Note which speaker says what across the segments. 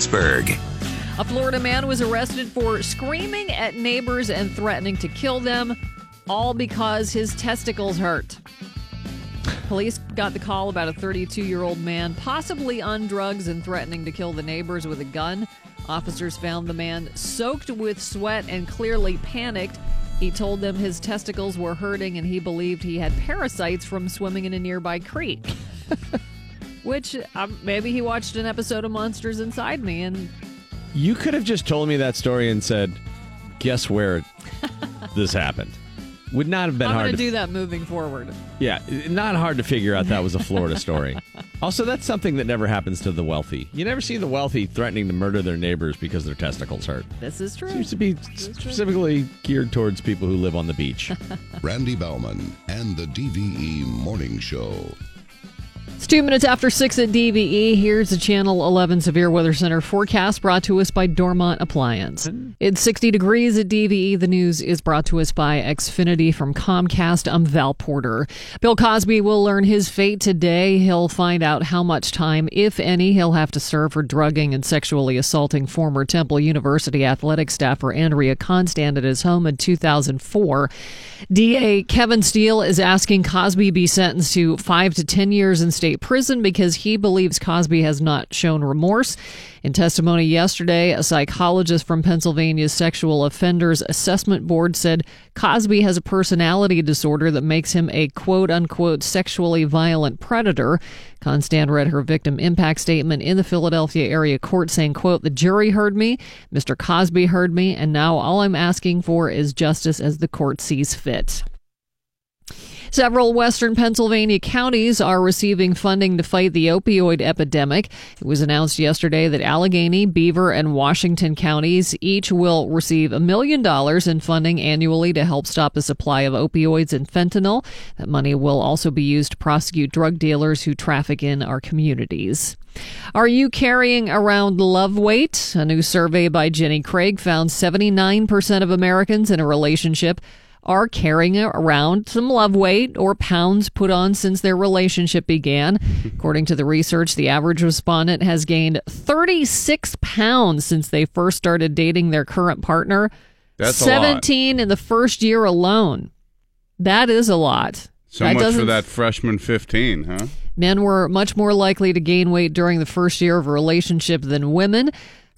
Speaker 1: Pittsburgh.
Speaker 2: A Florida man was arrested for screaming at neighbors and threatening to kill them, all because his testicles hurt. Police got the call about a 32 year old man, possibly on drugs and threatening to kill the neighbors with a gun. Officers found the man soaked with sweat and clearly panicked. He told them his testicles were hurting and he believed he had parasites from swimming in a nearby creek. Which um, maybe he watched an episode of Monsters Inside Me and
Speaker 3: You could have just told me that story and said, "Guess where this happened." Would not have been
Speaker 2: I'm
Speaker 3: hard
Speaker 2: to
Speaker 3: to
Speaker 2: do that moving forward.
Speaker 3: Yeah, not hard to figure out that was a Florida story. also, that's something that never happens to the wealthy. You never see the wealthy threatening to murder their neighbors because their testicles hurt.
Speaker 2: This is true.
Speaker 3: Seems to be specifically geared towards people who live on the beach.
Speaker 4: Randy Bauman and the DVE Morning Show.
Speaker 2: It's two minutes after six at DVE. Here's the Channel 11 Severe Weather Center forecast brought to us by Dormont Appliance. It's 60 degrees at DVE. The news is brought to us by Xfinity from Comcast. I'm Val Porter. Bill Cosby will learn his fate today. He'll find out how much time, if any, he'll have to serve for drugging and sexually assaulting former Temple University athletic staffer Andrea Constand at his home in 2004. DA Kevin Steele is asking Cosby be sentenced to five to 10 years in state prison because he believes Cosby has not shown remorse. In testimony yesterday, a psychologist from Pennsylvania's Sexual Offenders Assessment Board said Cosby has a personality disorder that makes him a quote unquote sexually violent predator. Constand read her victim impact statement in the Philadelphia area court saying, quote, the jury heard me, Mr. Cosby heard me, and now all I'm asking for is justice as the court sees fit. Several western Pennsylvania counties are receiving funding to fight the opioid epidemic. It was announced yesterday that Allegheny, Beaver, and Washington counties each will receive a million dollars in funding annually to help stop the supply of opioids and fentanyl. That money will also be used to prosecute drug dealers who traffic in our communities. Are you carrying around love weight? A new survey by Jenny Craig found 79% of Americans in a relationship are carrying around some love weight or pounds put on since their relationship began. According to the research, the average respondent has gained 36 pounds since they first started dating their current partner.
Speaker 5: That's a lot.
Speaker 2: 17 in the first year alone. That is a lot.
Speaker 5: So
Speaker 2: That
Speaker 5: much for that freshman 15, huh?
Speaker 2: Men were much more likely to gain weight during the first year of a relationship than women.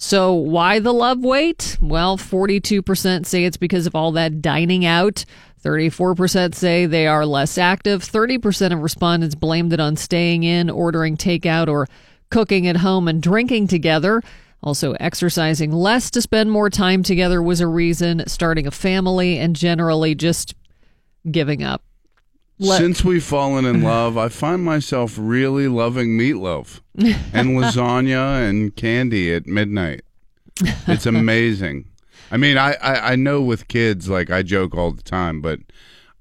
Speaker 2: So, why the love weight? Well, 42% say it's because of all that dining out. 34% say they are less active. 30% of respondents blamed it on staying in, ordering takeout, or cooking at home and drinking together. Also, exercising less to spend more time together was a reason, starting a family, and generally just giving up. Let-
Speaker 5: Since we've fallen in love, I find myself really loving meatloaf and lasagna and candy at midnight. It's amazing. I mean, I, I, I know with kids, like I joke all the time, but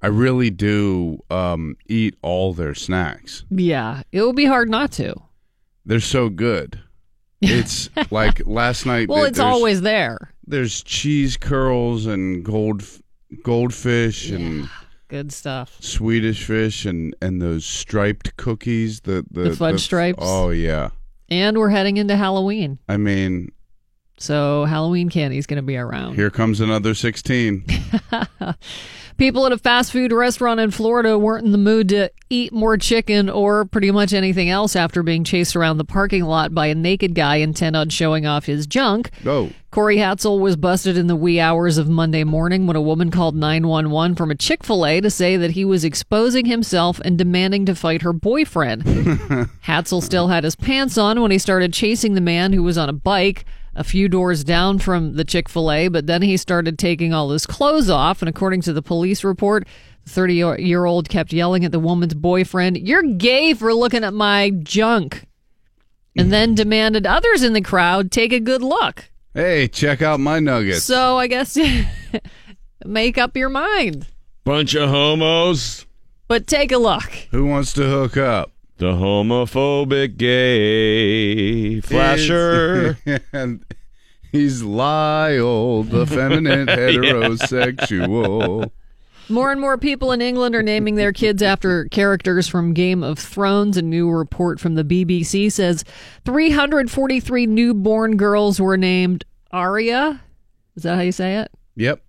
Speaker 5: I really do um, eat all their snacks.
Speaker 2: yeah, it would be hard not to.
Speaker 5: They're so good. It's like last night.
Speaker 2: Well, it's always there.
Speaker 5: there's cheese curls and gold goldfish and
Speaker 2: Good stuff.
Speaker 5: Swedish fish and and those striped cookies. The the,
Speaker 2: The fudge stripes?
Speaker 5: Oh yeah.
Speaker 2: And we're heading into Halloween.
Speaker 5: I mean,
Speaker 2: So Halloween candy is going to be around.
Speaker 5: here comes another sixteen.
Speaker 2: People at a fast food restaurant in Florida weren't in the mood to eat more chicken or pretty much anything else after being chased around the parking lot by a naked guy intent on showing off his junk.
Speaker 5: Oh,
Speaker 2: Corey Hatzel was busted in the wee hours of Monday morning when a woman called 911 from a Chick fil A to say that he was exposing himself and demanding to fight her boyfriend. Hatzel still had his pants on when he started chasing the man who was on a bike a few doors down from the Chick fil A, but then he started taking all his clothes off. And according to the police report, the 30 year old kept yelling at the woman's boyfriend, You're gay for looking at my junk. And then demanded others in the crowd take a good look.
Speaker 5: hey, check out my nuggets.
Speaker 2: So I guess make up your mind.
Speaker 3: Bunch of homos.
Speaker 2: But take a look.
Speaker 5: Who wants to hook up?
Speaker 3: The homophobic gay flasher.
Speaker 5: and he's Lyle, the feminine heterosexual.
Speaker 2: More and more people in England are naming their kids after characters from Game of Thrones. A new report from the BBC says 343 newborn girls were named Arya. Is that how you say it?
Speaker 5: Yep.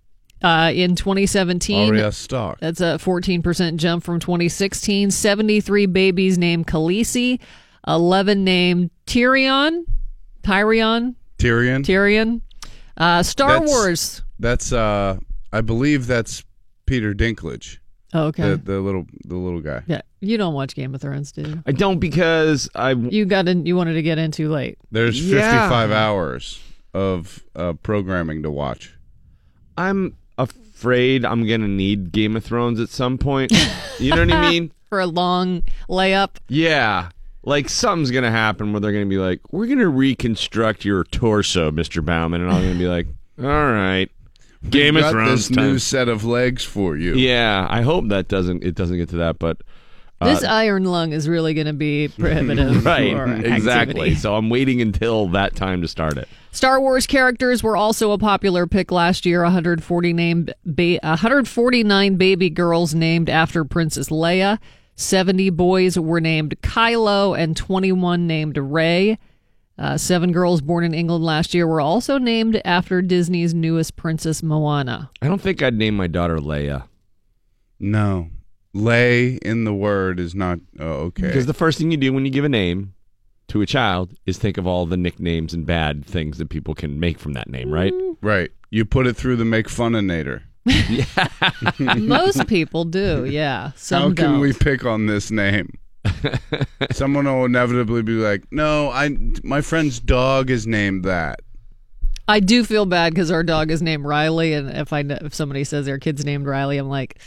Speaker 2: Uh, in 2017.
Speaker 5: Arya Stark.
Speaker 2: That's a 14% jump from 2016. 73 babies named Khaleesi, 11 named Tyrion, Tyrion,
Speaker 5: Tyrion.
Speaker 2: Tyrion. Uh, Star
Speaker 5: That's-
Speaker 2: Wars.
Speaker 5: That's uh I believe that's Peter Dinklage.
Speaker 2: Oh, okay.
Speaker 5: The the little the little guy.
Speaker 2: yeah, you don't watch Game of Thrones, do you?
Speaker 3: I don't because I
Speaker 2: You got in, you wanted to get in too late.
Speaker 5: There's
Speaker 3: Yeah.
Speaker 5: 55 hours of uh, programming to watch.
Speaker 3: I'm afraid I'm gonna need Game of Thrones at some point. You know what I mean?
Speaker 2: For a long layup.
Speaker 3: Yeah. Like something's gonna happen where they're gonna be like, "We're gonna reconstruct your torso, Mister Bauman," and I'm gonna be like, "All right, Game
Speaker 5: We've
Speaker 3: of
Speaker 5: got
Speaker 3: Thrones
Speaker 5: this
Speaker 3: time."
Speaker 5: new set of legs for you.
Speaker 3: Yeah, I hope that doesn't it doesn't get to that, but
Speaker 2: This iron lung is really going to be prohibitive.
Speaker 3: right, exactly. So I'm waiting until that time to start it.
Speaker 2: Star Wars characters were also a popular pick last year. 140 named ba- 149 baby girls named after Princess Leia. 70 boys were named Kylo and 21 named Rey. Uh, seven girls born in England last year were also named after Disney's newest princess Moana.
Speaker 3: I don't think I'd name my daughter Leia
Speaker 5: No. Lay in the word is not oh, okay.
Speaker 3: because the first thing you do when you give a name to a child is think of all the nicknames and bad things that people can make from that name, right? Mm-hmm.
Speaker 5: right. You put it through the make funninator.
Speaker 2: Most people do, yeah. Some
Speaker 5: How can
Speaker 2: don't.
Speaker 5: we pick on this name? Someone will inevitably be like, "No, I my friend's dog is named that."
Speaker 2: I do feel bad because our dog is named Riley, and if I know, if somebody says their kid's named Riley, I'm like,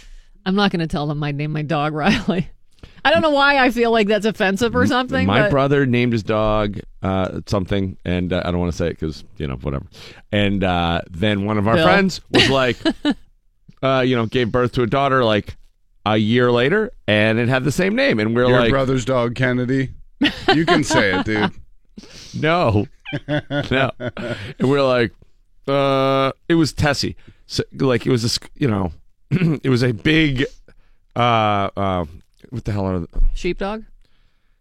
Speaker 2: I'm not going to tell them I named my dog Riley. I don't know why I feel like that's offensive or something.
Speaker 3: My
Speaker 2: but
Speaker 3: brother named his dog uh, something, and uh, I don't want to say it because you know whatever. And uh, then one of our
Speaker 2: Bill.
Speaker 3: friends was like, uh, you know, gave birth to a daughter like a year later, and it had the same name, and we are
Speaker 5: Your
Speaker 3: like,
Speaker 5: brother's dog, Kennedy. You can say it, dude.
Speaker 3: no, no, and we are like, uh, it was Tessie. So like it was a you know, it was a big, uh, uh, what the hell are the,
Speaker 2: sheepdog,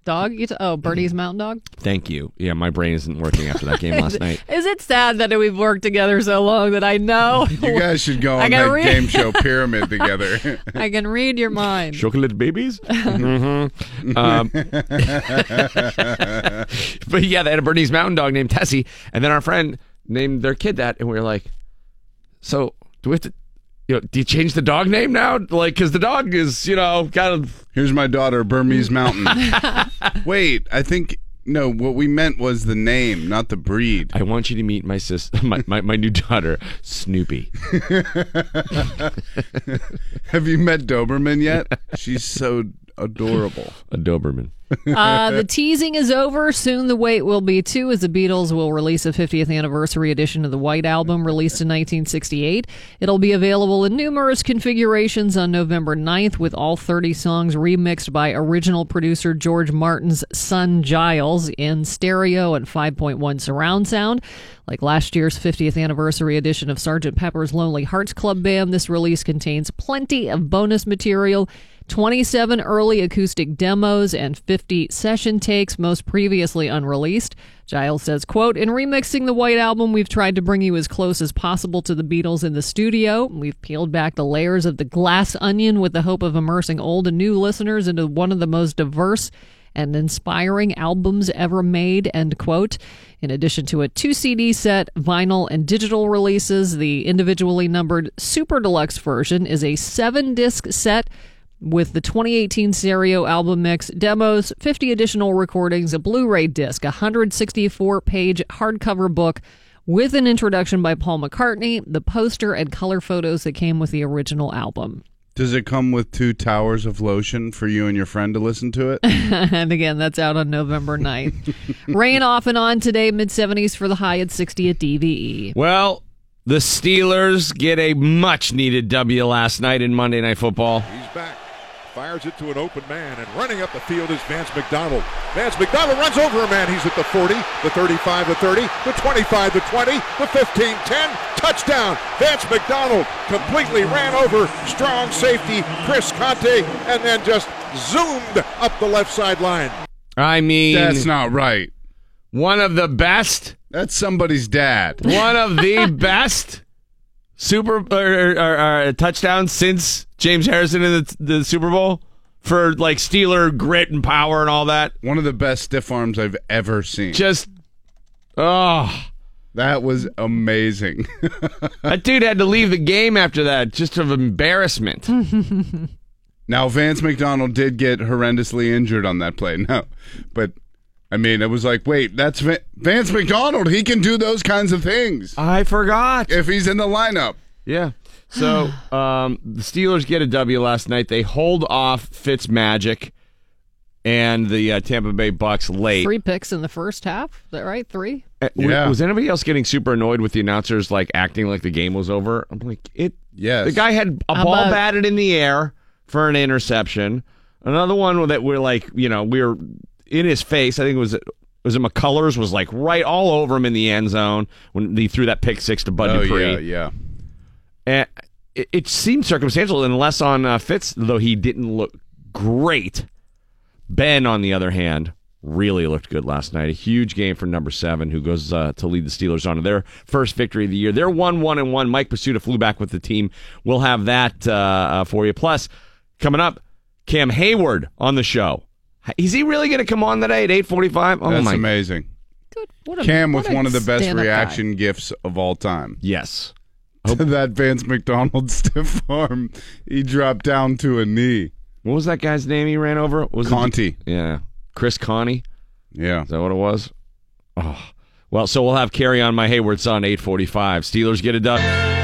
Speaker 2: dog. You t- oh, Bernie's mountain dog.
Speaker 3: Thank you. Yeah, my brain isn't working after that game last night.
Speaker 2: Is it sad that we've worked together so long that I know
Speaker 5: You guys should go
Speaker 2: I
Speaker 5: on
Speaker 2: gotta
Speaker 5: that
Speaker 2: read-
Speaker 5: game show pyramid together.
Speaker 2: I can read your mind?
Speaker 3: chocolate babies. hmm um, but yeah, they had a Bernese Mountain Dog named Tessie, and then our friend named their kid that, and we were like, "So do we have to?" You know, do you change the dog name now? Like, because the dog is, you know, kind of.
Speaker 5: Here's my daughter, Burmese Mountain. Wait, I think no. What we meant was the name, not the breed.
Speaker 3: I want you to meet my sis, my, my, my new daughter, Snoopy.
Speaker 5: Have you met Doberman yet? She's so adorable.
Speaker 3: A Doberman.
Speaker 2: Uh, the teasing is over. Soon the wait will be too, as the Beatles will release a 50th anniversary edition of the White Album released in 1968. It'll be available in numerous configurations on November 9th, with all 30 songs remixed by original producer George Martin's son Giles in stereo and 5.1 surround sound. Like last year's 50th anniversary edition of Sgt. Pepper's Lonely Hearts Club Band, this release contains plenty of bonus material 27 early acoustic demos and 50 session takes most previously unreleased giles says quote in remixing the white album we've tried to bring you as close as possible to the beatles in the studio we've peeled back the layers of the glass onion with the hope of immersing old and new listeners into one of the most diverse and inspiring albums ever made end quote in addition to a two cd set vinyl and digital releases the individually numbered super deluxe version is a seven disc set with the 2018 stereo album mix, demos, 50 additional recordings, a Blu ray disc, a 164 page hardcover book with an introduction by Paul McCartney, the poster and color photos that came with the original album.
Speaker 5: Does it come with two towers of lotion for you and your friend to listen to it?
Speaker 2: and again, that's out on November 9th. Rain off and on today, mid 70s for the high at 60 at E. DVE.
Speaker 3: Well, the Steelers get a much needed W last night in Monday Night Football.
Speaker 5: He's back.
Speaker 1: Fires it to an open man, and running up the field is Vance McDonald. Vance McDonald runs over a man. He's at the 40, the 35, the 30, the 25, the 20, the 15, 10. Touchdown. Vance McDonald completely ran over strong safety Chris Conte and then just zoomed up the left sideline.
Speaker 3: I mean,
Speaker 5: That's not right.
Speaker 3: one of the best,
Speaker 5: That's somebody's dad.
Speaker 3: one of the best super or, or, or touchdowns since James Harrison in the, the Super Bowl for like Steeler grit and power and all that.
Speaker 5: One of the best stiff arms I've ever seen.
Speaker 3: Just oh,
Speaker 5: That was amazing.
Speaker 3: that dude had to leave the game after that, just of embarrassment.
Speaker 5: now, Vance McDonald did get horrendously injured on that play. No, but I mean, it was like, wait, that's Va- Vance McDonald. He can do those kinds of things
Speaker 3: I forgot.
Speaker 5: if he's in the lineup.
Speaker 3: Yeah. So um, the Steelers get a W last night. They hold off Fitz Magic and the uh, Tampa Bay Bucks late.
Speaker 2: Three picks in the first half. Is that right? Three?
Speaker 3: Uh, w-
Speaker 5: Yeah.
Speaker 3: Was anybody else getting super annoyed with the announcers like acting like the game was over? I'm like, it.
Speaker 5: Yes.
Speaker 3: The guy had a ball
Speaker 2: about-
Speaker 3: batted in the air for an interception. Another one that we're like, you know, we were in his face. I think it was was it McCullers was like right all over him in the end zone when he threw that pick six to Bud
Speaker 5: Oh
Speaker 3: Dupree.
Speaker 5: yeah, yeah.
Speaker 3: And it, it seemed circumstantial, unless on uh, Fitz, though he didn't look great. Ben, on the other hand, really looked good last night. A huge game for number seven, who goes uh, to lead the Steelers on to their first victory of the year. They're one one and one. Mike Prisuta flew back with the team. We'll have that uh, uh, for you. Plus, coming up, Cam Heyward on the show. Is he really going to come on today at eight forty five? Oh
Speaker 5: That's
Speaker 3: my!
Speaker 5: amazing.
Speaker 2: Good. What a,
Speaker 5: Cam
Speaker 2: what
Speaker 5: with
Speaker 2: a
Speaker 5: one of the best
Speaker 2: stand-up guy.
Speaker 5: reaction gifts of all time.
Speaker 3: Yes.
Speaker 5: that Vance McDonald stiff arm, he dropped down to a knee.
Speaker 3: What was that guy's name he ran over? Was it-
Speaker 5: Conte.
Speaker 3: yeah, Chris Conte.
Speaker 5: Yeah.
Speaker 3: Is that what it was? Oh. Well, so we'll have carry on my Heyward son, 845. Steelers get it done.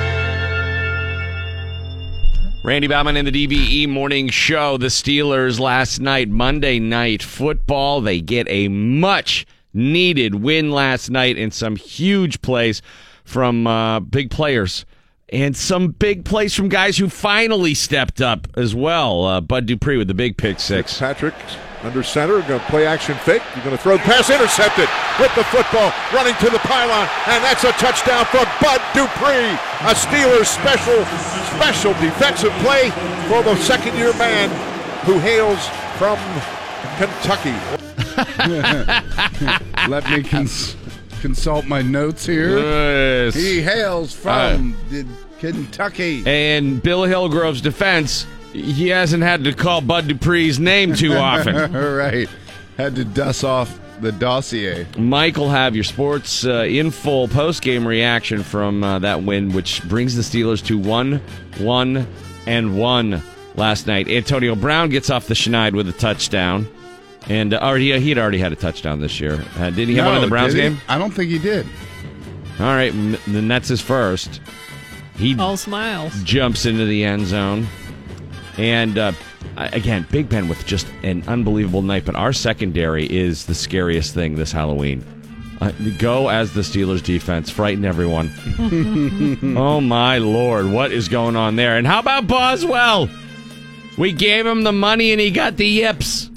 Speaker 3: Randy Bauman in the DVE morning show. The Steelers last night, Monday night football. They get a much needed win last night and some huge plays from uh, big players and some big plays from guys who finally stepped up as well. Uh, Bud Dupree with the big pick six.
Speaker 1: Patrick under center, going to play action fake. He's going to throw the pass, intercepted with the football, running to the pylon, and that's a touchdown for Bud Dupree. A Steelers special, special defensive play for the second-year man who hails from Kentucky.
Speaker 5: Let me cons- consult my notes here.
Speaker 3: Yes.
Speaker 5: He hails from the Kentucky.
Speaker 3: And Bill Hillgrove's defense, he hasn't had to call Bud Dupree's name too often.
Speaker 5: All right. Had to dust off the dossier.
Speaker 3: Mike will have your sports uh, in full post game reaction from uh, that win, which brings the Steelers to 1 1 and 1 last night. Antonio Brown gets off the schneid with a touchdown. And uh, already, he'd already had a touchdown this year. Uh, did he have one in the Browns game?
Speaker 5: I don't think he did.
Speaker 3: All right, then that's his first. He
Speaker 2: All smiles.
Speaker 3: jumps into the end zone. And uh, again, Big Ben with just an unbelievable night. But our secondary is the scariest thing this Halloween. Uh, go as the Steelers defense, frighten everyone. oh my lord, what is going on there? And how about Boswell? We gave him the money and he got the yips.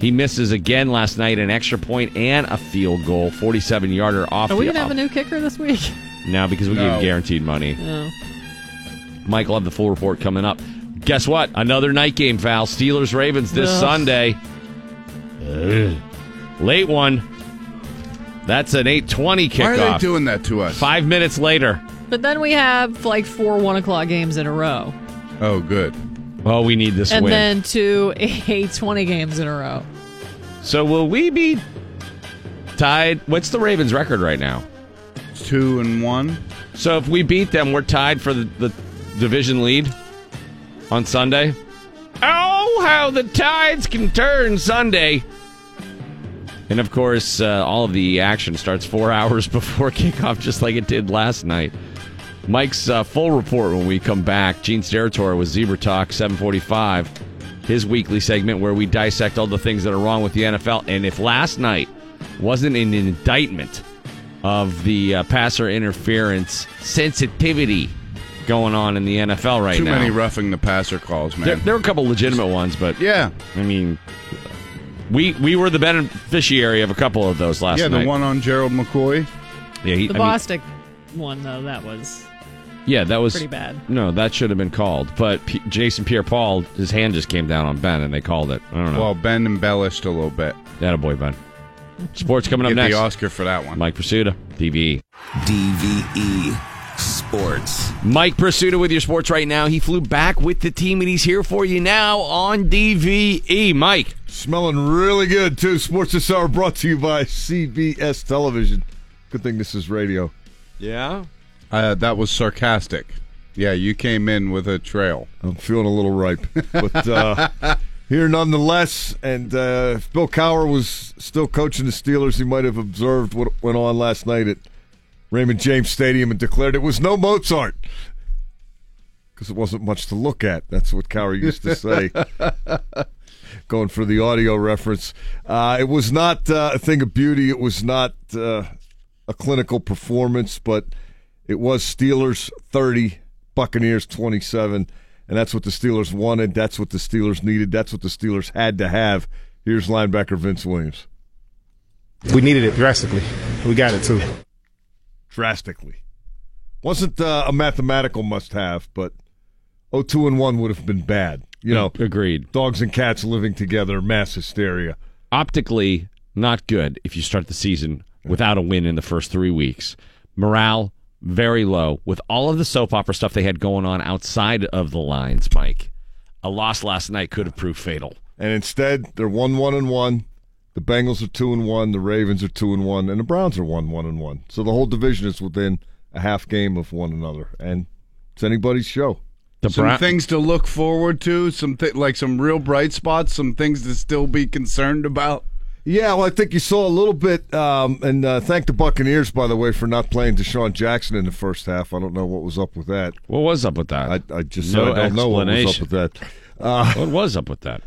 Speaker 3: He misses again last night, an extra point and a field goal, 47 yarder off
Speaker 2: Are we
Speaker 3: the
Speaker 2: gonna have a new kicker this week?
Speaker 3: no, because we
Speaker 5: No.
Speaker 3: gave guaranteed money.
Speaker 2: No.
Speaker 3: Mike will have the full report coming up. Guess what? Another night game, foul. Steelers Ravens this
Speaker 2: Ugh.
Speaker 3: Sunday. Ugh. Late one. That's an 820 kickoff.
Speaker 5: Why are they doing that to us?
Speaker 3: Five minutes later.
Speaker 2: But then we have like four one o'clock games in a row,
Speaker 5: Oh, good.
Speaker 3: Oh, we need this
Speaker 2: and
Speaker 3: win.
Speaker 2: then two eight twenty games in a row.
Speaker 3: so will we be tied? What's the Ravens record right now?
Speaker 5: It's two and one.
Speaker 3: So if we beat them, we're tied for the, the division lead on Sunday. Oh, how the tides can turn Sunday. And of course, uh, all of the action starts four hours before kickoff, just like it did last night. Mike's uh, full report when we come back. Gene Steratore with Zebra Talk, 745. His weekly segment where we dissect all the things that are wrong with the NFL. And if last night wasn't an indictment of the uh, passer interference sensitivity going on in the NFL right
Speaker 5: Too
Speaker 3: now.
Speaker 5: Too many roughing the passer calls, man.
Speaker 3: there, there were a couple legitimate ones, but
Speaker 5: yeah,
Speaker 3: I mean, we we were the beneficiary of a couple of those last night.
Speaker 5: yeah,
Speaker 3: night.
Speaker 5: the one on Gerald McCoy.
Speaker 3: yeah, he,
Speaker 2: The
Speaker 3: I mean,
Speaker 2: Bostic one, though, that was
Speaker 3: yeah, that was
Speaker 2: pretty bad.
Speaker 3: No, that should have been called. But P- Jason Pierre-Paul, his hand just came down on Ben, and they called it. I don't know.
Speaker 5: Well, Ben embellished a little bit.
Speaker 3: That a boy, Ben. Sports coming up
Speaker 5: Get
Speaker 3: next.
Speaker 5: the Oscar for that one.
Speaker 3: Mike Prisuta, DVE.
Speaker 6: DVE Sports.
Speaker 3: Mike Prisuta with your sports right now. He flew back with the team, and he's here for you now on DVE. Mike.
Speaker 7: Smelling really good, too. Sports This Hour brought to you by CBS Television. Good thing this is radio.
Speaker 3: Yeah?
Speaker 5: Uh, that was sarcastic. Yeah, you came in with a trail.
Speaker 7: I'm feeling a little ripe. But uh, here nonetheless, and uh, if Bill Cowher was still coaching the Steelers, he might have observed what went on last night at Raymond James Stadium and declared it was no Mozart. Because it wasn't much to look at. That's what Cowher used to say. Going for the audio reference. Uh, it was not uh, a thing of beauty. It was not uh, a clinical performance, but it was Steelers 30, Buccaneers 27. And that's what the Steelers wanted. That's what the Steelers needed. That's what the Steelers had to have. Here's linebacker Vince Williams.
Speaker 8: We needed it drastically. We got it too.
Speaker 7: Drastically. Wasn't uh, a mathematical must have, but 0 2 and 1 would have been bad. You know,
Speaker 3: Agreed.
Speaker 7: dogs and cats living together, mass hysteria.
Speaker 3: Optically, not good if you start the season without a win in the first three weeks. Morale, very low. With all of the soap opera stuff they had going on outside of the lines, Mike, a loss last night could have proved fatal.
Speaker 7: And instead, they're 1 1 and 1. The Bengals are 2 and 1. The Ravens are 2 and 1. And the Browns are 1 1 and 1. So the whole division is within a half game of one another. And it's anybody's show.
Speaker 3: The
Speaker 5: Some
Speaker 3: Bra-
Speaker 5: things to look forward to, some th- like some real bright spots, some things to still be concerned about.
Speaker 7: Yeah, well, I think you saw a little bit, um, and uh, thank the Buccaneers, by the way, for not playing DeSean Jackson in the first half. I don't know what was up with that.
Speaker 3: What was up with that?
Speaker 7: I, I just
Speaker 3: No
Speaker 7: said I don't know what was up with that. Uh,
Speaker 3: what was up with that?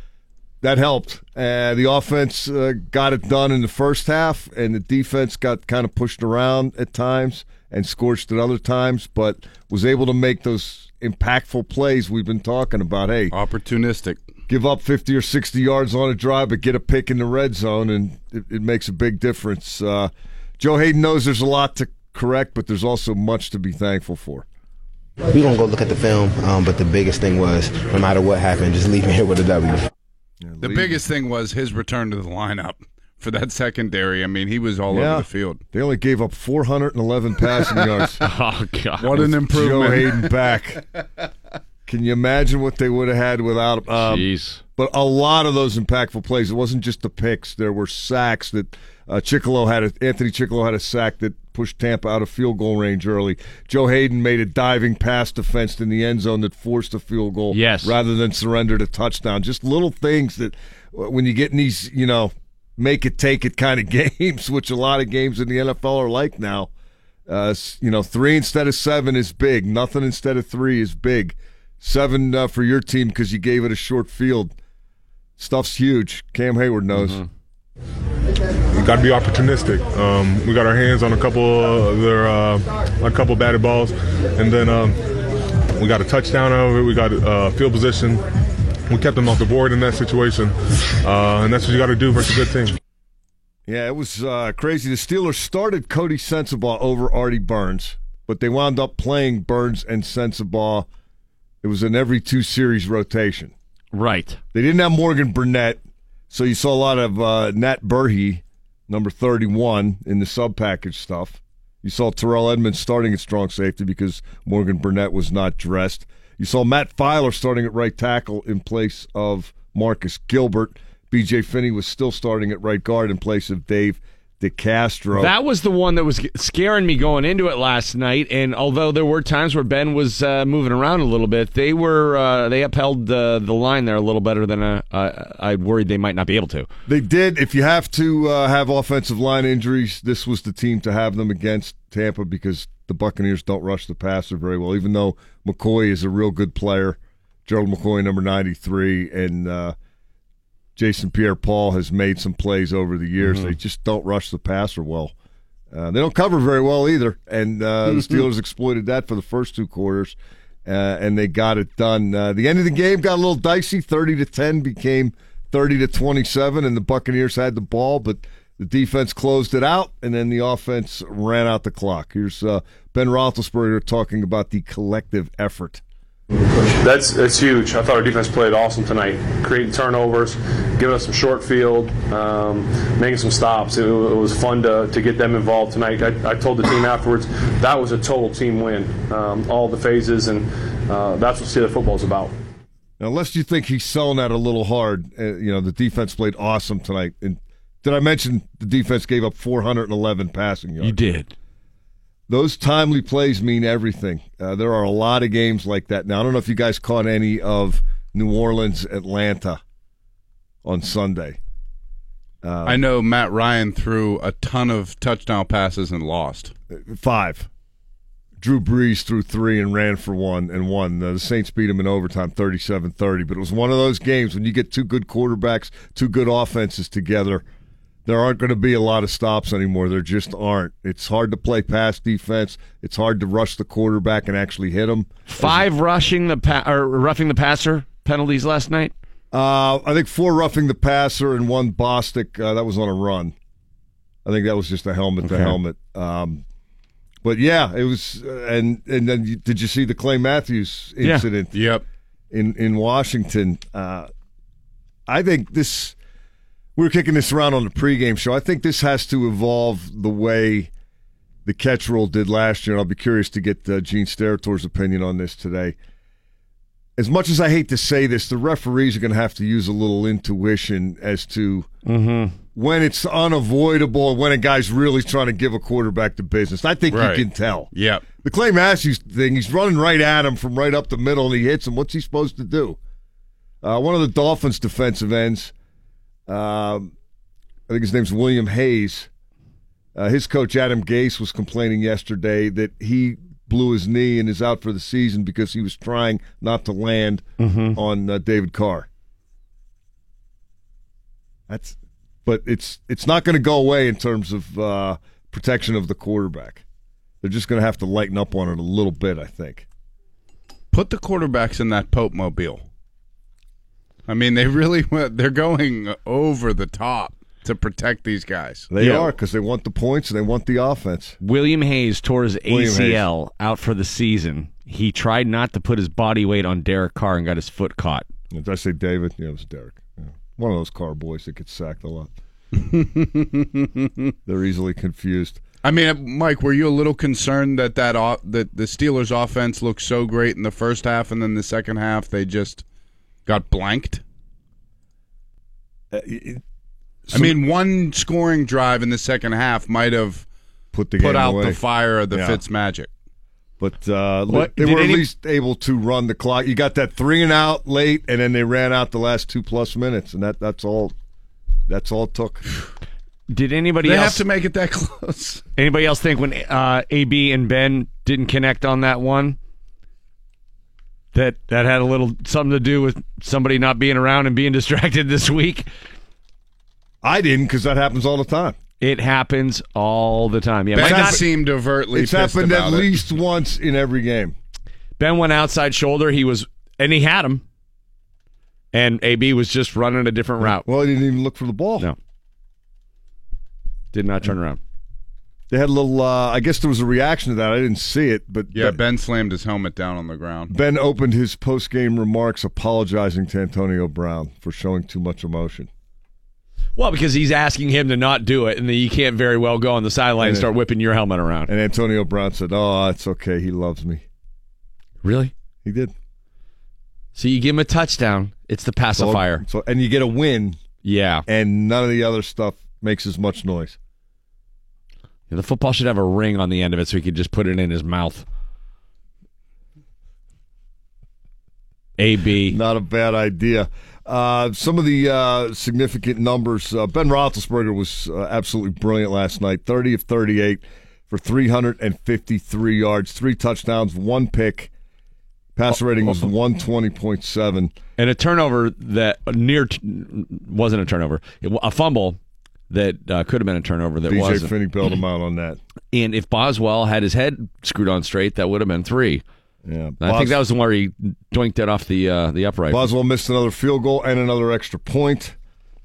Speaker 7: That helped. Uh, the offense uh, got it done in the first half, and the defense got kind of pushed around at times and scorched at other times, but was able to make those impactful plays we've been talking about. Hey,
Speaker 5: Opportunistic.
Speaker 7: give up 50 or 60 yards on a drive, but get a pick in the red zone, and it, it makes a big difference. Uh, Joe Haden knows there's a lot to correct, but there's also much to be thankful for.
Speaker 8: We're gonna go look at the film, um, but the biggest thing was no matter what happened, just leave me here with a W.
Speaker 5: The biggest thing was his return to the lineup for that secondary. I mean, he was all
Speaker 7: Yeah.
Speaker 5: over the field.
Speaker 7: They only gave up 411 passing yards.
Speaker 3: Oh God!
Speaker 5: What an improvement!
Speaker 7: Joe. Haden back. Can you imagine what they would have had without him? Um,
Speaker 3: Jeez.
Speaker 7: but a lot of those impactful plays. It wasn't just the picks. There were sacks that uh, Chickillo had. A, Anthony Chickillo had a sack that pushed Tampa out of field goal range early. Joe Haden made a diving pass defense in the end zone that forced a field goal.
Speaker 3: Yes.
Speaker 7: rather than surrendered a touchdown. Just little things that uh, when you get in these, you know, make it take it kind of games, which a lot of games in the NFL are like now. Uh, you know, three instead of seven is big. Nothing instead of three is big. Seven uh, for your team because you gave it a short field. Stuff's huge. Cam Heyward knows.
Speaker 9: We got to be opportunistic. Um, we got our hands on a couple of their uh, a couple batted balls, and then um, we got a touchdown out of it. We got uh, field position. We kept them off the board in that situation, uh, and that's what you got to do versus a good team.
Speaker 7: Yeah, it was uh, crazy. The Steelers started Coty Sensabaugh over Artie Burns, but they wound up playing Burns and Sensabaugh. It was an every two series rotation.
Speaker 3: Right.
Speaker 7: They didn't have Morgan Burnett, so you saw a lot of uh, Nat Berhe, number 31, in the sub package stuff. You saw Terrell Edmunds starting at strong safety because Morgan Burnett was not dressed. You saw Matt Feiler starting at right tackle in place of Marcus Gilbert. BJ Finney was still starting at right guard in place of Dave DeCastro.
Speaker 3: That was the one that was scaring me going into it last night. And although there were times where Ben was uh, moving around a little bit, they were uh, they upheld the the line there a little better than uh, I I worried they might not be able to.
Speaker 7: They did. If you have to uh, have offensive line injuries, this was the team to have them against Tampa because the Buccaneers don't rush the passer very well. Even though McCoy is a real good player, Gerald McCoy, number ninety-three, and uh, Jason Pierre-Paul has made some plays over the years. They just don't rush the passer well. Uh, they don't cover very well either, and uh, the Steelers exploited that for the first two quarters. uh, and they got it done. Uh, the end of the game got a little dicey. Thirty to ten became thirty to twenty-seven, and the Buccaneers had the ball, but the defense closed it out, and then the offense ran out the clock. Here's uh, Ben Roethlisberger talking about the collective effort.
Speaker 10: That's that's huge. I thought our defense played awesome tonight, creating turnovers, giving us some short field, um, making some stops. It, it was fun to, to get them involved tonight. I, I told the team afterwards that was a total team win, um, all the phases, and uh, that's what Steeler football is about.
Speaker 7: Now, unless you think he's selling that a little hard, uh, you know the defense played awesome tonight. And did I mention the defense gave up 411 passing yards?
Speaker 3: You did.
Speaker 7: Those timely plays mean everything. Uh, there are a lot of games like that. Now, I don't know if you guys caught any of New Orleans, Atlanta on Sunday. Um,
Speaker 5: I know Matt Ryan threw a ton of touchdown passes and lost.
Speaker 7: Five. Drew Brees threw three and ran for one and won. Uh, the Saints beat him in overtime 37 30. But it was one of those games when you get two good quarterbacks, two good offenses together – there aren't going to be a lot of stops anymore. There just aren't. It's hard to play pass defense. It's hard to rush the quarterback and actually hit him.
Speaker 3: Five rushing the pa- or roughing the passer penalties last night.
Speaker 7: Uh, I think four roughing the passer and one Bostic. Uh, that was on a run. I think that was just a helmet to helmet. Um, but yeah, it was. Uh, and and then you, did you see the Clay Matthews
Speaker 3: Yeah.
Speaker 7: incident?
Speaker 5: Yep.
Speaker 7: In in Washington, uh, I think this. We were kicking this around on the pregame show. I think this has to evolve the way the catch rule did last year. And I'll be curious to get uh, Gene Steratore's opinion on this today. As much as I hate to say this, the referees are going to have to use a little intuition as to when it's unavoidable and when a guy's really trying to give a quarterback the business. I think
Speaker 5: Right.
Speaker 7: you can tell.
Speaker 5: Yep.
Speaker 7: The Clay Matthews thing, he's running right at him from right up the middle and he hits him. What's he supposed to do? Uh, one of the Dolphins' defensive ends, um, I think his name's William Hayes. Uh, his coach, Adam Gase, was complaining yesterday that he blew his knee and is out for the season because he was trying not to land on uh, David Carr. That's, but it's it's not going to go away in terms of uh, protection of the quarterback. They're just going to have to lighten up on it a little bit, I think.
Speaker 5: Put the quarterbacks in that Pope mobile. I mean, they really went, they're going over the top to protect these guys.
Speaker 7: They
Speaker 3: Yeah.
Speaker 7: are because they want the points and they want the offense.
Speaker 3: William Hayes tore his
Speaker 7: William
Speaker 3: ACL out for the season. He tried not to put his body weight on Derek Carr and got his foot caught.
Speaker 7: Did I say David? Yeah, it was Derek. Yeah. One of those car boys that gets sacked a lot. They're easily confused.
Speaker 5: I mean, Mike, were you a little concerned that that o- that the Steelers' offense looked so great in the first half, and then the second half they just got blanked?
Speaker 7: Uh, it-
Speaker 5: I mean, one scoring drive in the second half might have
Speaker 7: put the
Speaker 5: put
Speaker 7: game
Speaker 5: out
Speaker 7: away.
Speaker 5: the fire of the
Speaker 7: Yeah.
Speaker 5: Fitz magic.
Speaker 7: But uh,
Speaker 3: What-
Speaker 7: they were at
Speaker 3: any-
Speaker 7: least able to run the clock. You got that three and out late, and then they ran out the last two plus minutes, and that that's all. That's all it took.
Speaker 3: Did anybody
Speaker 5: They
Speaker 3: else
Speaker 5: have to make it that close.
Speaker 3: anybody else think when uh, AB and Ben didn't connect on that one that that had a little something to do with somebody not being around and being distracted this week?
Speaker 7: I didn't because that happens all the time.
Speaker 3: It happens all the time. Yeah,
Speaker 5: Ben
Speaker 3: might not,
Speaker 5: seemed overtly
Speaker 7: It's
Speaker 5: pissed
Speaker 7: happened at
Speaker 5: it.
Speaker 7: least once in every game.
Speaker 3: Ben went outside shoulder. He was and he had him, and AB was just running a different route.
Speaker 7: Well, he didn't even look for the ball.
Speaker 3: No. Did not turn around.
Speaker 7: They had a little. Uh, I guess there was a reaction to that. I didn't see it, but
Speaker 5: Yeah,
Speaker 7: Ben,
Speaker 5: Ben slammed his helmet down on the ground.
Speaker 7: ben opened his post game remarks apologizing to Antonio Brown for showing too much emotion.
Speaker 3: Well, because he's asking him to not do it, and then you can't very well go on the sideline and
Speaker 7: Yeah.
Speaker 3: start whipping your helmet around.
Speaker 7: And Antonio Brown said, "Oh, it's okay. He loves me."
Speaker 3: Really?
Speaker 7: He did.
Speaker 3: So you give him a touchdown, it's the pacifier.
Speaker 7: So, and you get a win,
Speaker 3: Yeah.
Speaker 7: and none of the other stuff makes as much noise.
Speaker 3: The football should have a ring on the end of it so he could just put it in his mouth. AB.
Speaker 7: Not a bad idea. Uh, some of the uh, significant numbers. Uh, ben Roethlisberger was uh, absolutely brilliant last night. Thirty of thirty-eight for three hundred and fifty-three yards, three touchdowns, one pick. Passer rating was one twenty point seven.
Speaker 3: And a turnover that near t- wasn't a turnover. It, a fumble that uh, could have been a turnover that wasn't.
Speaker 7: Finney bailed him out on that.
Speaker 3: And if Boswell had his head screwed on straight, that would have been three.
Speaker 7: Yeah,
Speaker 3: I think that was the one where he doinked it off the uh, the upright.
Speaker 7: Boswell missed another field goal and another extra point.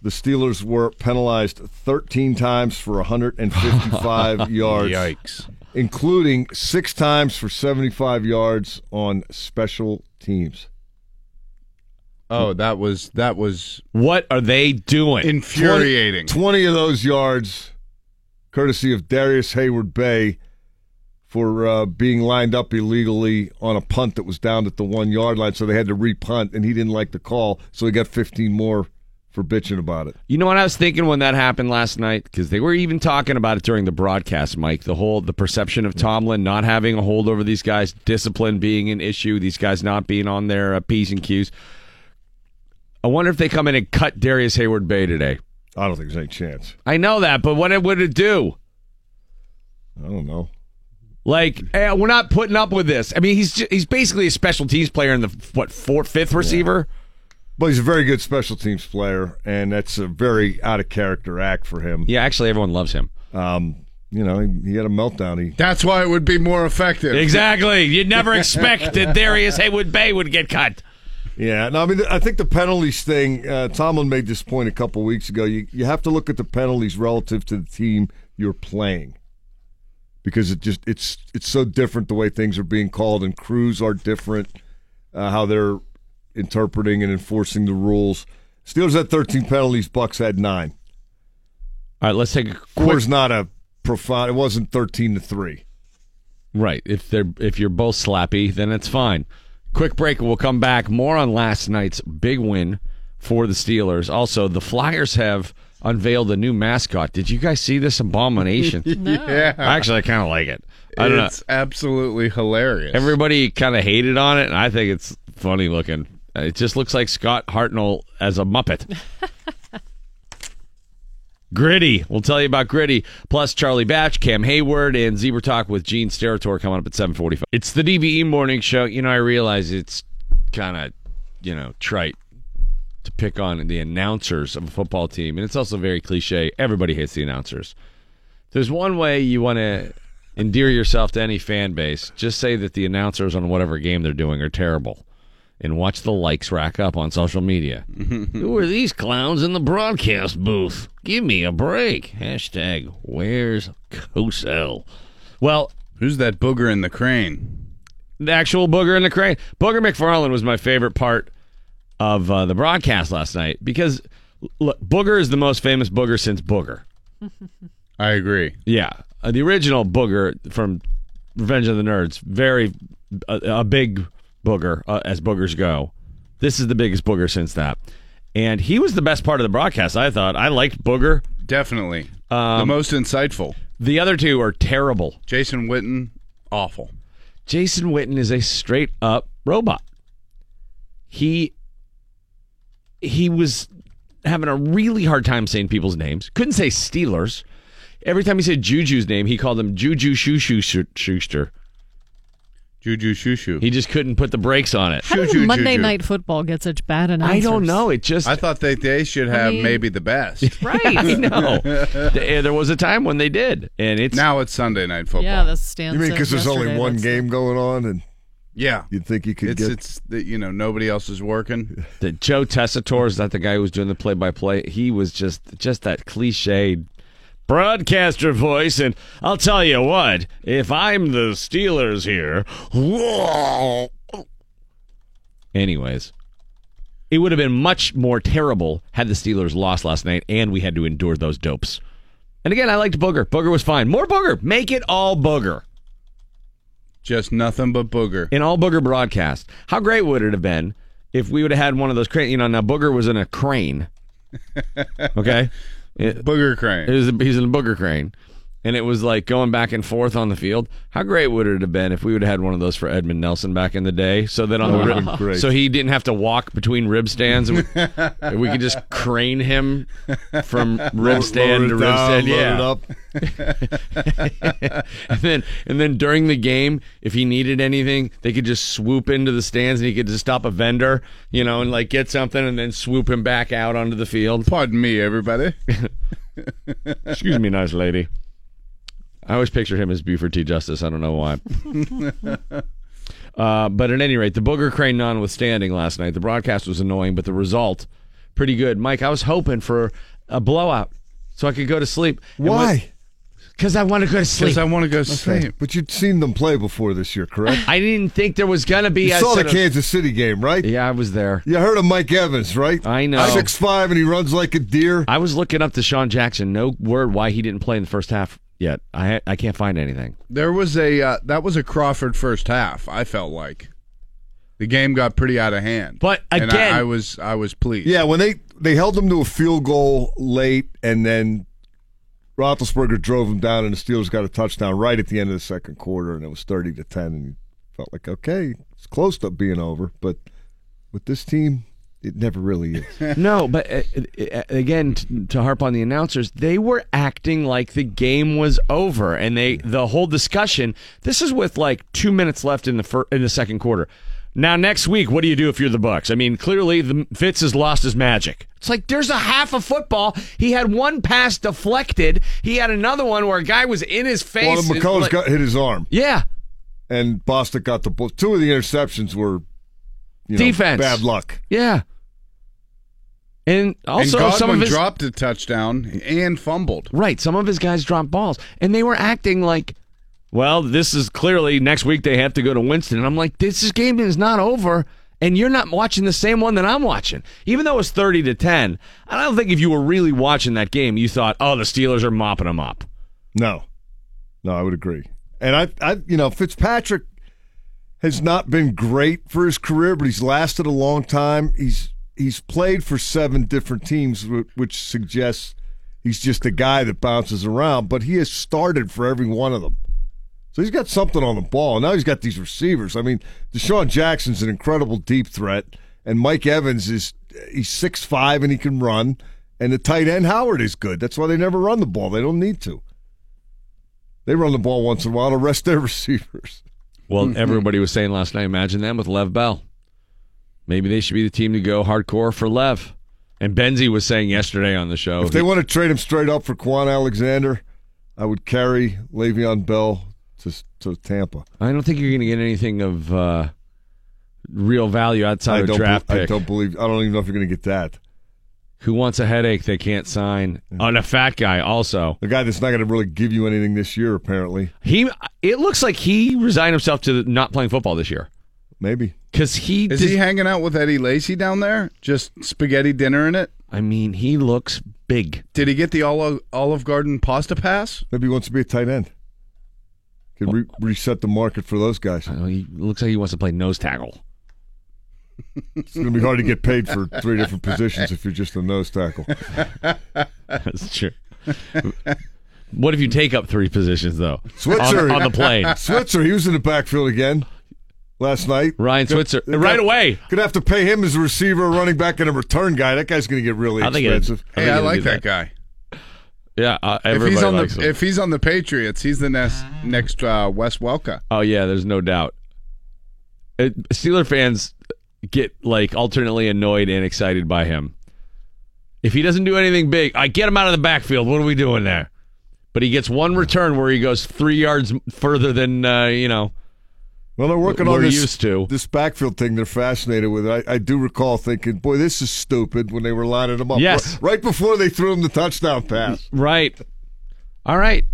Speaker 7: The Steelers were penalized 13 times for 155 yards,
Speaker 5: Yikes.
Speaker 7: including six times for 75 yards on special teams.
Speaker 5: Oh, that was that was
Speaker 3: What are they doing?
Speaker 5: infuriating.
Speaker 7: 20 of those yards, courtesy of Darrius Heyward-Bey, for uh, being lined up illegally on a punt that was down at the one yard line. So they had to repunt, and he didn't like the call. So he got 15 more for bitching about it.
Speaker 3: You know what I was thinking when that happened last night? Because they were even talking about it during the broadcast, Mike. The whole the perception of Tomlin not having a hold over these guys, discipline being an issue, these guys not being on their uh, p's and q's. I wonder if they come in and cut Darrius Heyward-Bey today.
Speaker 7: I don't think there's any chance.
Speaker 3: I know that, but what would it do?
Speaker 7: I don't know.
Speaker 3: Like, eh, we're not putting up with this. I mean, he's ju- he's basically a special teams player in the what fourth, fifth receiver.
Speaker 7: But he's a very good special teams player, and that's a very out of character act for him.
Speaker 3: Yeah, actually, everyone loves him.
Speaker 7: Um, you know, he, he had a meltdown. He
Speaker 5: That's why it would be more effective.
Speaker 3: Exactly. You'd never expect that Darius Haywood Bay would get cut.
Speaker 7: Yeah, no, I mean, I think the penalties thing. Uh, Tomlin made this point a couple weeks ago. You you have to look at the penalties relative to the team you're playing, because it just it's it's so different the way things are being called, and crews are different, uh, how they're interpreting and enforcing the rules. Steelers had 13 penalties. Bucks had nine.
Speaker 3: All right, let's take a quick
Speaker 7: Score's not a profound. It wasn't 13 to three.
Speaker 3: Right. If they're if you're both slappy, then it's fine. Quick break. We'll come back. More on last night's big win for the Steelers. Also, the Flyers have unveiled a new mascot. Did you guys see this abomination?
Speaker 5: Yeah.
Speaker 3: Actually, I kind of like it. I don't know.
Speaker 5: It's absolutely hilarious.
Speaker 3: Everybody kind of hated on it, and I think it's funny looking. It just looks like Scott Hartnell as a Muppet. Gritty. We'll tell you about Gritty. Plus Charlie Batch, Cam Heyward, and Zebra Talk with Gene Steratore coming up at 745. It's the DVE morning show. You know, I realize it's kind of, you know, trite to pick on the announcers of a football team. And it's also very cliche. Everybody hates the announcers. There's one way you want to endear yourself to any fan base. Just say that the announcers on whatever game they're doing are terrible. And watch the likes rack up on social media. Who are these clowns in the broadcast booth? Give me a break. Hashtag where's Cosell? Well,
Speaker 5: Who's that booger in the crane?
Speaker 3: the actual booger in the crane. Booger McFarland was my favorite part of uh, the broadcast last night because look, Booger is the most famous booger since Booger.
Speaker 5: I agree.
Speaker 3: Yeah, uh, the original booger from Revenge of the Nerds, very a, a big booger uh, as boogers go. This is the biggest booger since that, and he was the best part of the broadcast. I thought I liked Booger.
Speaker 5: Definitely.
Speaker 3: Um,
Speaker 5: the most insightful.
Speaker 3: The other two are terrible.
Speaker 5: Jason Witten, awful.
Speaker 3: Jason Witten is a straight up robot. He he was having a really hard time saying people's names. Couldn't say Steelers. Every time he said Juju's name, he called him Juju Shoo Shoo Schuster.
Speaker 5: Juju Shushu.
Speaker 3: He just couldn't put the brakes on it.
Speaker 2: How did
Speaker 5: Juju,
Speaker 2: Monday
Speaker 5: Juju.
Speaker 2: Night Football get such bad announcers?
Speaker 3: I don't know. It just
Speaker 5: I thought they, they should have
Speaker 2: mean-
Speaker 5: maybe the best.
Speaker 2: Right.
Speaker 3: I know. Th- eh, there was a time when they did, and it's
Speaker 5: now it's Sunday night football.
Speaker 2: Yeah, that's Stan.
Speaker 7: You mean
Speaker 2: said
Speaker 7: because there's only
Speaker 2: yesterday,
Speaker 7: one
Speaker 2: that's
Speaker 7: game going on, and
Speaker 5: yeah.
Speaker 7: you'd think you could
Speaker 5: It's
Speaker 7: get
Speaker 5: it's that you know nobody else is working.
Speaker 3: the Joe Tessitore is that the guy who was doing the play by play. He was just just that cliched broadcaster voice, and I'll tell you what, if I'm the Steelers here, anyways. It would have been much more terrible had the Steelers lost last night and we had to endure those dopes. And again, I liked Booger. Booger was fine. More Booger. Make it all Booger.
Speaker 5: Just nothing but booger.
Speaker 3: In all Booger broadcast. How great would it have been if we would have had one of those crane? You know, now Booger was in a crane. Okay, it,
Speaker 5: Booger crane.
Speaker 3: it was he's in a Booger crane, and it was like going back and forth on the field. How great would it have been if we would have had one of those for Edmund Nelson back in the day? So that on the rib, so he didn't have to walk between rib stands, and we, we could just crane him from rib stand to rib
Speaker 7: down,
Speaker 3: stand. Yeah, and then and then during the game, if he needed anything, they could just swoop into the stands and he could just stop a vendor, you know, and like get something and then swoop him back out onto the field.
Speaker 5: Pardon me, everybody.
Speaker 3: Excuse me, nice lady. I always picture him as Buford T. Justice. I don't know why. Uh, but at any rate, the booger crane notwithstanding last night, the broadcast was annoying, but the result pretty good. Mike, I was hoping for a blowout so I could go to sleep.
Speaker 7: Why?
Speaker 3: Because I want to go to sleep.
Speaker 5: Because I want to go to sleep.
Speaker 7: But you'd seen them play before this year, correct?
Speaker 3: I didn't think there was gonna be.
Speaker 7: You
Speaker 3: a
Speaker 7: saw the
Speaker 3: of-
Speaker 7: Kansas City game, right?
Speaker 3: Yeah, I was there.
Speaker 7: You heard of Mike Evans, right?
Speaker 3: I know.
Speaker 7: Six five, and he runs like a deer.
Speaker 3: I was looking up to Sean Jackson. No word why he didn't play in the first half yet. I I can't find anything.
Speaker 5: There was a uh, that was a Crawford first half. I felt like the game got pretty out of hand.
Speaker 3: But
Speaker 5: And
Speaker 3: again-
Speaker 5: I, I was I was pleased.
Speaker 7: Yeah, when they they held them to a field goal late, and then Roethlisberger drove them down, and the Steelers got a touchdown right at the end of the second quarter, and it was thirty to ten, and you felt like okay, it's close to being over, but with this team, it never really is.
Speaker 3: no, but uh, uh, again, t- to harp on the announcers, they were acting like the game was over, and they the whole discussion. This is with like two minutes left in the fir- in the second quarter. Now next week, what do you do if you're the Bucks? I mean, clearly the Fitz has lost his magic. It's like there's a half of football. He had one pass deflected. He had another one where a guy was in his face.
Speaker 7: Well, McCullers
Speaker 3: Like-
Speaker 7: got hit his arm,
Speaker 3: yeah,
Speaker 7: and Boston got the ball. Two of the interceptions were you know,
Speaker 3: Defense.
Speaker 7: bad luck.
Speaker 3: yeah. And also,
Speaker 5: and
Speaker 3: some of his
Speaker 5: dropped a touchdown and fumbled.
Speaker 3: Right. Some of his guys dropped balls, and they were acting like, well, this is clearly next week they have to go to Winston. And I'm like, this is- game is not over, and you're not watching the same one that I'm watching. Even though it was 30 to 10, I don't think if you were really watching that game, you thought, oh, the Steelers are mopping them up.
Speaker 7: No, no, I would agree. And I, I, you know, Fitzpatrick has not been great for his career, but he's lasted a long time. He's he's played for seven different teams, which suggests he's just a guy that bounces around. But he has started for every one of them, so he's got something on the ball. Now he's got these receivers. I mean, DeSean Jackson's an incredible deep threat, and Mike Evans is he's six five and he can run. And the tight end Howard is good. That's why they never run the ball. They don't need to. They run the ball once in a while to rest their receivers.
Speaker 3: Well, everybody was saying last night, imagine them with Lev Bell. Maybe they should be the team to go hardcore for Lev. And Benzie was saying yesterday on the show.
Speaker 7: If they want to trade him straight up for Kwon Alexander, I would carry Le'Veon Bell to to Tampa.
Speaker 3: I don't think you're going to get anything of uh, real value outside
Speaker 7: I
Speaker 3: of a draft
Speaker 7: be- I don't believe. I don't even know if you're going to get that.
Speaker 3: Who wants a headache they can't sign? On a fat guy, also.
Speaker 7: The guy that's not going to really give you anything this year, apparently.
Speaker 3: He. It looks like he resigned himself to not playing football this year
Speaker 7: Maybe.
Speaker 3: because he.
Speaker 5: Is
Speaker 3: did-
Speaker 5: he hanging out with Eddie Lacy down there? Just spaghetti dinner in it?
Speaker 3: I mean, he looks big.
Speaker 5: Did he get the Olive, Olive Garden pasta pass?
Speaker 7: Maybe he wants to be a tight end. Could re- reset the market for those guys.
Speaker 3: He looks like he wants to play nose tackle.
Speaker 7: It's going to be hard to get paid for three different positions if you're just a nose tackle.
Speaker 3: That's true. what if you take up three positions though?
Speaker 7: Switzer
Speaker 3: on, on the plane.
Speaker 7: Switzer, he was in the backfield again last night.
Speaker 3: Ryan Switzer,
Speaker 7: They're
Speaker 3: right
Speaker 7: gonna-
Speaker 3: away.
Speaker 7: Gonna have to pay him as a receiver, a running back, and a return guy. That guy's gonna get really
Speaker 3: I think it-
Speaker 7: expensive.
Speaker 3: I
Speaker 5: Hey,
Speaker 3: think
Speaker 5: I like
Speaker 3: do
Speaker 5: that guy.
Speaker 3: Yeah, uh,
Speaker 5: If he's on
Speaker 3: likes
Speaker 5: the
Speaker 3: him.
Speaker 5: if he's on the Patriots, he's the next next uh, Wes Welker.
Speaker 3: Oh yeah, there's no doubt. It, Steeler fans get like alternately annoyed and excited by him. If he doesn't do anything big, I get him out of the backfield. What are we doing there? But he gets one return where he goes three yards further than uh, you know.
Speaker 7: Well, they're working on this
Speaker 3: used to.
Speaker 7: this backfield thing. They're fascinated with it. I, I do recall thinking, "Boy, this is stupid." When they were lining them up,
Speaker 3: Yes.
Speaker 7: right, right before they threw him the touchdown pass.
Speaker 3: Right. All right.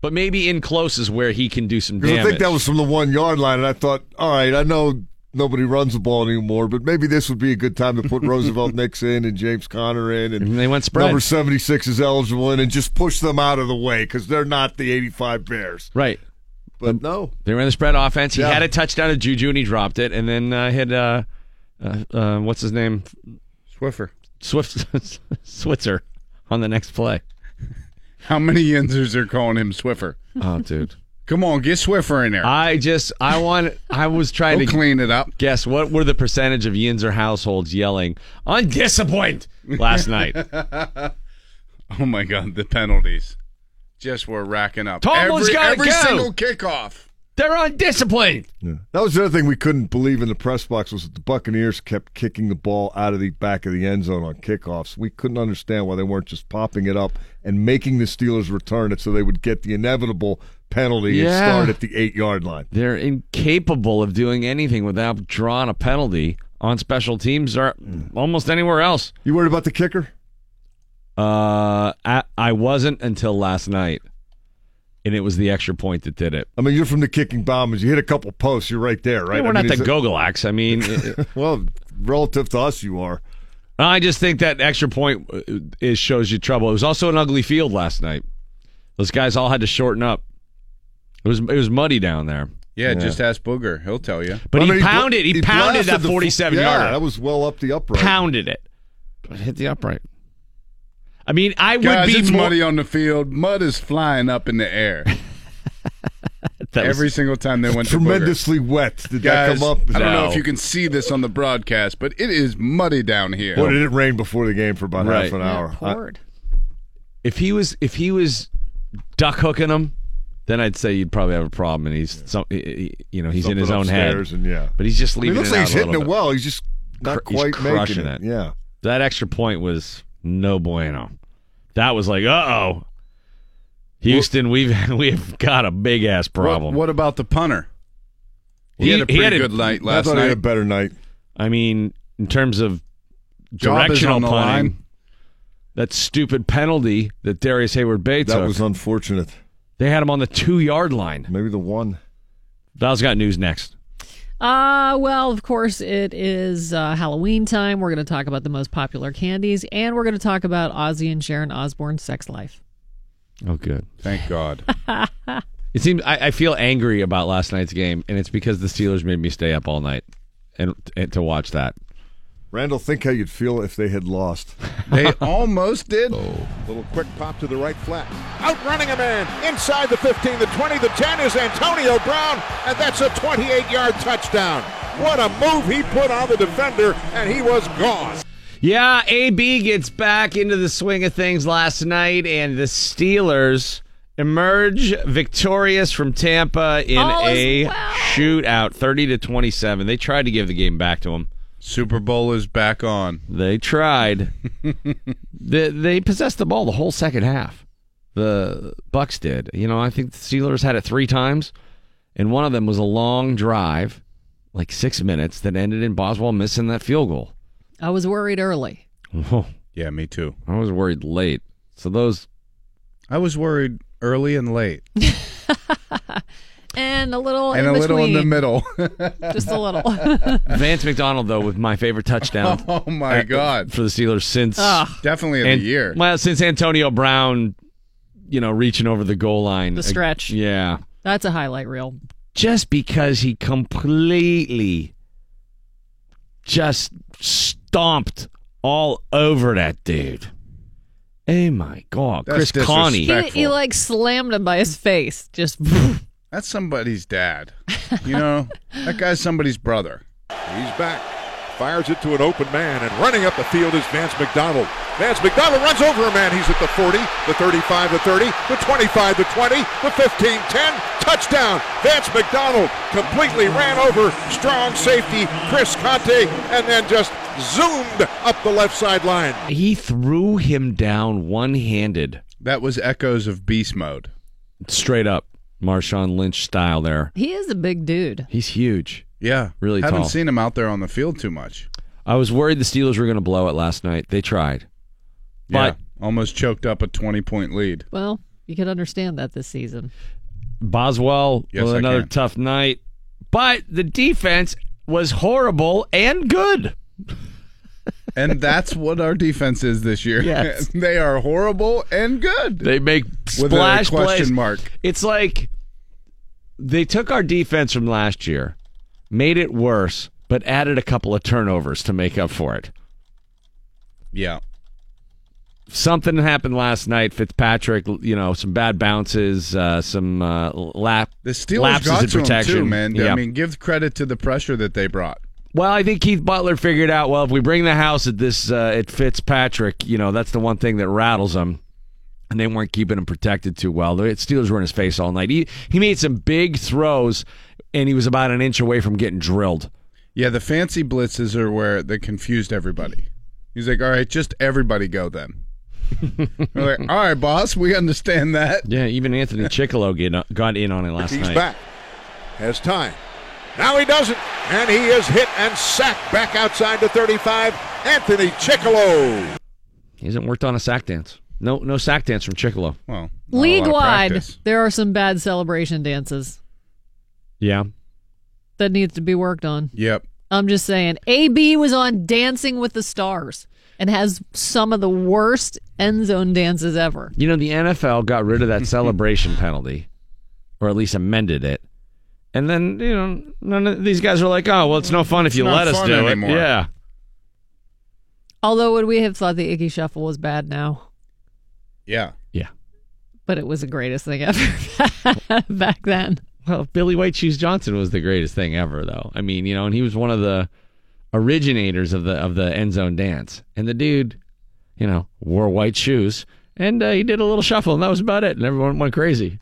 Speaker 3: But maybe in close is where he can do some damage.
Speaker 7: I think that was from the one yard line, and I thought, all right, I know nobody runs the ball anymore, but maybe this would be a good time to put Roosevelt Nix in and James Conner in, and
Speaker 3: And they went spread.
Speaker 7: number seventy six is eligible in, and just push them out of the way because they're not the eighty five Bears.
Speaker 3: right.
Speaker 7: But no,
Speaker 3: They ran the spread offense. He
Speaker 7: Yeah.
Speaker 3: had a touchdown to Juju and he dropped it, and then uh, hit uh, uh, uh, what's his name,
Speaker 5: Swiffer.
Speaker 3: Swift Switzer, on the next play.
Speaker 5: How many Yinzers are calling him Swiffer?
Speaker 3: Oh, dude.
Speaker 5: Come on, get Swiffer in there.
Speaker 3: I just I want I was trying
Speaker 5: He'll
Speaker 3: to
Speaker 5: clean it up.
Speaker 3: guess what were the percentage of Yinzer households yelling undisciplined last night.
Speaker 5: Oh my God, the penalties just were racking up.
Speaker 3: Tomlin's
Speaker 5: every
Speaker 3: gotta
Speaker 5: every
Speaker 3: go.
Speaker 5: single kickoff.
Speaker 3: They're undisciplined.
Speaker 7: Yeah. That was the other thing we couldn't believe in the press box was that the Buccaneers kept kicking the ball out of the back of the end zone on kickoffs. We couldn't understand why they weren't just popping it up and making the Steelers return it so they would get the inevitable penalty and start at the eight yard line.
Speaker 3: They're incapable of doing anything without drawing a penalty on special teams or almost anywhere else.
Speaker 7: You worried about the kicker?
Speaker 3: Uh, I, I wasn't until last night, and it was the extra point that did it.
Speaker 7: I mean, you're from the kicking bombers. You hit a couple posts, you're right there, right?
Speaker 3: Yeah, we're
Speaker 7: I
Speaker 3: not
Speaker 7: mean,
Speaker 3: the
Speaker 7: is
Speaker 3: Gogolax. I mean, it-
Speaker 7: well, relative to us, you are.
Speaker 3: I just think that extra point uh, is shows you trouble. It was also an ugly field last night. Those guys all had to shorten up. It was it was muddy down there.
Speaker 5: Yeah, just ask Booger. He'll tell you.
Speaker 3: But
Speaker 7: I
Speaker 3: he
Speaker 7: mean,
Speaker 3: pounded. He, pounded
Speaker 7: blasted
Speaker 3: that
Speaker 7: the-
Speaker 3: forty-seven
Speaker 7: yeah,
Speaker 3: yarder.
Speaker 7: that was well up the upright.
Speaker 3: pounded it. But hit the upright. I mean, I would
Speaker 5: Guys,
Speaker 3: be
Speaker 5: it's
Speaker 3: more.
Speaker 5: muddy on the field. Mud is flying up in the air
Speaker 3: that was-
Speaker 5: every single time they went to
Speaker 7: Tremendously wet. Did
Speaker 5: Guys,
Speaker 7: that come up?
Speaker 5: I don't know
Speaker 3: No.
Speaker 5: if you can see this on the broadcast, but it is muddy down here.
Speaker 7: Or did it rain before the game for about
Speaker 3: Right.
Speaker 7: half an
Speaker 2: Yeah,
Speaker 7: hour? I-
Speaker 2: poured.
Speaker 3: if he was if he was duck hooking him, then I'd say you'd probably have a problem. And he's some, he- he- you know, he's in his own head.
Speaker 7: And yeah.
Speaker 3: But he's just
Speaker 7: I mean,
Speaker 3: leaving
Speaker 7: it looks
Speaker 3: it
Speaker 7: like he's hitting
Speaker 3: little
Speaker 7: it
Speaker 3: bit.
Speaker 7: well. He's just not
Speaker 3: Cr- he's
Speaker 7: quite
Speaker 3: crushing
Speaker 7: making it.
Speaker 3: it.
Speaker 7: Yeah.
Speaker 3: That extra point was no bueno. That was like, uh oh, Houston, we've we've got a big ass problem.
Speaker 5: what about the punter? He,
Speaker 3: He-
Speaker 5: had a pretty
Speaker 3: had a-
Speaker 5: good night
Speaker 7: I
Speaker 5: last
Speaker 7: night. he had a better night.
Speaker 3: I mean, in terms of
Speaker 5: Job
Speaker 3: directional
Speaker 5: on the
Speaker 3: punting,
Speaker 5: line.
Speaker 3: that stupid penalty that Darrius Heyward-Bey's
Speaker 7: That
Speaker 3: took,
Speaker 7: was unfortunate.
Speaker 3: They had him on the two yard line.
Speaker 7: Maybe the one.
Speaker 3: Val's got news next.
Speaker 2: Uh, well, of course, it is uh, Halloween time. We're going to talk about the most popular candies, and we're going to talk about Ozzy and Sharon Osbourne's sex life.
Speaker 3: Oh, good.
Speaker 5: Thank God.
Speaker 3: It seems I, I feel angry about last night's game, and it's because the Steelers made me stay up all night and, and to watch that.
Speaker 7: Randall, think how you'd feel if they had lost.
Speaker 5: they almost did. Oh.
Speaker 1: Little quick pop to the right flat. Outrunning a man inside the 15, the 20, the 10 is Antonio Brown, and that's a 28 yard touchdown. What a move he put on the defender, and he was gone.
Speaker 3: Yeah, AB gets back into the swing of things last night, and the Steelers emerge victorious from Tampa in
Speaker 2: All
Speaker 3: a
Speaker 2: well.
Speaker 3: shootout, thirty to twenty-seven. They tried to give the game back to them.
Speaker 5: Super Bowl is back on.
Speaker 3: They tried. they, they possessed the ball the whole second half. The Bucks did. You know, I think the Steelers had it three times, and one of them was a long drive, like six minutes, that ended in Boswell missing that field goal.
Speaker 2: I was worried early.
Speaker 3: Whoa,
Speaker 5: Yeah, me too.
Speaker 3: I was worried late. So those
Speaker 5: I was worried early and late,
Speaker 2: And a little
Speaker 5: and
Speaker 2: in
Speaker 5: a little in the middle.
Speaker 2: Just a little.
Speaker 3: Vance McDonald, though, with my favorite touchdown
Speaker 5: oh my
Speaker 3: uh,
Speaker 5: God!
Speaker 3: for the Steelers since
Speaker 2: Ugh.
Speaker 5: Definitely of
Speaker 3: and-
Speaker 5: the year.
Speaker 3: Well, since Antonio Brown, you know, reaching over the goal line,
Speaker 2: The stretch.
Speaker 3: yeah,
Speaker 2: That's a highlight reel.
Speaker 3: just because he completely just stomped all over that dude. Oh my god,
Speaker 5: That's
Speaker 3: Chris Conte.
Speaker 2: He, he like slammed him by his face. Just
Speaker 5: That's somebody's dad. You know, that guy's somebody's brother.
Speaker 1: He's back. Fires it to an open man, and running up the field is Vance McDonald. Vance McDonald runs over a man. He's at the 40, the 35, the 30, the 25, the 20, the 15, 10. Touchdown. Vance McDonald completely ran over strong safety Chris Conte and then just zoomed up the left sideline.
Speaker 3: He threw him down one-handed,
Speaker 5: That was echoes of beast mode.
Speaker 3: straight up, Marshawn Lynch style. There,
Speaker 2: he is a big dude.
Speaker 3: he's huge.
Speaker 5: Yeah,
Speaker 3: Really I
Speaker 5: Haven't
Speaker 3: tall.
Speaker 5: seen him out there on the field too much.
Speaker 3: I was worried the Steelers were going to blow it last night. They tried. But
Speaker 5: yeah, almost choked up a twenty-point lead.
Speaker 2: Well, you could understand that this season.
Speaker 3: Boswell
Speaker 5: Yes,
Speaker 3: with another tough night. But the defense was horrible and good.
Speaker 5: And that's what our defense is this year.
Speaker 3: Yes.
Speaker 5: they are horrible and good.
Speaker 3: They make
Speaker 5: With a question
Speaker 3: plays.
Speaker 5: mark.
Speaker 3: It's like they took our defense from last year, made it worse, but added a couple of turnovers to make up for it.
Speaker 5: yeah.
Speaker 3: Something happened last night. Fitzpatrick, you know, some bad bounces, uh, some uh, lap
Speaker 5: The Steelers
Speaker 3: lapses
Speaker 5: got
Speaker 3: in
Speaker 5: to him
Speaker 3: protection.
Speaker 5: too, man.
Speaker 3: Yeah.
Speaker 5: I mean, give credit to the pressure that they brought.
Speaker 3: Well, I think Keith Butler figured out. Well, if we bring the house at this, uh, it Fitzpatrick. You know, that's the one thing that rattles him, and they weren't keeping him protected too well. The Steelers were in his face all night. He he made some big throws, and he was about an inch away from getting drilled.
Speaker 5: Yeah, the fancy blitzes are where they confused everybody. He's like, all right, just everybody go then. We're like, all right, boss, we understand that.
Speaker 3: Yeah, even Anthony Chickillo get, got in on it last
Speaker 1: He's
Speaker 3: night.
Speaker 1: He's back. Has time. Now he doesn't. And he is hit and sacked back outside the 35. Anthony Chickillo.
Speaker 3: He hasn't worked on a sack dance. No, no sack dance from Chickillo.
Speaker 5: Well,
Speaker 2: League wide, there are some bad celebration dances
Speaker 3: Yeah.
Speaker 2: that needs to be worked on.
Speaker 5: Yep.
Speaker 2: I'm just saying. AB was on Dancing with the Stars and has some of the worst end zone dances ever.
Speaker 3: You know, the NFL got rid of that celebration penalty, or at least amended it. And then, you know, none of these guys are like, oh, well, it's no fun if
Speaker 5: It's
Speaker 3: you
Speaker 5: not
Speaker 3: let us
Speaker 5: fun
Speaker 3: do
Speaker 5: anymore.
Speaker 3: it. Yeah.
Speaker 2: Although, would we have thought the Ickey Shuffle was bad now?
Speaker 5: Yeah.
Speaker 3: Yeah.
Speaker 2: But it was the greatest thing ever back then.
Speaker 3: Well, Billy White Shoes Johnson was the greatest thing ever, though. I mean, you know, and he was one of the originators of the of the end zone dance. And the dude, you know, wore white shoes, and uh, he did a little shuffle, and that was about it. And everyone went crazy.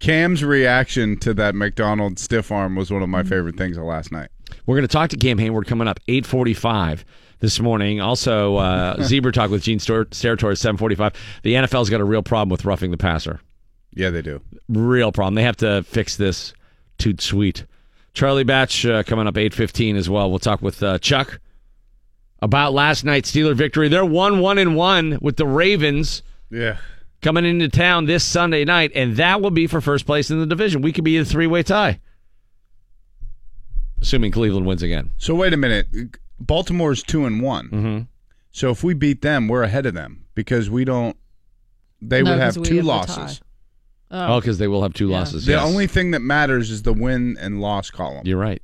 Speaker 5: Cam's reaction to that McDonald's stiff arm was one of my favorite things of last night.
Speaker 3: We're going to talk to Cam Heyward coming up 845 this morning. Also, uh, Zebra Talk with Gene Steratore 745. The NFL's got a real problem with roughing the passer.
Speaker 5: Yeah, they do.
Speaker 3: Real problem. They have to fix this toot sweet. Charlie Batch uh, coming up 815 as well. We'll talk with uh, Chuck about last night's Steeler victory. They're 1 1 and 1 with the Ravens
Speaker 5: Yeah.
Speaker 3: Coming into town this Sunday night, and that will be for first place in the division. We could be a three way tie. Assuming Cleveland wins again.
Speaker 5: So wait a minute. Baltimore's two and one.
Speaker 3: Mm-hmm.
Speaker 5: So if we beat them, we're ahead of them because we don't. They
Speaker 2: No,
Speaker 5: would have two
Speaker 2: have
Speaker 5: losses.
Speaker 3: Oh, because they will have two
Speaker 2: Yeah.
Speaker 3: losses.
Speaker 5: The
Speaker 3: yes.
Speaker 5: only thing that matters is the win and loss column.
Speaker 3: You're right.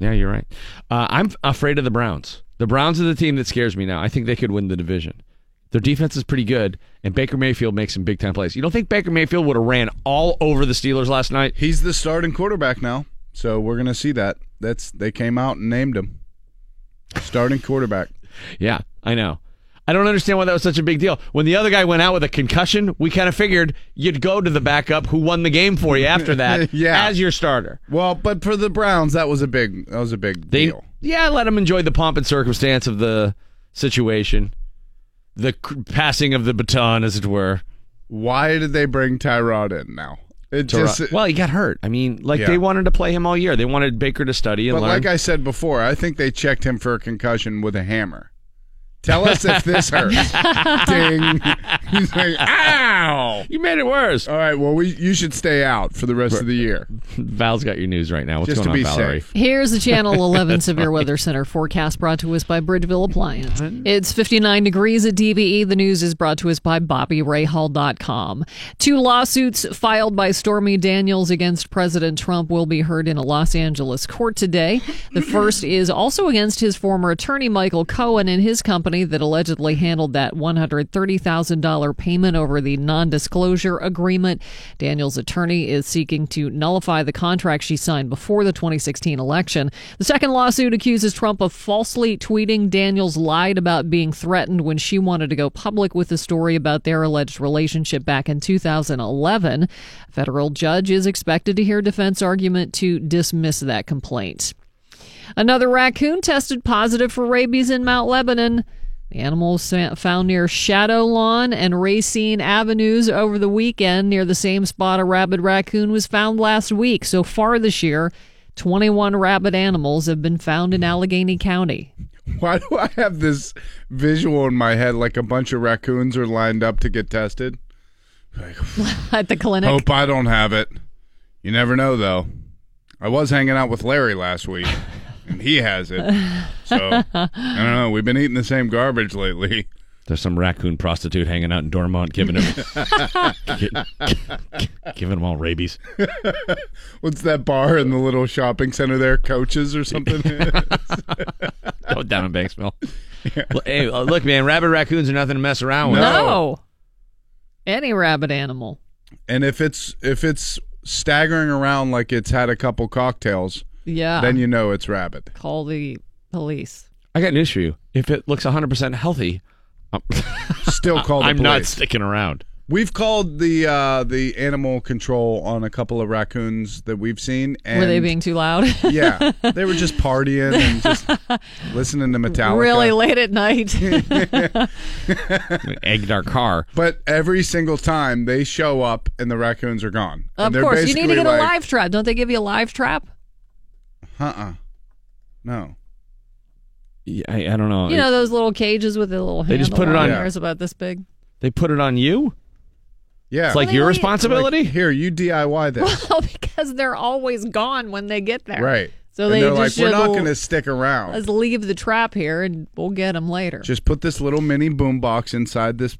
Speaker 3: Yeah, you're right. Uh, I'm afraid of the Browns. The Browns are the team that scares me now. I think they could win the division. Their defense is pretty good, and Baker Mayfield makes some big time plays. You don't think Baker Mayfield would have ran all over the Steelers last night?
Speaker 5: He's the starting quarterback now, so we're gonna see that. That's they came out and named him starting quarterback.
Speaker 3: Yeah, I know. I don't understand why that was such a big deal. When the other guy went out with a concussion, we kind of figured you'd go to the backup who won the game for you after that
Speaker 5: Yeah.
Speaker 3: as your starter.
Speaker 5: Well, but for the Browns, that was a big that was a big
Speaker 3: They,
Speaker 5: deal.
Speaker 3: yeah, let him enjoy the pomp and circumstance of the situation, the c- passing of the baton, as it were.
Speaker 5: Why did they bring Tyrod in now? It just
Speaker 3: well, he got hurt. I mean, like
Speaker 5: Yeah.
Speaker 3: they wanted to play him all year. They wanted Baker to study and
Speaker 5: But
Speaker 3: learn.
Speaker 5: like I said before, I think they checked him for a concussion with a hammer. Tell us if this hurts. Ding. He's like, ow.
Speaker 3: you made it worse.
Speaker 5: All right, well, we you should stay out for the rest of the year.
Speaker 3: Val's got your news right now. What's
Speaker 5: Just to
Speaker 3: going on, Valerie?
Speaker 5: safe.
Speaker 2: Here's the Channel 11 Severe Weather Center forecast brought to us by Bridgeville Appliance. It's 59 degrees at DVE. The news is brought to us by BobbyRayHall.com. Two lawsuits filed by Stormy Daniels against President Trump will be heard in a Los Angeles court today. The first is also against his former attorney, Michael Cohen, and his company that allegedly handled that $130,000 payment over the non disclosure agreement. Daniels' attorney is seeking to nullify the contract she signed before the 2016 election. The second lawsuit accuses Trump of falsely tweeting Daniels lied about being threatened when she wanted to go public with the story about their alleged relationship back in 2011. A federal judge is expected to hear defense argument to dismiss that complaint. Another raccoon tested positive for rabies in Mount Lebanon. The animal was sa- found near Shadow Lawn and Racine Avenues over the weekend, near the same spot a rabid raccoon was found last week. So far this year, 21 rabid animals have been found in Allegheny County.
Speaker 5: Why do I have this visual in my head like a bunch of raccoons are lined up to get tested? Like,
Speaker 2: At the clinic.
Speaker 5: hope I don't have it. You never know, though. I was hanging out with Larry last week, and he has it. So I don't know. We've been eating the same garbage lately.
Speaker 3: There's some raccoon prostitute hanging out in Dormont giving him giving them all rabies.
Speaker 5: What's that bar in the little shopping center there? Coaches or something?
Speaker 3: Oh, down in Banksville. Look- Hey, uh, look, man, rabid raccoons are nothing to mess around with.
Speaker 2: No. Any rabid animal.
Speaker 5: and if it's if it's staggering around like it's had a couple cocktails,
Speaker 2: Yeah.
Speaker 5: then you know it's rabid.
Speaker 2: Call the police.
Speaker 3: I got news for you. If it looks 100% healthy, I'm,
Speaker 5: Still call the police
Speaker 3: I'm not sticking around.
Speaker 5: We've called the uh, the animal control on a couple of raccoons that we've seen. And
Speaker 2: Were they being too loud?
Speaker 5: yeah, they were just partying and just listening to Metallica.
Speaker 2: really late at night.
Speaker 3: Egged our car.
Speaker 5: But every single time they show up and the raccoons are gone.
Speaker 2: of
Speaker 5: And
Speaker 2: course, you need to
Speaker 5: basically
Speaker 2: get a live trap. Don't they give you a live trap?
Speaker 5: Uh-uh. No.
Speaker 3: Yeah, I, I don't know.
Speaker 2: You know those little cages with the little.
Speaker 3: They just
Speaker 2: handle
Speaker 3: put it on-
Speaker 2: there. It's about this big.
Speaker 3: they put it on you.
Speaker 5: Yeah.
Speaker 3: It's like
Speaker 2: Well,
Speaker 3: your
Speaker 2: they-
Speaker 3: responsibility.
Speaker 5: Like, Here, you DIY this.
Speaker 2: Well, because they're always gone when they get there.
Speaker 5: right.
Speaker 2: So
Speaker 5: and
Speaker 2: they
Speaker 5: they're
Speaker 2: just
Speaker 5: like, we're not
Speaker 2: should-
Speaker 5: going to stick around.
Speaker 2: Let's leave the trap here and we'll get them later.
Speaker 5: Just put this little mini boom box inside this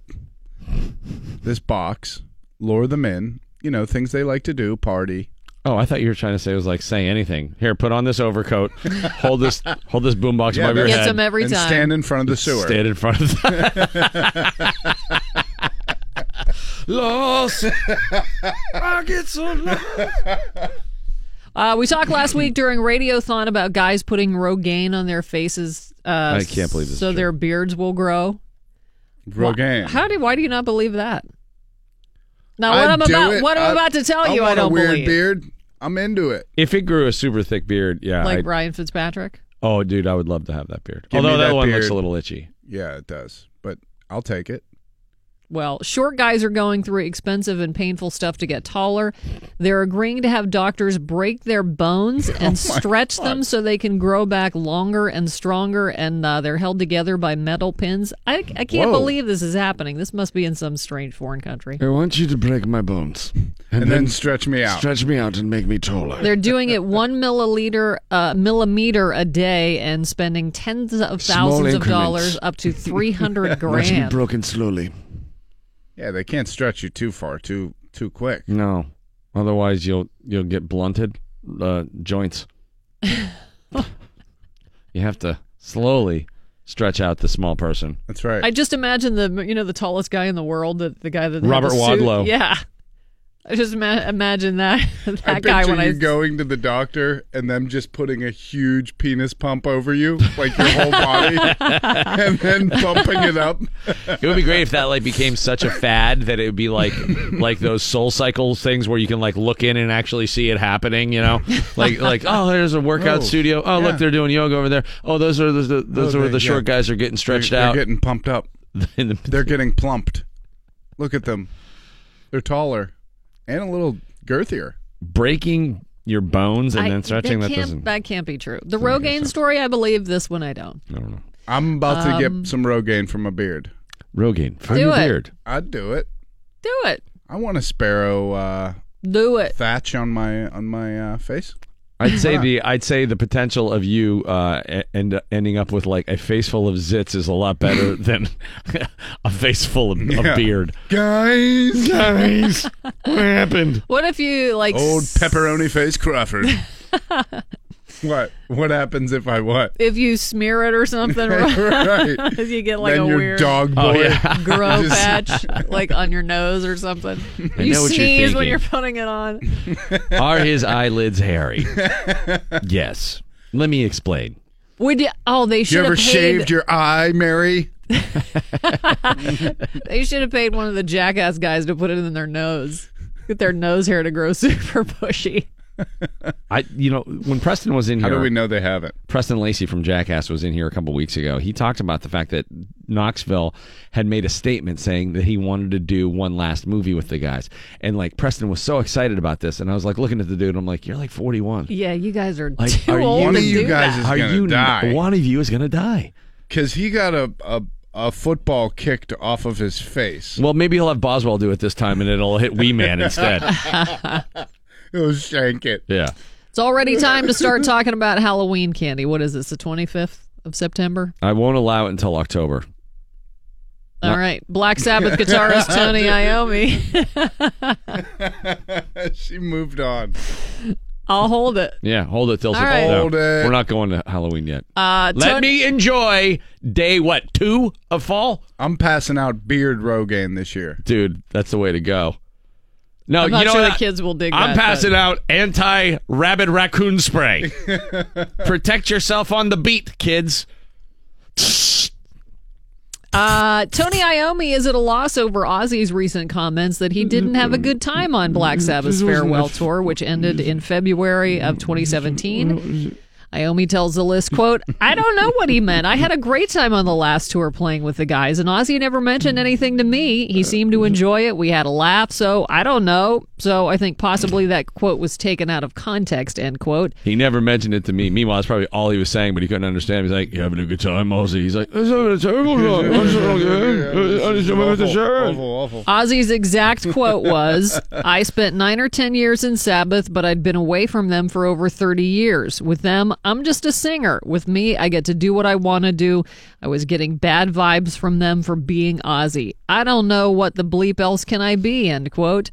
Speaker 5: this box. Lure them in. You know, things they like to do, party.
Speaker 3: Oh, I thought you were trying to say it was like say anything. Here, put on this overcoat. hold this. Hold this boombox
Speaker 5: Yeah,
Speaker 3: above your
Speaker 5: that's-
Speaker 2: Gets
Speaker 3: head.
Speaker 2: them every
Speaker 5: and
Speaker 2: time.
Speaker 5: stand in front of the sewer.
Speaker 3: Stand in front of the. lost. I get so lost.
Speaker 2: Uh, we talked last week during Radiothon about guys putting Rogaine on their faces. Uh,
Speaker 3: I can't believe this is
Speaker 2: So
Speaker 3: true.
Speaker 2: their beards will grow.
Speaker 5: Rogaine.
Speaker 2: How do? Why do you not believe that? Now, what
Speaker 5: I'd
Speaker 2: I'm about,
Speaker 5: it.
Speaker 2: what I'm
Speaker 5: I-
Speaker 2: about to tell you, I, don't
Speaker 5: a weird
Speaker 2: believe.
Speaker 5: beard. I'm into it.
Speaker 3: If it grew a super thick beard, yeah.
Speaker 2: Like
Speaker 3: I'd-
Speaker 2: Ryan Fitzpatrick.
Speaker 3: oh, dude, I would love to have that beard.
Speaker 5: Give me
Speaker 3: Although that,
Speaker 5: that
Speaker 3: one looks a little itchy.
Speaker 5: Yeah, it does. But I'll take it.
Speaker 2: Well, short guys are going through expensive and painful stuff to get taller. They're agreeing to have doctors break their bones and stretch them so they can grow back longer and stronger, and uh, they're held together by metal pins. I, I can't
Speaker 5: Whoa.
Speaker 2: believe this is happening. This must be in some strange foreign country.
Speaker 3: I want you to break my bones
Speaker 5: And, then, stretch me out.
Speaker 3: stretch me out and make me taller.
Speaker 2: They're doing it one milliliter, uh, millimeter a day, and spending tens of thousands of dollars, up to three hundred
Speaker 3: Watch me
Speaker 2: grand.
Speaker 3: broken slowly.
Speaker 5: Yeah, they can't stretch you too far, too too quick.
Speaker 3: No, otherwise you'll you'll get blunted uh, joints. you have to slowly stretch out the small person.
Speaker 5: That's right.
Speaker 2: I just imagine the you know the tallest guy in the world, the, the guy that
Speaker 3: Robert
Speaker 2: the suit.
Speaker 3: Wadlow.
Speaker 2: Yeah, I just ima- imagine that that
Speaker 5: I
Speaker 2: guy
Speaker 5: picture
Speaker 2: when
Speaker 5: you
Speaker 2: I
Speaker 5: going to the doctor and them just putting a huge penis pump over you, like your whole body, and then pumping it up.
Speaker 3: It would be great if that like became such a fad that it would be like like those Soul Cycle things where you can like look in and actually see it happening. You know, like like oh, there's a workout
Speaker 5: Oh,
Speaker 3: studio. Oh,
Speaker 5: yeah.
Speaker 3: look, they're doing yoga over there. Oh, those are the, those
Speaker 5: Oh,
Speaker 3: are
Speaker 5: they-
Speaker 3: the short
Speaker 5: yeah.
Speaker 3: guys are getting stretched
Speaker 5: they're,
Speaker 3: out.
Speaker 5: They're getting pumped up.
Speaker 3: in the-
Speaker 5: They're getting plumped. Look at them. They're taller and a little girthier.
Speaker 3: breaking your bones and
Speaker 2: I-
Speaker 3: then stretching.
Speaker 2: That
Speaker 3: That,
Speaker 2: can't
Speaker 3: doesn't.
Speaker 2: that can't be true. The Rogaine story, I believe. This one, I don't.
Speaker 3: I don't know.
Speaker 5: I'm about to
Speaker 2: Um,
Speaker 5: get some Rogaine from a beard.
Speaker 3: Rogaine for
Speaker 2: Do
Speaker 3: your
Speaker 2: it.
Speaker 3: beard.
Speaker 5: I'd do it.
Speaker 2: Do it.
Speaker 5: I want a sparrow uh,
Speaker 2: Do it.
Speaker 5: thatch on my on my uh, face.
Speaker 3: I'd say the I'd say the potential of you uh, e- end, ending up with like a face full of zits is a lot better than a face full of,
Speaker 5: Yeah.
Speaker 3: of beard.
Speaker 5: Guys,
Speaker 3: Guys, what happened?
Speaker 2: What if you like
Speaker 5: old
Speaker 2: s-
Speaker 5: pepperoni face Crawford. what? What happens if I what?
Speaker 2: If you smear it or something,
Speaker 5: right.
Speaker 2: you get like
Speaker 5: then
Speaker 2: a
Speaker 5: your
Speaker 2: weird
Speaker 5: dog oh, boy.
Speaker 3: Oh, yeah.
Speaker 2: grow
Speaker 5: Just-
Speaker 2: patch, like on your nose or something.
Speaker 3: I
Speaker 2: you
Speaker 3: know what you're
Speaker 2: sneeze when you're putting it on.
Speaker 3: Are his eyelids hairy? yes. Let me explain.
Speaker 2: Would you? Oh, they should
Speaker 5: You
Speaker 2: should
Speaker 5: ever
Speaker 2: have paid.
Speaker 5: shaved your eye, Mary?
Speaker 2: They should have paid one of the jackass guys to put it in their nose. Get their nose hair to grow super bushy.
Speaker 3: I, you know, when Preston was in here, How
Speaker 5: do we know they haven't?
Speaker 3: Preston Lacy from Jackass was in here a couple weeks ago. He talked about the fact that Knoxville had made a statement saying that he wanted to do one last movie with the guys. And like Preston was so excited about this. And I was like looking at the dude, and I'm like, you're like 41.
Speaker 2: Yeah, you guys are
Speaker 3: Like,
Speaker 2: too
Speaker 3: are
Speaker 2: old
Speaker 3: you-
Speaker 5: One
Speaker 2: to
Speaker 5: of you
Speaker 2: do
Speaker 5: guys
Speaker 2: that.
Speaker 5: is
Speaker 3: Are
Speaker 5: gonna
Speaker 3: you
Speaker 5: die.
Speaker 3: one of you is going to die?
Speaker 5: Because he got a, a a football kicked off of his face.
Speaker 3: Well, maybe he'll have Boswell do it this time and it'll hit Wee Man instead.
Speaker 5: He'll shank it.
Speaker 3: Yeah.
Speaker 2: It's already time to start talking about Halloween candy. What is this? The 25th of September.
Speaker 3: I won't allow it until October.
Speaker 2: All right, Black Sabbath guitarist Tony Iommi.
Speaker 5: she moved on.
Speaker 2: I'll hold it.
Speaker 3: Yeah, hold it till
Speaker 2: All right.
Speaker 3: no,
Speaker 5: it.
Speaker 3: We're not going to Halloween yet.
Speaker 2: Uh,
Speaker 3: Let
Speaker 2: Tony-
Speaker 3: me enjoy day what two of fall,
Speaker 5: I'm passing out beard Rogaine this year.
Speaker 3: dude. That's the way to go. No,
Speaker 2: I'm not
Speaker 3: you know
Speaker 2: sure
Speaker 3: what?
Speaker 2: the kids will dig
Speaker 3: I'm
Speaker 2: that,
Speaker 3: passing
Speaker 2: but-
Speaker 3: out anti-rabid raccoon spray. Protect yourself on the beat, kids.
Speaker 2: Uh, Tony Iommi is at a loss over Ozzy's recent comments that he didn't have a good time on Black Sabbath's farewell tour, which ended in February of 2017. Iommi tells the list, quote, I don't know what he meant. I had a great time on the last tour playing with the guys, and Ozzy never mentioned anything to me. He seemed to enjoy it. We had a laugh, so I don't know. So I think possibly that quote was taken out of context, end quote.
Speaker 3: He never mentioned it to me. Meanwhile, that's probably all he was saying, but he couldn't understand. He's like, "You having a good time, Ozzy?" He's like, "It's having a terrible time. I'm so okay. I just went with the shirt."
Speaker 2: Ozzy's exact quote was I spent nine or ten years in Sabbath, but I'd been away from them for over 30 years. With them, I'm just a singer. With me, I get to do what I want to do. I was getting bad vibes from them for being Ozzy. I don't know what the bleep else can I be, end quote.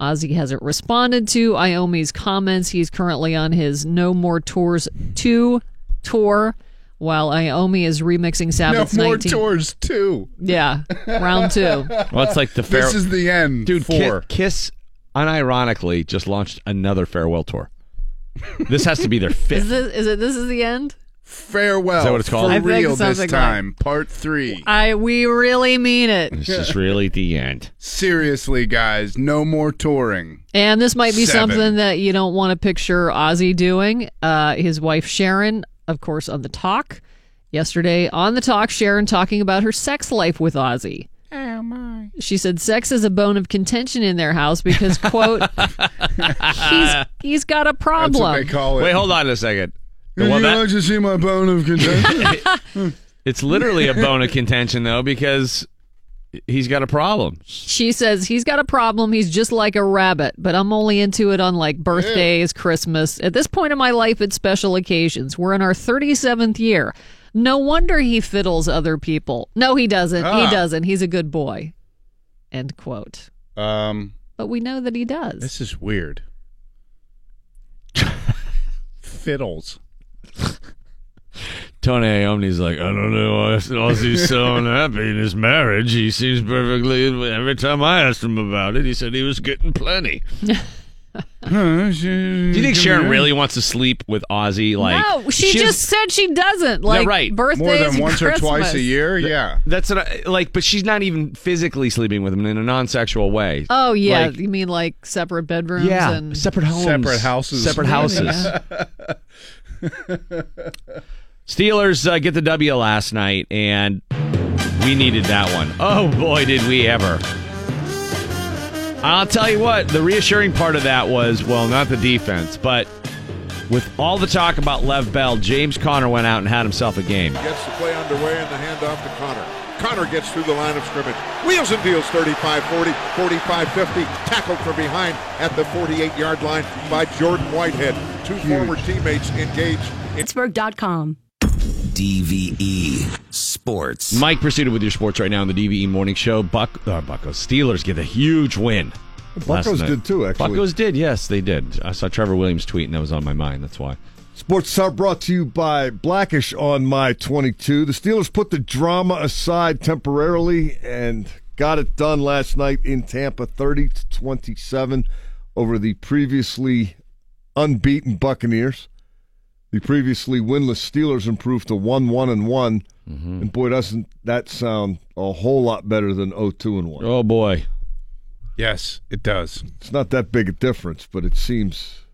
Speaker 2: Ozzy hasn't responded to Iommi's comments. He's currently on his No More Tours 2 tour, while Iommi is remixing Sabbath.
Speaker 5: No
Speaker 2: Sabbath's
Speaker 5: more
Speaker 2: 19
Speaker 5: tours too.
Speaker 2: Yeah, round two.
Speaker 3: Well, it's like the fair.
Speaker 5: This is the end.
Speaker 3: Dude, Ki-
Speaker 5: four.
Speaker 3: Kiss, unironically, just launched another farewell tour. This has to be their fifth.
Speaker 2: Is this is it? This is the end.
Speaker 5: Farewell.
Speaker 3: Is that what it's called?
Speaker 5: For
Speaker 3: I
Speaker 2: think
Speaker 5: real this
Speaker 2: something like-
Speaker 5: time. Part three.
Speaker 2: I we really mean it.
Speaker 3: This is really the end.
Speaker 5: Seriously, guys, no more touring.
Speaker 2: And this might be
Speaker 5: Seven.
Speaker 2: something that you don't want to picture Ozzy doing. Uh, his wife Sharon, of course, on the talk yesterday on the talk, Sharon talking about her sex life with Ozzy.
Speaker 5: Oh my.
Speaker 2: She said sex is a bone of contention in their house because quote he's he's got a
Speaker 5: That's what they
Speaker 2: problem.
Speaker 5: call it.
Speaker 3: Wait, hold on a second.
Speaker 5: Would
Speaker 3: Well,
Speaker 5: you
Speaker 3: that-
Speaker 5: like to see my bone of contention?
Speaker 3: it's literally a bone of contention, though, because he's got a problem.
Speaker 2: She says he's got a problem. He's just like a rabbit, but I'm only into it on like birthdays, Christmas. At this point in my life, it's special occasions. We're in our 37th year. No wonder he fiddles other people. No, he doesn't.
Speaker 5: Ah.
Speaker 2: He doesn't. He's a good boy. End quote.
Speaker 5: um,
Speaker 2: But we know that he does.
Speaker 5: this is weird. Fiddles.
Speaker 3: Tony Iommi's like, I don't know why Ozzy's so unhappy in his marriage. He seems perfectly. Every time I asked him about it, he said he was getting plenty.
Speaker 5: Do
Speaker 3: Do you think Sharon really wants to sleep with Ozzy? Like,
Speaker 2: no, she,
Speaker 3: has-
Speaker 2: just said she doesn't. Like
Speaker 3: right.
Speaker 2: birthdays,
Speaker 5: more than
Speaker 2: and
Speaker 5: once or twice a year? Yeah.
Speaker 3: That's what I, like, but she's not even physically sleeping with him in a non-sexual way.
Speaker 2: Oh yeah,
Speaker 3: Like-
Speaker 2: you mean like separate bedrooms?
Speaker 3: yeah,
Speaker 2: and
Speaker 3: separate homes,
Speaker 5: Separate houses.
Speaker 3: separate houses. Steelers uh, get the W last night, and we needed that one. Oh boy, did we ever! I'll tell you what, the reassuring part of that was well, not the defense, but with all the talk about Lev Bell, James Conner went out and had himself a game.
Speaker 1: Gets the play underway and the handoff to Conner. Conner gets through the line of scrimmage. Wheels and deals 35 40, 45 50. Tackled from behind at the 48 yard line by Jordan Whitehead. Two former teammates engaged in
Speaker 11: Pittsburgh.com.
Speaker 12: DVE E Sports.
Speaker 3: Mike Prisuta with your sports right now on the DVE Morning Show. Buck, uh, Buccos Steelers get a huge win. last
Speaker 7: Buccos
Speaker 3: night.
Speaker 7: did too, actually.
Speaker 3: Buccos did, yes, they did. I saw Trevor Williams tweet, and that was on my mind. That's why.
Speaker 7: Sports Talk brought to you by Blackish on My 22. The Steelers put the drama aside temporarily and got it done last night in Tampa, 30 to 27 over the previously unbeaten Buccaneers. The previously winless Steelers improved to 1 1 and one And boy, doesn't that sound a whole lot better than 0 2 and 1.
Speaker 3: Oh, boy.
Speaker 5: Yes, it does.
Speaker 7: It's not that big a difference, but it seems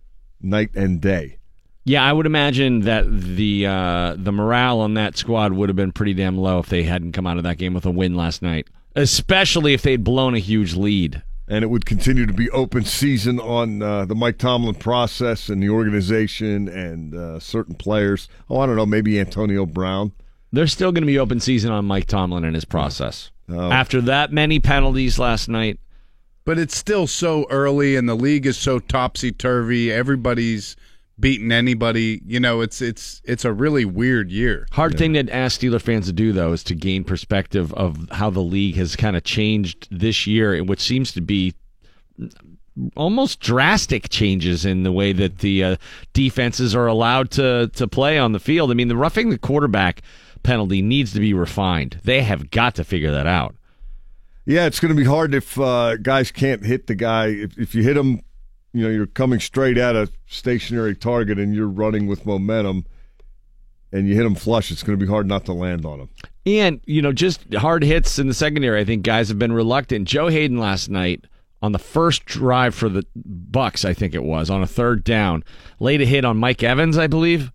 Speaker 7: night and day.
Speaker 3: Yeah, I would imagine that the uh, the morale on that squad would have been pretty damn low if they hadn't come out of that game with a win last night, especially if they'd blown a huge lead.
Speaker 7: and it would continue to be open season on uh, the Mike Tomlin process and the organization and uh, certain players. Oh, I don't know, maybe Antonio Brown.
Speaker 3: There's still going to be open season on Mike Tomlin and his process.
Speaker 7: Oh.
Speaker 3: After that many penalties last night,
Speaker 5: But it's still so early, and the league is so topsy turvy. Everybody's beating anybody. You know, it's it's it's a really weird year.
Speaker 3: hard thing to ask Steeler fans to do though is to gain perspective of how the league has kind of changed this year, which seems to be almost drastic changes in the way that the uh, defenses are allowed to to play on the field. I mean, the roughing the quarterback penalty needs to be refined. They have got to figure that out.
Speaker 7: Yeah, it's going to be hard if uh, guys can't hit the guy. If, if you hit him, you know, you're coming straight at a stationary target and you're running with momentum and you hit him flush, it's going to be hard not to land on him.
Speaker 3: And, you know, just hard hits in the secondary. I think guys have been reluctant. Joe Haden last night on the first drive for the Bucks, I think it was, on a third down, laid a hit on Mike Evans, I believe.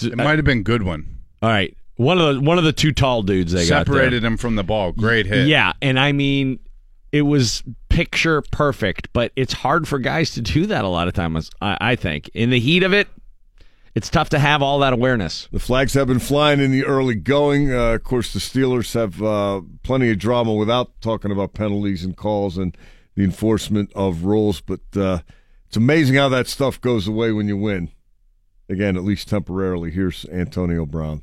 Speaker 5: It might have been Goodwin.
Speaker 3: All right. One of the one of the two tall dudes they got.
Speaker 5: Separated him from the ball. Great hit.
Speaker 3: Yeah, and I mean, it was picture perfect, but it's hard for guys to do that a lot of times. I, I think in the heat of it, it's tough to have all that awareness.
Speaker 7: The flags have been flying in the early going. Uh, of course, the Steelers have uh, plenty of drama without talking about penalties and calls and the enforcement of rules. But uh, it's amazing how that stuff goes away when you win. Again, at least temporarily. Here's Antonio Brown.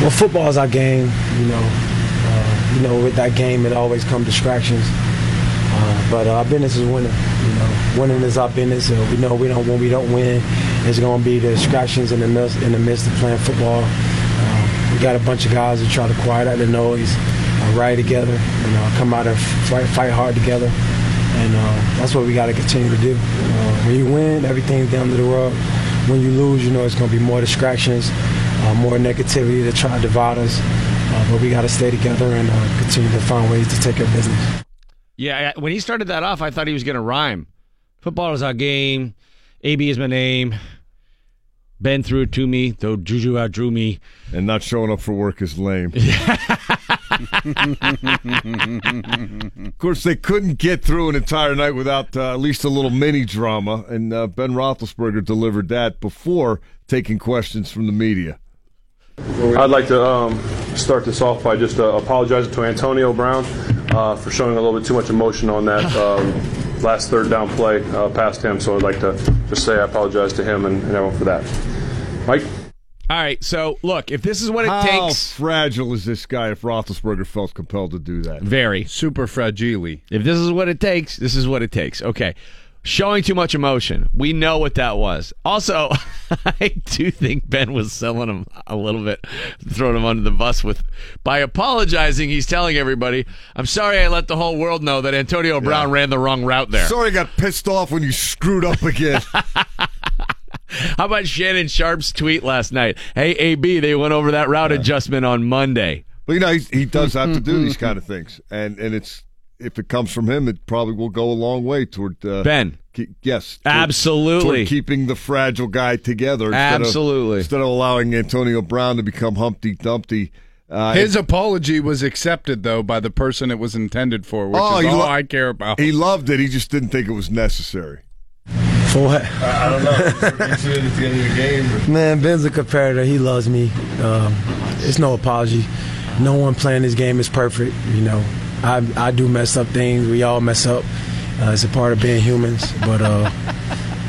Speaker 11: Well, football is our game. You know, uh, you know, with that game, it always come distractions. Uh, but uh, our business is winning. You know, winning is our business. Uh, we know we don't when we don't win, it's to be the distractions in the midst in the midst of playing football. Uh, we got a bunch of guys that try to quiet out the noise, uh, ride together, and uh, come out and fight, fight hard together. And uh, that's what we got to continue to do. Uh, when you win, everything's down to the rug. When you lose, you know it's going to be more distractions, uh, more negativity to try to divide us. Uh, but we got to stay together and uh, continue to find ways to take care of business.
Speaker 3: Yeah, when he started that off, I thought he was going to rhyme. Football is our game. AB is my name. Ben threw it to me, though Juju outdrew me.
Speaker 7: And not showing up for work is lame. of course, they couldn't get through an entire night without uh, at least a little mini drama, and uh, Ben Roethlisberger delivered that before taking questions from the media.
Speaker 10: I'd like to um, start this off by just uh, apologizing to Antonio Brown uh, for showing a little bit too much emotion on that um, last third down play uh, past him. So I'd like to just say I apologize to him and, and everyone for that. Mike?
Speaker 3: All right, so look, if this is what it takes.
Speaker 7: How
Speaker 3: takes,
Speaker 7: fragile is this guy if Roethlisberger felt compelled to do that?
Speaker 3: very.
Speaker 5: Super fragile.
Speaker 3: If this is what it takes, this is what it takes. Okay. Showing too much emotion. We know what that was. Also, I do think Ben was selling him a little bit, throwing him under the bus with by apologizing. He's telling everybody, "I'm sorry, I let the whole world know that Antonio Brown ran the wrong route there."
Speaker 7: Sorry, I got pissed off when you screwed up again.
Speaker 3: How about Shannon Sharpe's tweet last night? Hey, AB, they went over that route adjustment on Monday.
Speaker 7: But you know, he, he does have to do these kind of things, and and it's if it comes from him, it probably will go a long way toward uh,
Speaker 3: Ben.
Speaker 7: ke- yes, toward-
Speaker 3: Absolutely.
Speaker 7: toward keeping the fragile guy together. instead of-
Speaker 3: Absolutely.
Speaker 7: instead of allowing Antonio Brown to become Humpty Dumpty. Uh,
Speaker 5: His apology was accepted though by the person it was intended for, which
Speaker 7: Oh,
Speaker 5: is all
Speaker 7: lo-
Speaker 5: I care about.
Speaker 7: he loved it. He just didn't think it was necessary.
Speaker 11: For what?
Speaker 7: I don't know. He said at the end of the game.
Speaker 11: Man, Ben's a competitor. He loves me. Um, it's no apology. No one playing this game is perfect. You know, I I do mess up things. We all mess up. Uh, it's a part of being humans. But uh,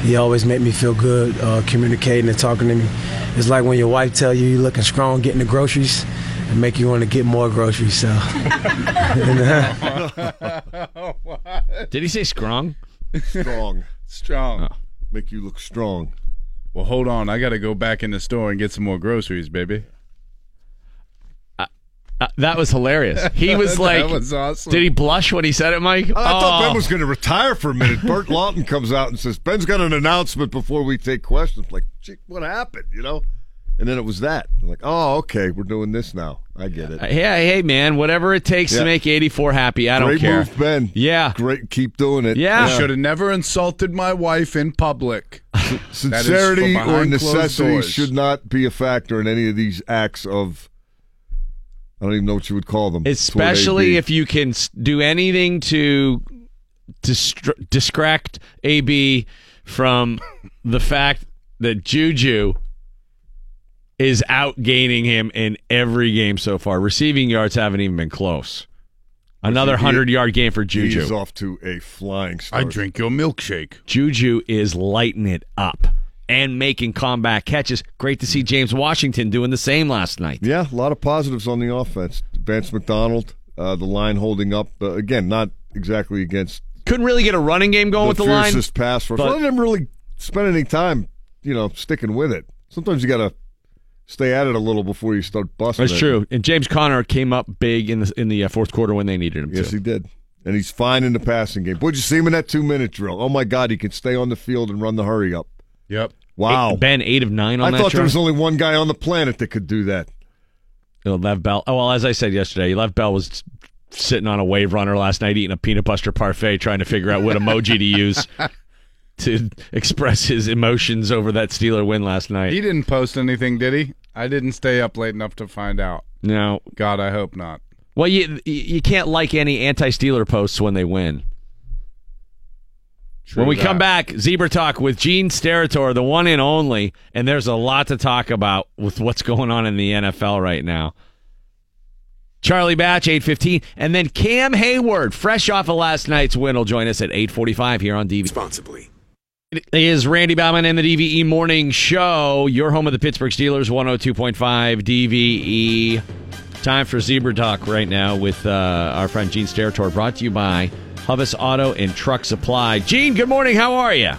Speaker 11: he always made me feel good, uh, communicating and talking to me. It's like when your wife tell you you're looking strong, getting the groceries, and make you want to get more groceries. So.
Speaker 3: Did he say strong?
Speaker 7: Strong.
Speaker 5: Strong.
Speaker 7: Make you look strong.
Speaker 5: Well, hold on. I got to go back in the store and get some more groceries, baby.
Speaker 3: Uh, that was hilarious. He was like,
Speaker 5: was awesome.
Speaker 3: Did he blush when he said it, Mike?
Speaker 7: I thought
Speaker 3: Oh.
Speaker 7: Ben was going to retire for a minute. Burt Lauten comes out and says, Ben's got an announcement before we take questions. Like, what happened, you know? And then it was that. I'm like, oh, okay, we're doing this now. I get it.
Speaker 3: Uh, Hey, hey, man, whatever it takes
Speaker 7: Yeah.
Speaker 3: to make 84 happy, I don't
Speaker 7: Great
Speaker 3: care.
Speaker 7: move, Ben.
Speaker 3: Yeah.
Speaker 7: Great. Keep doing it.
Speaker 3: Yeah.
Speaker 5: I should have never insulted my wife in public. That is
Speaker 7: Sincerity or necessity should not be a factor in any of these acts of. I don't even know what you would call them.
Speaker 3: Especially if you can do anything to distra- distract AB from the fact that Juju is outgaining him in every game so far. Receiving yards haven't even been close. Another 100 yard game for Juju.
Speaker 7: He's off to a flying start.
Speaker 5: I drink your milkshake.
Speaker 3: Juju is lighting it up and making combat catches. Great to see James Washington doing the same last night.
Speaker 7: Yeah, a lot of positives on the offense. Vance McDonald, uh, the line holding up. Uh, again, not exactly against
Speaker 3: Couldn't really get a running game going with the line.
Speaker 7: fiercest pass rush.
Speaker 3: but-
Speaker 7: Well, I didn't really spend any time, you know, sticking with it. Sometimes you got to stay at it a little before you start busting.
Speaker 3: That's
Speaker 7: it.
Speaker 3: true. And James Conner came up big in the in the uh, fourth quarter when they needed him
Speaker 7: Yes,
Speaker 3: to.
Speaker 7: he did. And he's fine in the passing game. Would you see him in that two minute drill? Oh my God, he can stay on the field and run the hurry up.
Speaker 5: Yep.
Speaker 7: Wow.
Speaker 3: Eight- ben eight of nine on
Speaker 7: I
Speaker 3: that
Speaker 7: thought there was only one guy on the planet that could do that.
Speaker 3: You know, Lev Bell. Oh well, as I said yesterday, Lev Bell was sitting on a wave runner last night eating a peanut butter parfait, trying to figure out what emoji to use to express his emotions over that Steeler win last night.
Speaker 5: He didn't post anything, did he? I didn't stay up late enough to find out.
Speaker 3: No.
Speaker 5: God, I hope not.
Speaker 3: Well, you you can't like any anti-Steeler posts when they win.
Speaker 5: True
Speaker 3: when we
Speaker 5: that.
Speaker 3: come back, Zebra Talk with Gene Steratore, the one and only, and there's a lot to talk about with what's going on in the NFL right now. Charlie Batch, 815, and then Cam Heyward, fresh off of last night's win, will join us at 845 here on DV.
Speaker 12: Responsibly.
Speaker 3: It is Randy Bauman and the DVE Morning Show, your home of the Pittsburgh Steelers, 102.5 DVE. Time for Zebra Talk right now with uh, our friend Gene Steratore, brought to you by Huvis Auto and Truck Supply. Gene, good morning. How are you?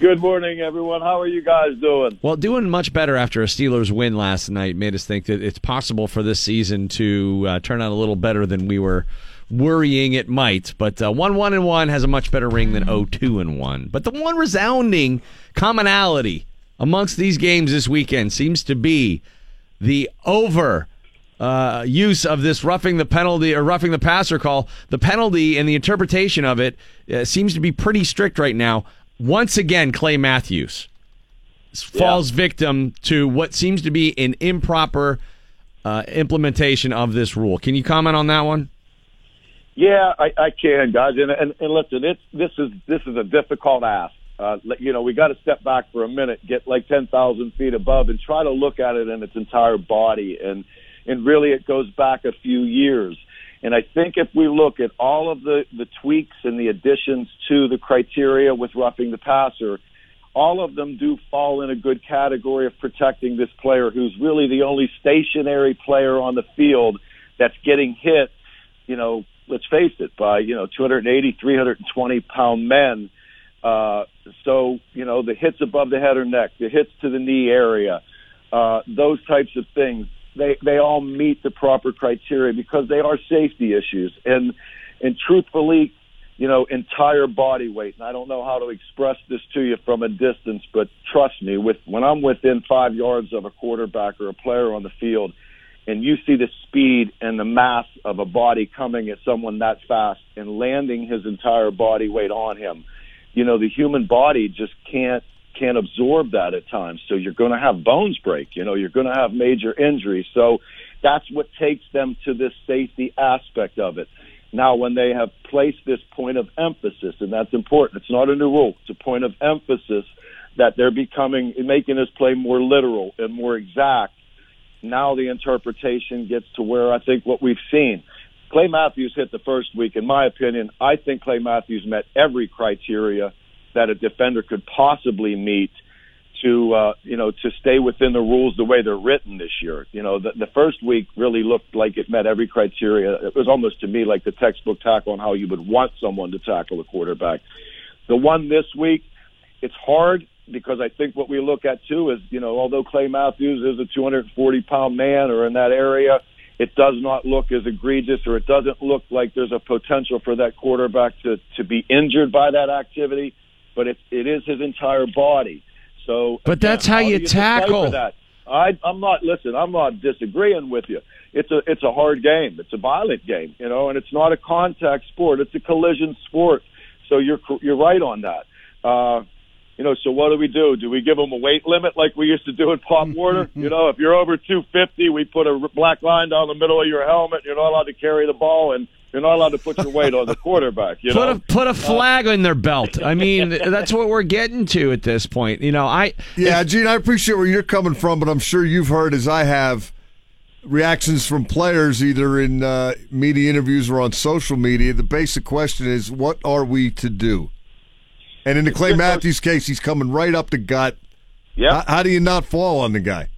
Speaker 13: Good morning, everyone. How are you guys doing?
Speaker 3: Well, doing much better after a Steelers win last night made us think that it's possible for this season to uh, turn out a little better than we were worrying it might. But uh, one one and one has a much better ring than 0-2 and one. But the one resounding commonality amongst these games this weekend seems to be the over uh, use of this roughing the penalty or roughing the passer call. The penalty and the interpretation of it uh, seems to be pretty strict right now. Once again, Clay Matthews falls victim to what seems to be an improper uh, implementation of this rule. Can you comment on that one?
Speaker 13: Yeah, I, I can, guys. And, and, and listen, it's this is this is a difficult ask. Uh, you know, we got to step back for a minute, get like ten thousand feet above, and try to look at it in its entire body. And and really, it goes back a few years. And I think if we look at all of the the tweaks and the additions to the criteria with roughing the passer, all of them do fall in a good category of protecting this player who's really the only stationary player on the field that's getting hit, you know, let's face it, by, you know, 280, 320 pound men. Uh, so, you know, the hits above the head or neck, the hits to the knee area, uh, those types of things, they, they all meet the proper criteria because they are safety issues. And, and truthfully, you know, entire body weight. And I don't know how to express this to you from a distance, but trust me, with when I'm within five yards of a quarterback or a player on the field, and you see the speed and the mass of a body coming at someone that fast and landing his entire body weight on him, you know, the human body just can't can't absorb that at times. So you're going to have bones break. You know, you're going to have major injuries. So that's what takes them to this safety aspect of it. Now, when they have placed this point of emphasis, and that's important, it's not a new rule, it's a point of emphasis that they're becoming, making this play more literal and more exact. Now the interpretation gets to where I think what we've seen. Clay Matthews hit the first week. In my opinion, I think Clay Matthews met every criteria that a defender could possibly meet to uh, you know to stay within the rules the way they're written this year. You know, the, the first week really looked like it met every criteria. It was almost to me like the textbook tackle on how you would want someone to tackle a quarterback. The one this week, it's hard because I think what we look at too is you know although Clay Matthews is a 240 pound man or in that area. It does not look as egregious, or it doesn't look like there's a potential for that quarterback to to be injured by that activity. But it it is his entire body. So,
Speaker 3: But that's how
Speaker 13: do
Speaker 3: you tackle.
Speaker 13: That? I, I'm not. Listen, I'm not disagreeing with you. It's a it's a hard game. It's a violent game, you know, and it's not a contact sport. It's a collision sport. So you're you're right on that. Uh, you know, so what do we do? Do we give them a weight limit like we used to do in Pop Warner? you know, if you're over 250, we put a black line down the middle of your helmet. You're not allowed to carry the ball, and you're not allowed to put your weight on the quarterback. You
Speaker 3: put
Speaker 13: know,
Speaker 3: a put a flag in their belt. I mean, that's what we're getting to at this point. You know, I
Speaker 7: Yeah, Gene, I appreciate where you're coming from, but I'm sure you've heard, as I have, reactions from players either in uh, media interviews or on social media. The basic question is, what are we to do? And in the Clay Matthews case, he's coming right up the gut.
Speaker 13: Yeah.
Speaker 7: How, how do you not fall on the guy?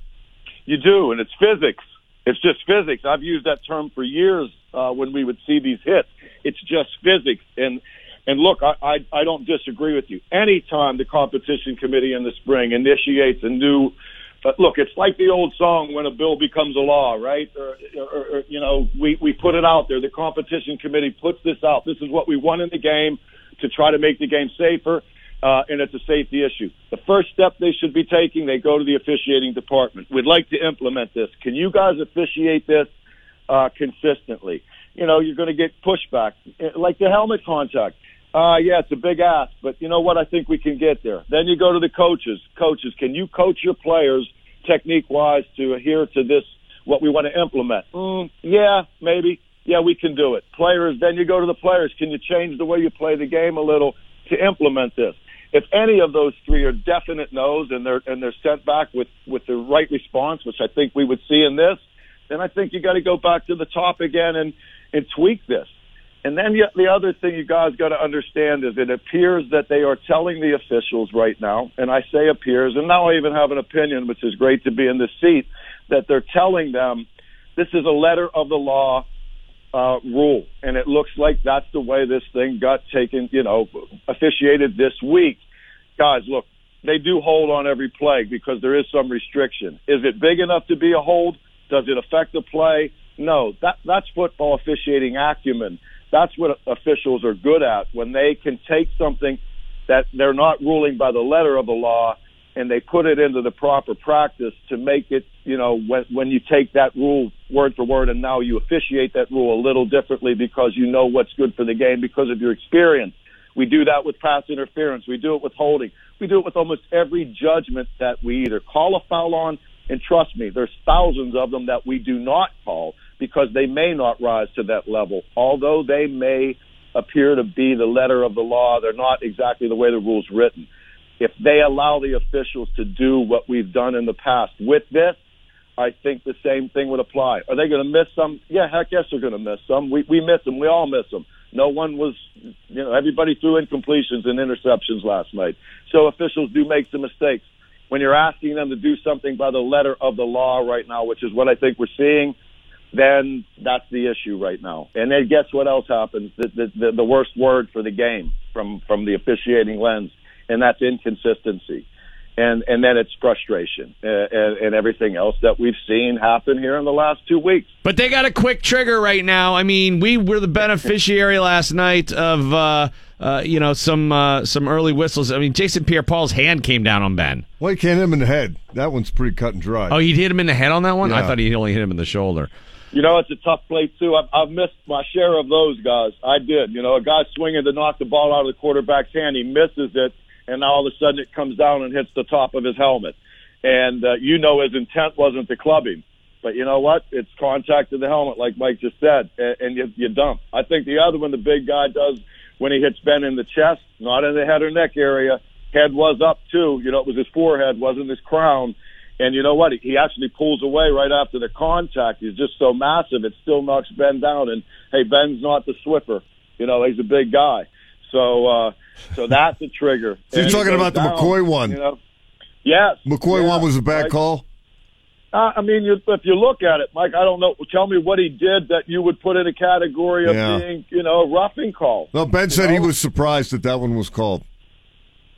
Speaker 13: You do, and it's physics. It's just physics. I've used that term for years uh, when we would see these hits. It's just physics. And and look, I, I I don't disagree with you. Anytime the competition committee in the spring initiates a new but look, it's like the old song when a bill becomes a law, right? Or, or, or you know, we we put it out there. The competition committee puts this out. This is what we want in the game to try to make the game safer. uh, and it's a safety issue. The first step they should be taking, they go to the officiating department. We'd like to implement this. Can you guys officiate this uh, consistently? You know, you're going to get pushback, Uh, like the helmet contact. Uh, yeah, it's a big ask, but you know what? I think we can get there. Then you go to the coaches. Coaches, can you coach your players technique wise to adhere to this, what we want to implement? Mm, yeah, maybe. Yeah, we can do it. Players, then you go to the players. Can you change the way you play the game a little to implement this? If any of those three are definite no's and they're and they're sent back with with the right response, which I think we would see in this, then I think you got to go back to the top again and and tweak this. And then yet the other thing you guys got to understand is it appears that they are telling the officials right now, and I say appears, and now I even have an opinion, which is great to be in this seat, that they're telling them this is a letter of the law uh, rule, and it looks like that's the way this thing got taken, you know, officiated this week. Guys, look, they do hold on every play because there is some restriction. Is it big enough to be a hold? Does it affect the play? No, that that's football officiating acumen. That's what officials are good at when they can take something that they're not ruling by the letter of the law and they put it into the proper practice to make it, you know, when when you take that rule word for word and now you officiate that rule a little differently because you know what's good for the game because of your experience. We do that with pass interference. We do it with holding. We do it with almost every judgment that we either call a foul on, and trust me, there's thousands of them that we do not call because they may not rise to that level. Although they may appear to be the letter of the law, they're not exactly the way the rule's written. If they allow the officials to do what we've done in the past with this, I think the same thing would apply. Are they going to miss some? Yeah, heck yes, they're going to miss some. We we miss them. We all miss them. No one was, you know, everybody threw incompletions and interceptions last night. So officials do make some mistakes. When you're asking them to do something by the letter of the law right now, which is what I think we're seeing, then that's the issue right now. And then guess what else happens? The, the, the, the worst word for the game from, from the officiating lens, and that's inconsistency. And, and then it's frustration uh, and, and everything else that we've seen happen here in the last two weeks.
Speaker 3: But they got a quick trigger right now. I mean, we were the beneficiary last night of uh, uh, you know some uh, some early whistles. I mean, Jason Pierre-Paul's hand came down on Ben.
Speaker 7: Well, he can't hit him in the head. That one's pretty cut and dry.
Speaker 3: Oh, he hit him in the head on that one. I thought he only hit him in the shoulder.
Speaker 13: You know, it's a tough play too. I've, I've missed my share of those guys. I did. You know, a guy swinging to knock the ball out of the quarterback's hand, he misses it, and all of a sudden it comes down and hits the top of his helmet. And uh, you know his intent wasn't to club him, but you know what? It's contact to the helmet, like Mike just said, and, you, you dump. I think the other one the big guy does when he hits Ben in the chest, not in the head or neck area. Head was up too. You know, it was his forehead, wasn't his crown. And you know what? He actually pulls away right after the contact. He's just so massive, it still knocks Ben down. And hey, Ben's not the Swiffer. You know, he's a big guy. So, uh, so that's a trigger.
Speaker 7: So you're talking about the McCoy one.
Speaker 13: You know? Yes.
Speaker 7: McCoy
Speaker 13: Yeah.
Speaker 7: one was a bad
Speaker 13: Right.
Speaker 7: call.
Speaker 13: Uh, I mean, you, if you look at it, Mike, I don't know. Tell me what he did that you would put in a category of
Speaker 7: Yeah.
Speaker 13: being, you know, a roughing call.
Speaker 7: No, Ben said he was surprised that that one was called.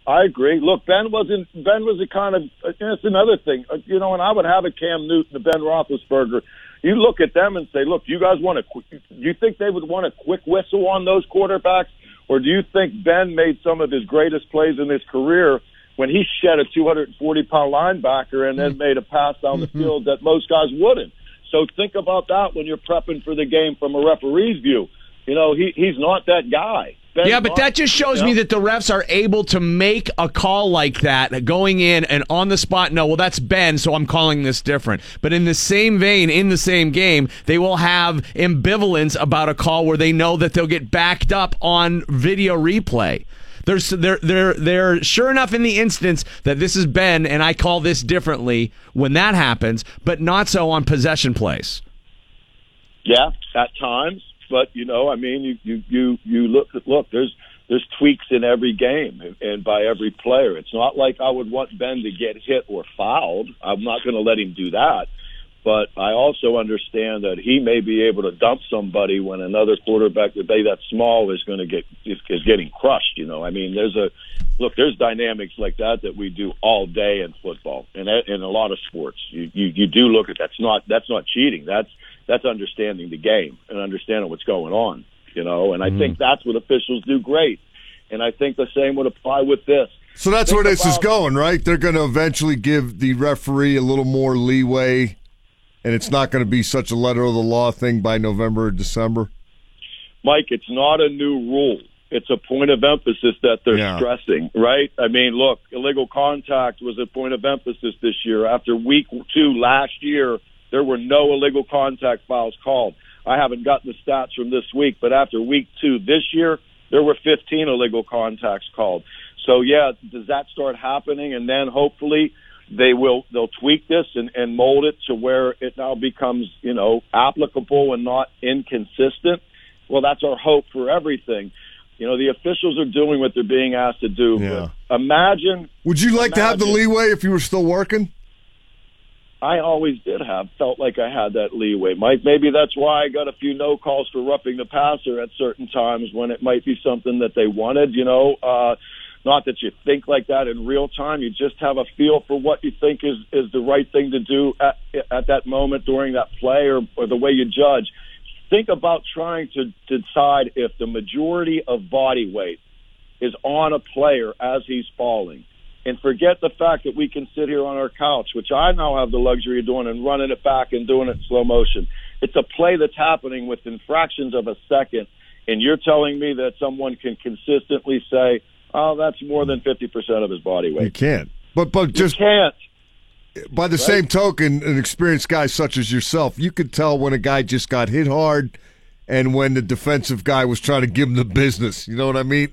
Speaker 13: I agree. Look, Ben wasn't. Ben was a kind of. That's another thing. Uh, you know, and I would have a Cam Newton, a Ben Roethlisberger, you look at them and say, "Look, you guys want a quick? You think they would want a quick whistle on those quarterbacks, or do you think Ben made some of his greatest plays in his career when he shed a 240 pound linebacker and then hmm. made a pass down the hmm. field that most guys wouldn't? So think about that when you're prepping for the game from a referee's view. You know, he he's not that guy. Ben's
Speaker 3: yeah, but that just shows
Speaker 13: you
Speaker 3: me that the refs are able to make a call like that, going in and on the spot. No, well, that's Ben, so I'm calling this different. But in the same vein, in the same game, they will have ambivalence about a call where they know that they'll get backed up on video replay. There's they're they're they're sure enough in the instance that this is Ben and I call this differently when that happens, but not so on possession plays.
Speaker 13: Yeah, at times, but you know, I mean, you you you you look look. There's there's tweaks in every game and, by every player. It's not like I would want Ben to get hit or fouled. I'm not going to let him do that. But I also understand that he may be able to dump somebody when another quarterback that that small is going to get is, is getting crushed. You know, I mean, there's a look. There's dynamics like that that we do all day in football and in a lot of sports. You you, you do look at that's not that's not cheating. That's that's understanding the game and understanding what's going on. You know, and I mm-hmm. think that's what officials do great. And I think the same would apply with this.
Speaker 7: So that's
Speaker 13: Think
Speaker 7: where this is going, right? They're going to eventually give the referee a little more leeway, and it's not going to be such a letter of the law thing by November or December.
Speaker 13: Mike, it's not a new rule. It's a point of emphasis that they're
Speaker 7: Yeah.
Speaker 13: stressing, right? I mean, look, illegal contact was a point of emphasis this year. After week two last year, there were no illegal contact fouls called. I haven't gotten the stats from this week, but after week two this year, there were 15 illegal contacts called. So yeah, does that start happening? And then hopefully they will they'll tweak this and, and mold it to where it now becomes you know applicable and not inconsistent. Well, that's our hope for everything. You know, the officials are doing what they're being asked to do.
Speaker 7: Yeah.
Speaker 13: Imagine
Speaker 7: Would you like to have the leeway if you were still working?
Speaker 13: I always did have felt like I had that leeway, Mike. Maybe that's why I got a few no calls for roughing the passer at certain times when it might be something that they wanted. You know, uh, not that you think like that in real time. You just have a feel for what you think is is the right thing to do at at that moment during that play or, or the way you judge. Think about trying to decide if the majority of body weight is on a player as he's falling. And forget the fact that we can sit here on our couch, which I now have the luxury of doing and running it back and doing it in slow motion. It's a play that's happening within fractions of a second. And you're telling me that someone can consistently say, oh, that's more than 50% of his body weight.
Speaker 7: You can't. But but just
Speaker 13: you can't.
Speaker 7: by the same token, an experienced guy such as yourself, you could tell when a guy just got hit hard and when the defensive guy was trying to give him the business. You know what I mean?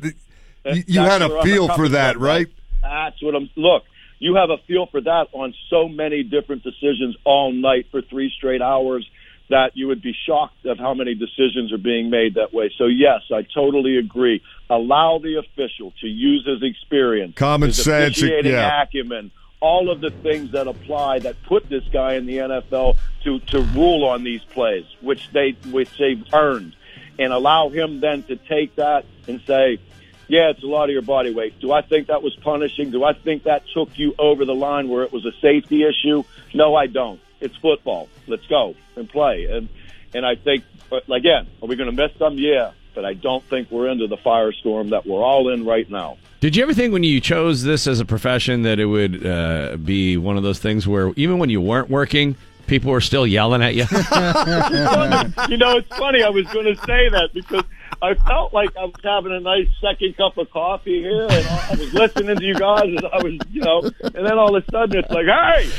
Speaker 7: You, you
Speaker 13: That's
Speaker 7: had a feel for that, right?
Speaker 13: That's what I'm. Look, you have a feel for that on so many different decisions all night for three straight hours that you would be shocked of how many decisions are being made that way. So yes, I totally agree. Allow the official to use his experience,
Speaker 7: Common
Speaker 13: his
Speaker 7: sense, yeah.
Speaker 13: acumen, all of the things that apply that put this guy in the NFL to to rule on these plays, which they which they've earned, and allow him then to take that and say, yeah, it's a lot of your body weight. Do I think that was punishing? Do I think that took you over the line where it was a safety issue? No, I don't. It's football. Let's go and play. And and I think, again, are we going to miss some? Yeah, but I don't think we're into the firestorm that we're all in right now.
Speaker 3: Did you ever think when you chose this as a profession that it would uh, be one of those things where even when you weren't working, people were still yelling at you?
Speaker 13: you know, it's funny. I was going to say that because I felt like I was having a nice second cup of coffee here, and I was listening to you guys, and I was, you know, and then all of a sudden it's like, hey,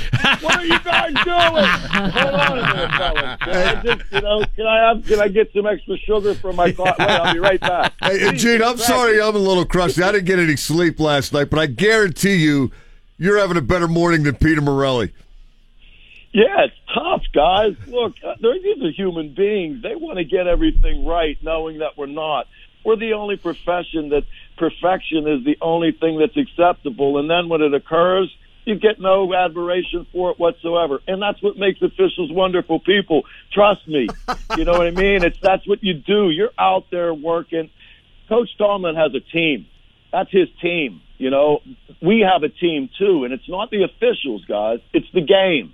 Speaker 13: what are you guys doing? Hold on a minute, fellas. Can I just, you know, can I have, can I get some extra sugar for my coffee? Wait, I'll be right back.
Speaker 7: Hey, uh, hey, Gene, I'm sorry I'm a little crusty. I didn't get any sleep last night, but I guarantee you, you're having a better morning than Peter Morelli.
Speaker 13: Yeah, it's guys. Look, uh, they're, these are human beings. They want to get everything right, knowing that we're not. We're the only profession that perfection is the only thing that's acceptable. And then when it occurs, you get no admiration for it whatsoever. And that's what makes officials wonderful people. Trust me. You know what I mean? It's that's what you do. You're out there working. Coach Tomlin has a team. That's his team. You know, we have a team too, and it's not the officials, guys. It's the game.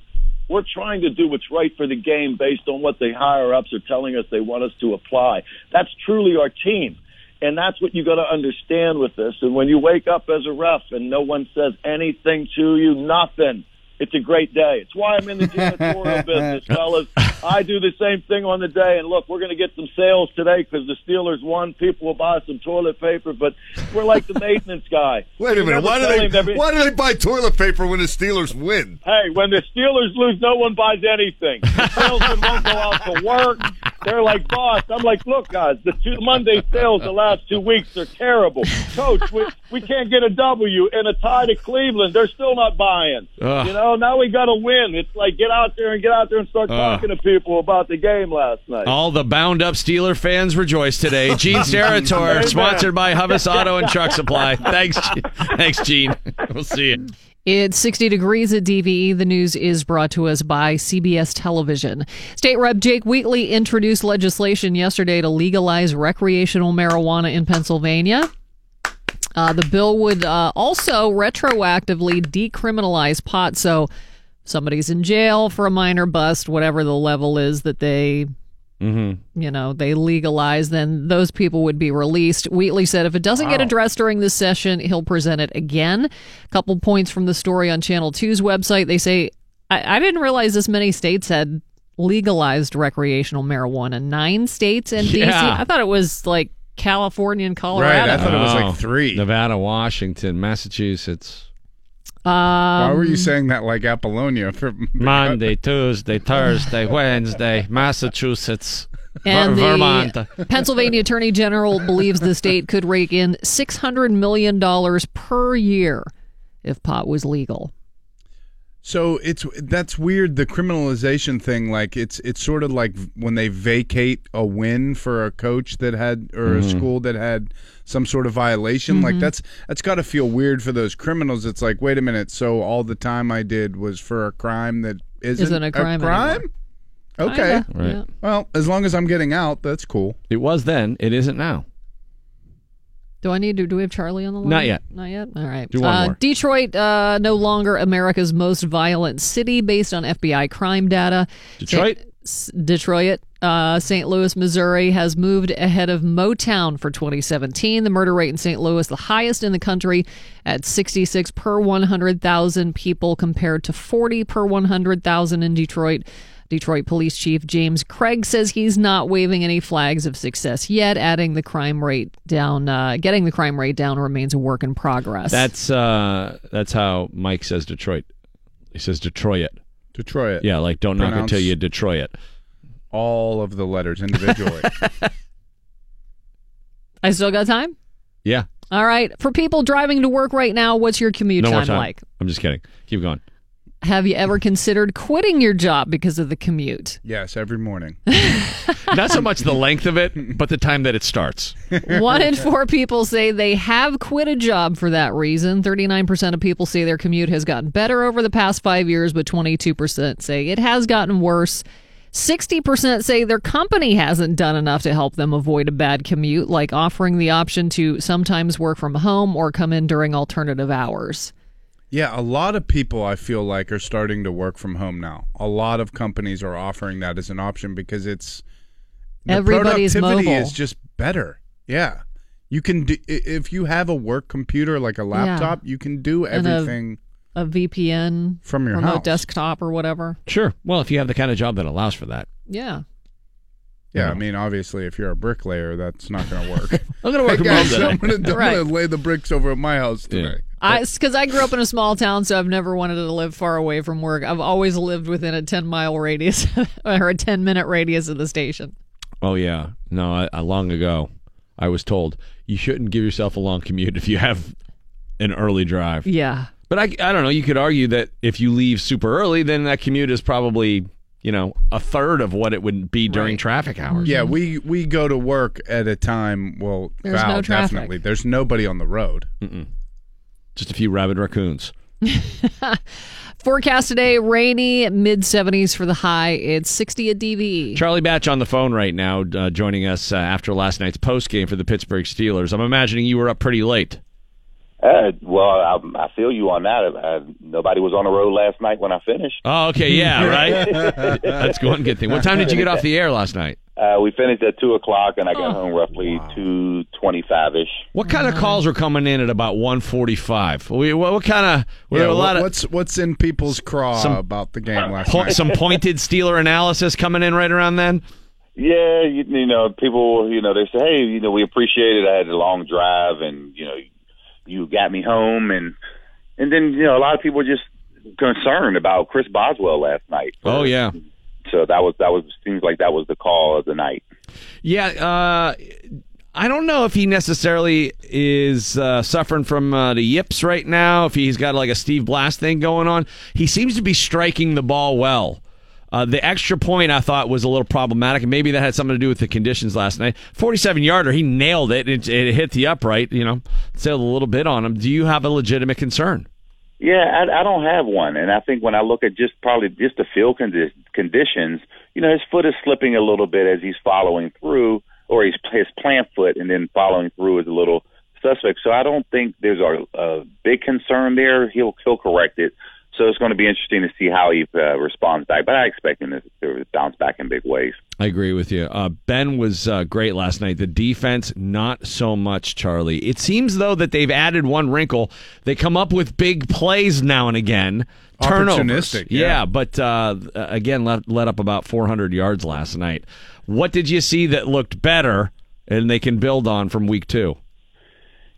Speaker 13: We're trying to do what's right for the game based on what the higher ups are telling us they want us to apply. That's truly our team. And that's what you got to understand with this. And when you wake up as a ref and no one says anything to you, nothing, it's a great day. It's why I'm in the janitorial business, fellas. I do the same thing on the day. And look, we're going to get some sales today because the Steelers won. People will buy some toilet paper, but we're like the maintenance guy.
Speaker 7: Wait a minute. Why do they
Speaker 13: every-
Speaker 7: why do they buy toilet paper when the Steelers win?
Speaker 13: Hey, when the Steelers lose, no one buys anything. The salesmen won't go out to work. They're like, boss. I'm like, look, guys, the two Monday sales the last two weeks are terrible. Coach, we, we can't get a W and a tie to Cleveland. They're still not buying. You know, now we got to win. It's like get out there and get out there and start talking to people about the game last night.
Speaker 3: All the bound up Steeler fans rejoice today. Gene Steratore,
Speaker 13: Amen.
Speaker 3: sponsored by Hummus Auto and Truck Supply. Thanks, thanks, Gene. We'll see you.
Speaker 2: It's 60 degrees at DVE. The news is brought to us by CBS Television. State Rep Jake Wheatley introduced legislation yesterday to legalize recreational marijuana in Pennsylvania. Uh, the bill would uh, also retroactively decriminalize pot. So, somebody's in jail for a minor bust, whatever the level is that they
Speaker 3: Mm-hmm.
Speaker 2: you know, they legalize, then those people would be released. Wheatley said if it doesn't get addressed during this session, he'll present it again. A couple points from the story on Channel 2's website. They say, I, I didn't realize this many states had legalized recreational marijuana. Nine states and DC. I thought it was like California and Colorado.
Speaker 5: Right, I thought it was
Speaker 3: Oh,
Speaker 5: like three.
Speaker 3: Nevada, Washington, Massachusetts.
Speaker 2: Um,
Speaker 5: Why were you saying that like Apollonia? From
Speaker 3: Monday, Tuesday, Thursday, Wednesday, Massachusetts,
Speaker 2: And
Speaker 3: Ver-
Speaker 2: the
Speaker 3: Vermont.
Speaker 2: Pennsylvania Attorney General believes the state could rake in $600 million per year if pot was legal.
Speaker 5: So it's that's weird. The criminalization thing, like it's it's sort of like when they vacate a win for a coach that had or a
Speaker 3: Mhm.
Speaker 5: school that had some sort of violation. Like
Speaker 2: Mm-hmm.
Speaker 3: Mhm.
Speaker 5: that's that's got to feel weird for those criminals. It's like, wait a minute. So all the time I did was for a crime that isn't,
Speaker 2: Isn't a crime anymore.
Speaker 5: Okay.
Speaker 2: Right. yeah.
Speaker 5: Well, as long as I'm getting out, that's cool.
Speaker 3: It was then. It isn't now.
Speaker 2: Do I need to? Do we have Charlie on the line?
Speaker 3: Not yet.
Speaker 2: Not yet. All right.
Speaker 3: Do one
Speaker 2: uh,
Speaker 3: more.
Speaker 2: Detroit, uh, no longer America's most violent city based on FBI crime data.
Speaker 3: Detroit?
Speaker 2: Saint- S- Detroit. Uh, St. Louis, Missouri has moved ahead of Motown for 2017. The murder rate in St. Louis, the highest in the country, at 66 per 100,000 people, compared to 40 per 100,000 in Detroit. Detroit Police Chief James Craig says he's not waving any flags of success yet, adding the crime rate down. Uh, getting the crime rate down remains a work in progress.
Speaker 3: That's uh, that's how Mike says Detroit. He says Detroit.
Speaker 5: Detroit.
Speaker 3: Yeah, like don't knock until you Detroit it.
Speaker 5: All of the letters individually.
Speaker 2: I still got time.
Speaker 3: Yeah.
Speaker 2: All right. For people driving to work right now, what's your commute
Speaker 3: No more
Speaker 2: time
Speaker 3: time.
Speaker 2: like?
Speaker 3: I'm just kidding. Keep going.
Speaker 2: Have you ever considered quitting your job because of the commute?
Speaker 5: yes, every morning.
Speaker 3: Not so much the length of it, but the time that it starts.
Speaker 2: One in four people say they have quit a job for that reason. 39% of people say their commute has gotten better over the past five years, but 22% say it has gotten worse. 60% say their company hasn't done enough to help them avoid a bad commute, like offering the option to sometimes work from home or come in during alternative hours.
Speaker 5: Yeah, a lot of people I feel like are starting to work from home now. A lot of companies are offering that as an option because it's
Speaker 2: Everybody's
Speaker 5: productivity
Speaker 2: mobile.
Speaker 5: is just better. Yeah. You can do if you have a work computer like a laptop, you can do everything
Speaker 2: A VPN
Speaker 5: from your
Speaker 2: remote
Speaker 5: house.
Speaker 2: desktop or whatever.
Speaker 3: Sure. Well, if you have the kind of job that allows for that.
Speaker 2: Yeah.
Speaker 5: Yeah, I mean, obviously, if you're a bricklayer, that's not going to work.
Speaker 3: I'm gonna work
Speaker 5: Hey,
Speaker 3: from
Speaker 5: guys. I'm going to lay the bricks over at my house today.
Speaker 2: I because I grew up in a small town, so I've never wanted to live far away from work. I've always lived within a ten mile radius or a ten minute radius of the station.
Speaker 3: Oh yeah. No, I, I long ago I was told you shouldn't give yourself a long commute if you have an early drive.
Speaker 2: Yeah.
Speaker 3: But I, I don't know. You could argue that if you leave super early, then that commute is probably you know a third of what it would be during traffic hours.
Speaker 5: Yeah, we we go to work at a time. Well,
Speaker 2: There's
Speaker 5: Val,
Speaker 2: no traffic.
Speaker 5: definitely. There's nobody on the road.
Speaker 3: Mm-mm. Just a few rabid raccoons.
Speaker 2: Forecast today: rainy, mid seventies for the high. It's sixty at DVE.
Speaker 3: Charlie Batch on the phone right now, uh, joining us uh, after last night's post game for the Pittsburgh Steelers. I'm imagining you were up pretty late.
Speaker 14: Uh, well, I, I feel you on that. Uh, nobody was on the road last night when I finished.
Speaker 3: Oh, okay, yeah, right. That's one good thing. What time did you get off the air last night?
Speaker 14: Uh, we finished at two o'clock, and I got home roughly two twenty-five ish.
Speaker 3: What kind of calls were coming in at about 1:45? What, what, what kind of? Were there
Speaker 5: Yeah,
Speaker 3: a lot of
Speaker 5: what's what's in people's craw
Speaker 3: Some-
Speaker 5: about the game last
Speaker 3: po-
Speaker 5: night?
Speaker 3: some pointed Steeler analysis coming in right around then?
Speaker 14: Yeah, you, you know, people, you know, they say, hey, you know, we appreciate it. I had a long drive, and you know, you got me home, and and then you know, a lot of people were just concerned about Chris Boswell last night.
Speaker 3: Oh yeah.
Speaker 14: So that was that was seems like that was the call of the night.
Speaker 3: Yeah, uh, I don't know if he necessarily is uh, suffering from uh, the yips right now. If he's got like a Steve Blass thing going on, he seems to be striking the ball well. Uh, the extra point I thought was a little problematic, and maybe that had something to do with the conditions last night. Forty-seven yarder, he nailed it. It, it hit the upright. You know, sailed a little bit on him. Do you have a legitimate concern?
Speaker 14: Yeah, I, I don't have one, and I think when I look at just probably just the field condi- conditions, you know, his foot is slipping a little bit as he's following through, or he's his plant foot and then following through is a little suspect. So I don't think there's a, a big concern there. He'll he'll correct it. So it's going to be interesting to see how he uh, responds back. But I expect him to, to bounce back in big ways.
Speaker 3: I agree with you. Uh, ben was uh, great last night. The defense, not so much, Charlie. It seems, though, that they've added one wrinkle. They come up with big plays now and again. Turnovers.
Speaker 5: Opportunistic,
Speaker 3: Yeah,
Speaker 5: yeah.
Speaker 3: but uh, again, let, let up about 400 yards last night. What did you see that looked better and they can build on from week two?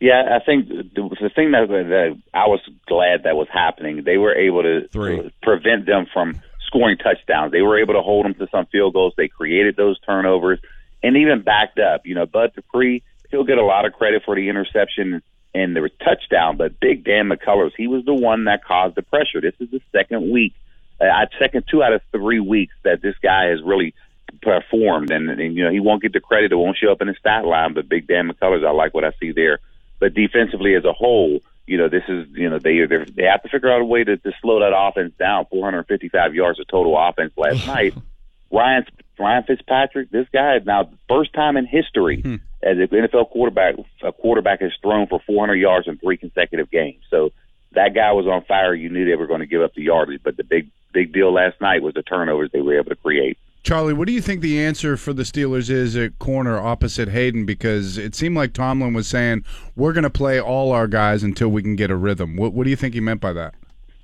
Speaker 14: Yeah, I think the, the thing that, that I was glad that was happening, they were able to, to prevent them from scoring touchdowns. They were able to hold them to some field goals. They created those turnovers and even backed up. You know, Bud Dupree, he'll get a lot of credit for the interception and the touchdown, but Big Dan McCullers, he was the one that caused the pressure. This is the second week, uh, second two out of three weeks that this guy has really performed, and, and you know he won't get the credit. It won't show up in the stat line, but Big Dan McCullers, I like what I see there. But defensively as a whole, you know, this is you know they they have to figure out a way to, to slow that offense down. 455 yards of total offense last night. Ryan Ryan Fitzpatrick, this guy is now first time in history hmm. as an NFL quarterback, a quarterback has thrown for 400 yards in three consecutive games. So that guy was on fire. You knew they were going to give up the yardage, but the big big deal last night was the turnovers they were able to create.
Speaker 5: Charlie, what do you think the answer for the Steelers is at corner opposite Haden? Because it seemed like Tomlin was saying we're going to play all our guys until we can get a rhythm. What, what do you think he meant by that?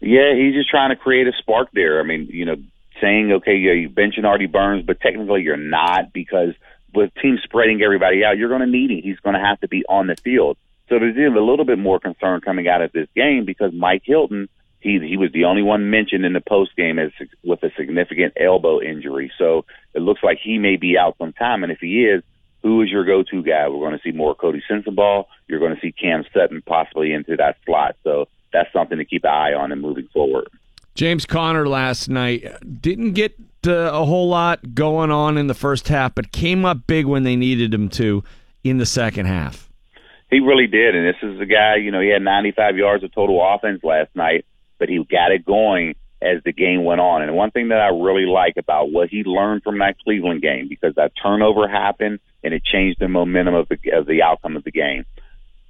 Speaker 14: Yeah, he's just trying to create a spark there. I mean, you know, saying okay, yeah, you benching Artie Burns, but technically you're not because with teams spreading everybody out, you're going to need him. He's going to have to be on the field. So there's even a little bit more concern coming out of this game because Mike Hilton, he he was the only one mentioned in the post game as with a significant elbow injury. So it looks like he may be out some time, and if he is, who is your go-to guy? We're going to see more Coty Sensabaugh. You're going to see Cam Sutton possibly into that slot. So that's something to keep an eye on and moving forward.
Speaker 3: James Conner last night didn't get uh, a whole lot going on in the first half, but came up big when they needed him to in the second half.
Speaker 14: He really did, and this is a guy. You know, he had 95 yards of total offense last night, but he got it going as the game went on. And one thing that I really like about what he learned from that Cleveland game, because that turnover happened and it changed the momentum of the of the outcome of the game.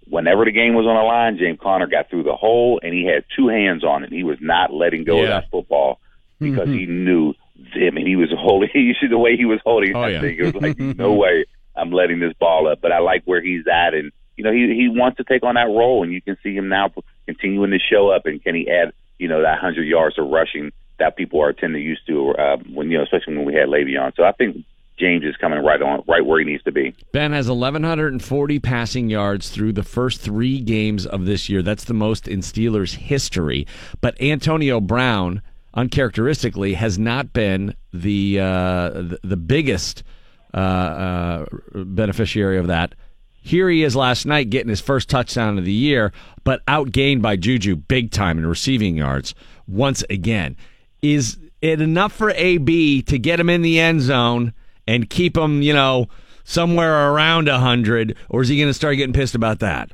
Speaker 14: Whenever the game was on the line, James Conner got through the hole, and he had two hands on it. He was not letting go of that football because he mm-hmm. knew. I mean, he was holding. You see the way he was holding
Speaker 3: Oh,
Speaker 14: that
Speaker 3: yeah.
Speaker 14: thing. It was like, no way, I'm letting this ball up. But I like where he's at, and you know, he he wants to take on that role, and you can see him now continuing to show up. And can he add, you know, that hundred yards of rushing that people are tend to used to uh, when you know, especially when we had Le'Veon. So I think James is coming right on, right where he needs to be.
Speaker 3: Ben has 1,140 passing yards through the first three games of this year. That's the most in Steelers history. But Antonio Brown, uncharacteristically, has not been the uh, the, the biggest uh, uh, beneficiary of that. Here he is last night getting his first touchdown of the year, but outgained by Juju big time in receiving yards once again. Is it enough for AB to get him in the end zone and keep him, you know, somewhere around 100, or is he going to start getting pissed about that?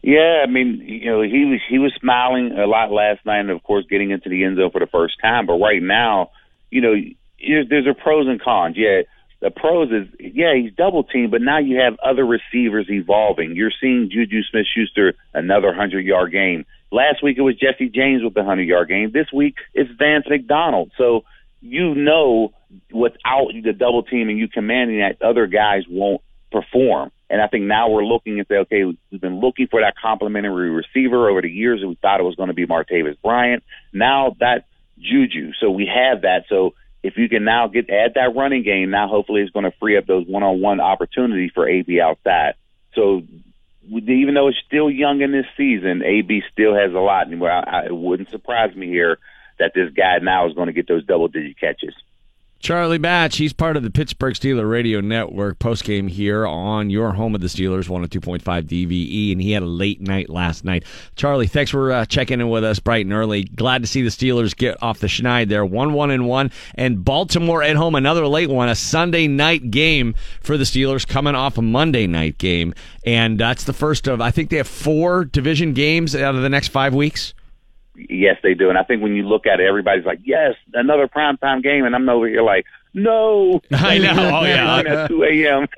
Speaker 14: Yeah, I mean, you know, he was he was smiling a lot last night, and of course, getting into the end zone for the first time. But right now, you know, you- there's a pros and cons. Yeah, the pros is yeah, he's double teamed, but now you have other receivers evolving. You're seeing Juju Smith Schuster another hundred yard game. Last week it was Jesse James with the hundred yard game. This week it's Vance McDonald. So you know, without the double team and you commanding that, other guys won't perform. And I think now we're looking and say, okay, we've been looking for that complementary receiver over the years, and we thought it was going to be Martavis Bryant. Now that Juju, so we have that. So if you can now get add that running game, now hopefully it's going to free up those one-on-one opportunities for AB outside. So even though it's still young in this season, AB still has a lot. And it wouldn't surprise me here that this guy now is going to get those double-digit catches.
Speaker 3: Charlie Batch, he's part of the Pittsburgh Steeler Radio Network postgame here on your home of the Steelers, 102.5 DVE, and he had a late night last night. Charlie, thanks for uh, checking in with us bright and early. Glad to see the Steelers get off the schneid there, 1 1 and 1. And Baltimore at home, another late one, a Sunday night game for the Steelers coming off a Monday night game. And that's the first of, I think they have four division games out of the next five weeks.
Speaker 14: Yes, they do. And I think when you look at it, everybody's like, yes, another primetime game. And I'm over here like, no.
Speaker 3: I know. Oh, yeah.
Speaker 14: At 2 a.m.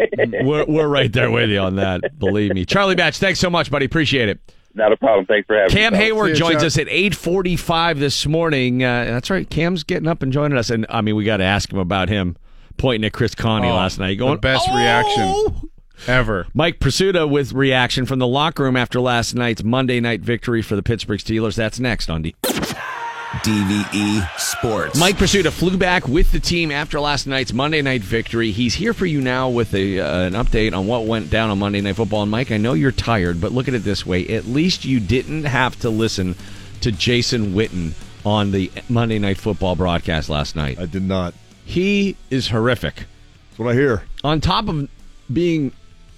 Speaker 3: we're, we're right there with you on that, believe me. Charlie Batch, thanks so much, buddy. Appreciate it.
Speaker 14: Not a problem. Thanks for having
Speaker 3: Cam
Speaker 14: me.
Speaker 3: Heyward joins us at 8:45 this morning. Uh, that's right. Cam's getting up and joining us, and I mean, we got to ask him about him pointing at Chris Conte
Speaker 5: Oh,
Speaker 3: last night, going
Speaker 5: the best
Speaker 3: "Oh!"
Speaker 5: reaction ever.
Speaker 3: Mike Prisuta with reaction from the locker room after last night's Monday night victory for the Pittsburgh Steelers. That's next on D.
Speaker 12: DVE E Sports.
Speaker 3: Mike Prisuta flew back with the team after last night's Monday night victory. He's here for you now with a, uh, an update on what went down on Monday Night Football. And Mike, I know you're tired, but look at it this way: at least you didn't have to listen to Jason Witten on the Monday Night Football broadcast last night.
Speaker 7: I did not.
Speaker 3: He is horrific.
Speaker 7: That's what I hear.
Speaker 3: On top of being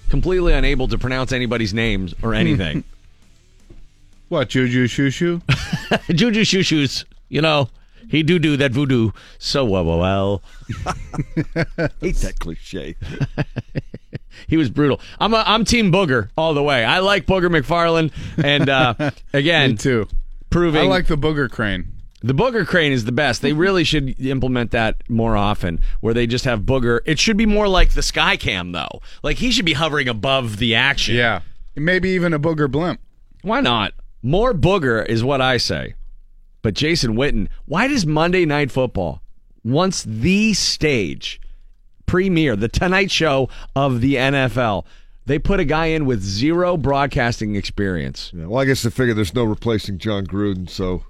Speaker 3: completely unable to pronounce anybody's names or anything.
Speaker 5: What, Juju Shushu?
Speaker 3: Juju Shushu's, you know, he do do that voodoo so well, well, well.
Speaker 7: Hate that cliche.
Speaker 3: he was brutal. I'm a, I'm Team Booger all the way. I like Booger McFarland, and uh, again,
Speaker 5: Me too.
Speaker 3: proving
Speaker 5: I like the booger crane.
Speaker 3: The Booger crane is the best. They mm-hmm. really should implement that more often, where they just have Booger. It should be more like the Sky Cam, though. Like he should be hovering above the action.
Speaker 5: Yeah. Maybe even a booger blimp.
Speaker 3: Why not? More Booger is what I say. But Jason Witten, why does Monday Night Football, once the stage premiere, the Tonight Show of the NFL, they put a guy in with zero broadcasting experience?
Speaker 7: Yeah, well, I guess they figure there's no replacing Jon Gruden, so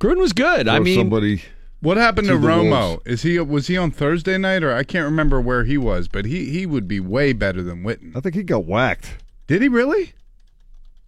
Speaker 3: Gruden was good. I mean,
Speaker 7: somebody.
Speaker 5: What happened to,
Speaker 7: To
Speaker 5: Romo?
Speaker 7: Wolves.
Speaker 5: Is he was he on Thursday night or I can't remember where he was, but he he would be way better than Witten.
Speaker 7: I think he got whacked.
Speaker 5: Did he really?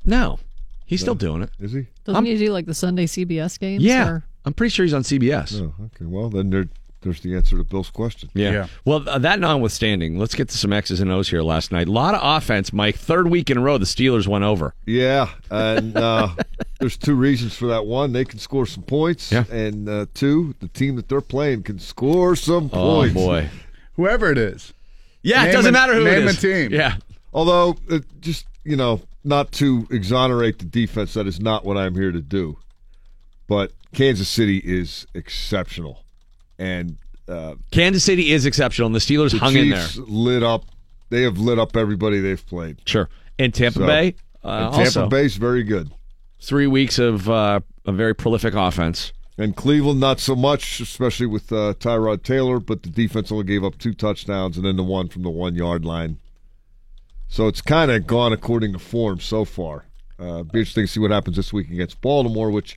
Speaker 3: no, he's still doing it.
Speaker 7: Is he?
Speaker 2: Doesn't
Speaker 3: I'm-
Speaker 2: he do like the Sunday CBS games?
Speaker 3: Yeah,
Speaker 2: or-
Speaker 3: I'm pretty sure he's on CBS.
Speaker 7: Oh, okay. Well, then there, there's the answer to Bill's question.
Speaker 3: Yeah.
Speaker 5: Yeah.
Speaker 3: Well, uh, that notwithstanding, let's get to some X's and O's here last night. A lot of offense, Mike. Third week in a row, the Steelers went over.
Speaker 7: Yeah, and uh, there's two reasons for that. One, they can score some points,
Speaker 3: Yeah.
Speaker 7: and uh, two, the team that they're playing can score some points.
Speaker 3: Oh, boy.
Speaker 5: Whoever it is.
Speaker 3: Yeah, it doesn't
Speaker 5: a-
Speaker 3: matter who it
Speaker 5: name a team.
Speaker 3: Yeah.
Speaker 7: Although, uh, just you know, not to exonerate the defense, that is not what I'm here to do. But Kansas City is exceptional, and uh,
Speaker 3: Kansas City is exceptional, and the Steelers
Speaker 7: the
Speaker 3: hung in there.
Speaker 7: Lit up. They have lit up everybody they've played.
Speaker 3: Sure. And Tampa
Speaker 7: So-
Speaker 3: Bay, uh,
Speaker 7: and Tampa Bay's very good.
Speaker 3: three weeks of uh, a very prolific offense.
Speaker 7: And Cleveland, not so much, especially with uh, Tyrod Taylor, but the defense only gave up two touchdowns and then the one from the one yard line. So it's kind of gone according to form so far. Uh, be interesting to see what happens this week against Baltimore, which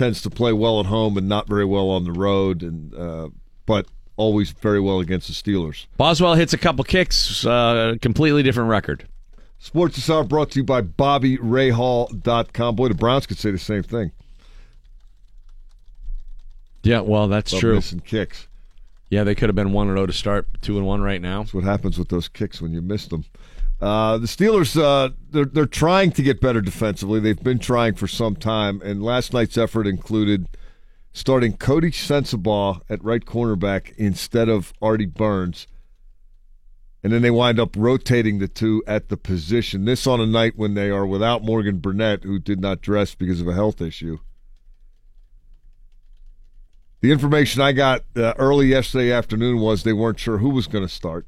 Speaker 7: tends to play well at home and not very well on the road, and uh, but always very well against the Steelers.
Speaker 3: Boswell hits a couple kicks, uh, completely different record.
Speaker 7: Sports this hour brought to you by BobbyRahal.com. Boy, the Browns could say the same thing.
Speaker 3: Yeah, well, that's true.
Speaker 7: Missing kicks.
Speaker 3: Yeah, they could have been one and zero to start, two and one right now.
Speaker 7: That's what happens with those kicks when you miss them. Uh, the Steelers, uh, they're they're trying to get better defensively. They've been trying for some time, and last night's effort included starting Coty Sensabaugh at right cornerback instead of Artie Burns, and then they wind up rotating the two at the position. This on a night when they are without Morgan Burnett, who did not dress because of a health issue. The information I got uh, early yesterday afternoon was they weren't sure who was going to start.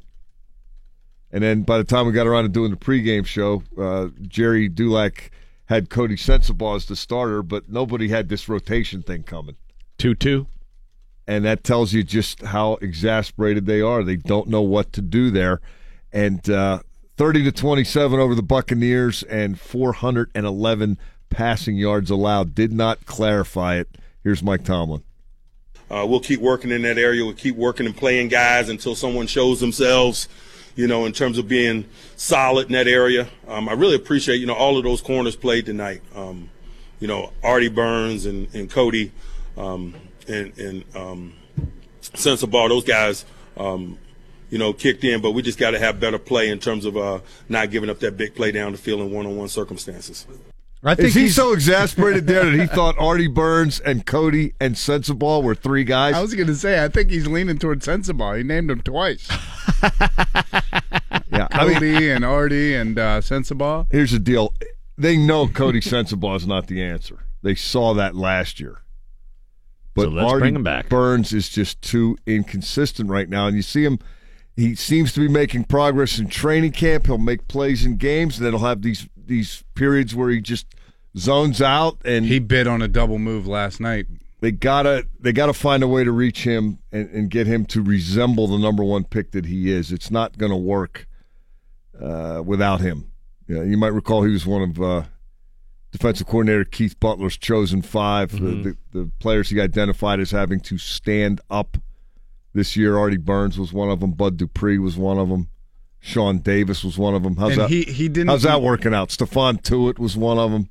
Speaker 7: And then by the time we got around to doing the pregame show, uh, Gerry Dulac had Coty Sensabaugh as the starter, but nobody had this rotation thing coming.
Speaker 3: 2 2.
Speaker 7: And that tells you just how exasperated they are. They don't know what to do there. And uh, 30 to 27 over the Buccaneers and 411 passing yards allowed. Did not clarify it. Here's Mike Tomlin.
Speaker 15: Uh, we'll keep working in that area. We'll keep working and playing guys until someone shows themselves, you know, in terms of being solid in that area. Um, I really appreciate, you know, all of those corners played tonight. Um, you know, Artie Burns and, and Coty um, and, and um, Ball; those guys, um, you know, kicked in, but we just got to have better play in terms of uh, not giving up that big play down the field in one-on-one circumstances.
Speaker 5: I think
Speaker 7: Is he
Speaker 5: he's-
Speaker 7: so exasperated there that he thought Artie Burns and Coty and Sensabaugh were three guys?
Speaker 5: I was going to say I think he's leaning toward Sensabaugh. He named him twice.
Speaker 7: yeah, I mean,
Speaker 5: Coty and Artie and uh, Sensabaugh.
Speaker 7: Here's the deal. They know Coty Sensabaugh is not the answer. They saw that last year. But
Speaker 3: So let's
Speaker 7: Artie
Speaker 3: bring him back.
Speaker 7: Burns is just too inconsistent right now. And you see him, he seems to be making progress in training camp. He'll make plays in games, and then he'll have these these periods where he just zones out and
Speaker 5: He bid on a double move last night
Speaker 7: they gotta they gotta find a way to reach him and, and get him to resemble the number one pick that he is. It's not going to work uh, without him. Yeah, you might recall he was one of uh, defensive coordinator Keith Butler's chosen 5
Speaker 3: Mhm.
Speaker 7: the, the, the players he identified as having to stand up this year. Artie Burns was one of them. Bud Dupree was one of them. Sean Davis was one of them. How's
Speaker 5: And
Speaker 7: that?
Speaker 5: he- he didn't-
Speaker 7: How's that working out? Stephon Tuitt was one of them.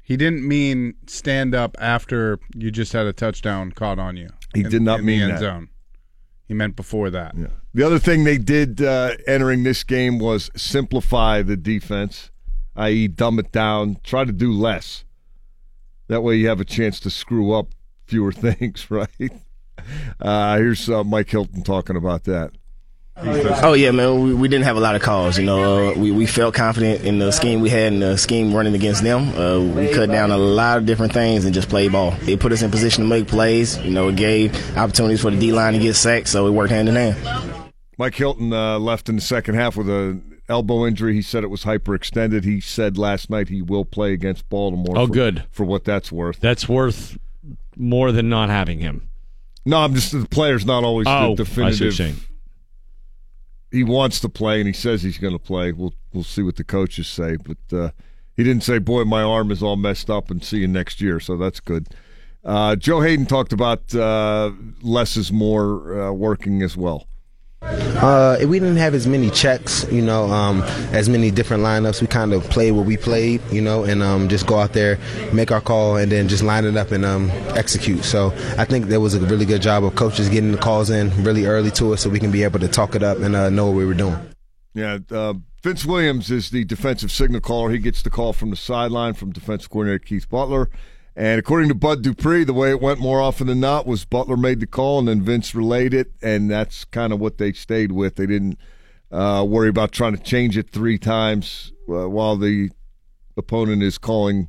Speaker 5: He didn't mean stand up after you just had a touchdown caught on you.
Speaker 7: He
Speaker 5: in-
Speaker 7: did not mean
Speaker 5: the end
Speaker 7: that.
Speaker 5: zone. He meant before that.
Speaker 7: The other thing they did uh, entering this game was simplify the defense, i.e., dumb it down, try to do less. That way you have a chance to screw up fewer things, right? Uh, here's uh, Mike Hilton talking about that.
Speaker 16: Oh yeah, man. We, we didn't have a lot of calls. You know, uh, we we felt confident in the scheme we had and the scheme running against them. Uh, we cut down a lot of different things and just played ball. It put us in position to make plays. You know, it gave opportunities for the D line to get sacked, so it worked hand in hand.
Speaker 7: Mike Hilton uh, left in the second half with a elbow injury. He said it was hyperextended. He said last night he will play against Baltimore.
Speaker 3: Oh,
Speaker 7: for-
Speaker 3: good.
Speaker 7: for what that's worth.
Speaker 3: That's worth more than not having him.
Speaker 7: No, I'm just the player's not always
Speaker 3: Oh,
Speaker 7: the
Speaker 3: I see what you're
Speaker 7: definitive. He wants to play, and he says he's going to play. We'll we'll see what the coaches say, but uh, he didn't say, "Boy, my arm is all messed up," and see you next year. So that's good. Uh, Joe Haden talked about uh, less is more uh, working as well.
Speaker 8: Uh, we didn't have as many checks, you know, um, as many different lineups. We kind of played what we played, you know, and um, just go out there, make our call, and then just line it up and um, execute. So I think there was a really good job of coaches getting the calls in really early to us, so we can be able to talk it up and uh, know what we were doing.
Speaker 7: Yeah, uh, Vince Williams is the defensive signal caller. He gets the call from the sideline from defensive coordinator Keith Butler. And according to Bud Dupree, the way it went more often than not was Butler made the call and then Vince relayed it, and that's kind of what they stayed with. They didn't uh, worry about trying to change it three times uh, while the opponent is calling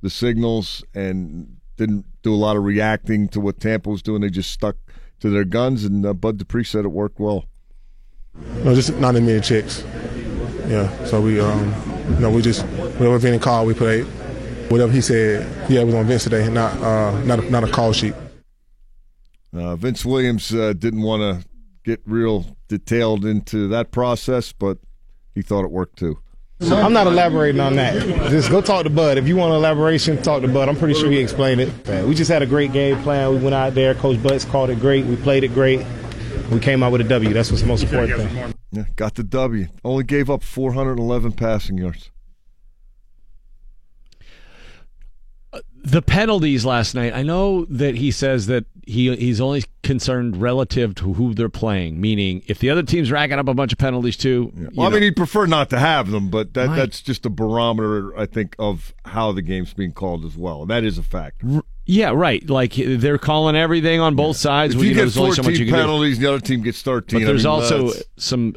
Speaker 7: the signals and didn't do a lot of reacting to what Tampa was doing. They just stuck to their guns, and uh, Bud Dupree said it worked well.
Speaker 17: No, just not many checks. Yeah, so we, um, you know, we just whatever Vinny called, we played. Whatever he said, yeah, it was on Vince today, not uh, not a, not a call sheet.
Speaker 7: Uh, Vince Williams uh, didn't want to get real detailed into that process, but he thought it worked too.
Speaker 18: I'm not elaborating on that. Just go talk to Bud. If you want elaboration, talk to Bud. I'm pretty sure he explained it. We just had a great game plan. We went out there. Coach Butts called it great. We played it great. We came out with a W. That's what's the most important thing.
Speaker 7: Yeah, got the W. Only gave up 411 passing yards.
Speaker 3: The penalties last night. I know that he says that he he's only concerned relative to who they're playing, meaning if the other team's racking up a bunch of penalties too. you
Speaker 7: Well, I
Speaker 3: know-
Speaker 7: mean, he'd prefer not to have them, but that,
Speaker 3: Right.
Speaker 7: that's just a barometer, I think, of how the game's being called as well. And that is a fact.
Speaker 3: yeah, right. Like they're calling everything on both sides.
Speaker 7: If you
Speaker 3: know
Speaker 7: get
Speaker 3: there's only so
Speaker 7: 14
Speaker 3: much you
Speaker 7: penalties the other team gets 13,
Speaker 3: But
Speaker 7: I
Speaker 3: there's
Speaker 7: mean,
Speaker 3: also
Speaker 7: that's-
Speaker 3: some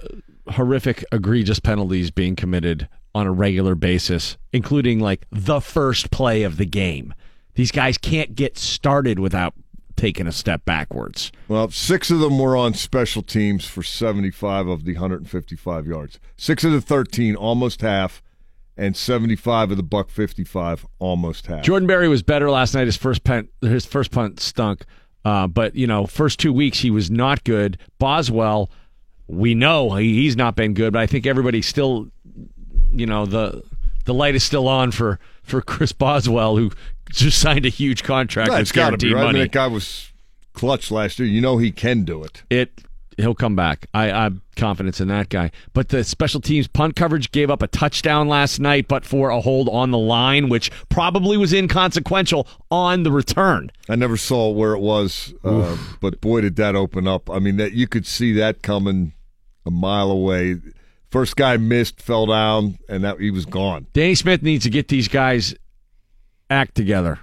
Speaker 3: horrific, egregious penalties being committed on a regular basis, including like the first play of the game. These guys can't get started without taking a step backwards.
Speaker 7: Well, six of them were on special teams for 75 of the 155 yards. Six of the 13, almost half, and 75 of the buck 55, almost half.
Speaker 3: Jordan Berry was better last night. His first punt, his first punt stunk. Uh, but you know, first two weeks he was not good. Boswell, we know he, he's not been good, but I think everybody still, you know, the the light is still on for for Chris Boswell, who just signed a huge contract with
Speaker 7: it's got to be right. I mean,
Speaker 3: money.
Speaker 7: that guy was clutch last year. You know he can do it.
Speaker 3: it he'll come back. I I'm confidence in that guy. But the special teams punt coverage gave up a touchdown last night, but for a hold on the line, which probably was inconsequential on the return.
Speaker 7: I never saw where it was, uh, but boy, did that open up. I mean, that you could see that coming a mile away. First guy missed, fell down, and that he was gone.
Speaker 3: Danny Smith needs to get these guys act together.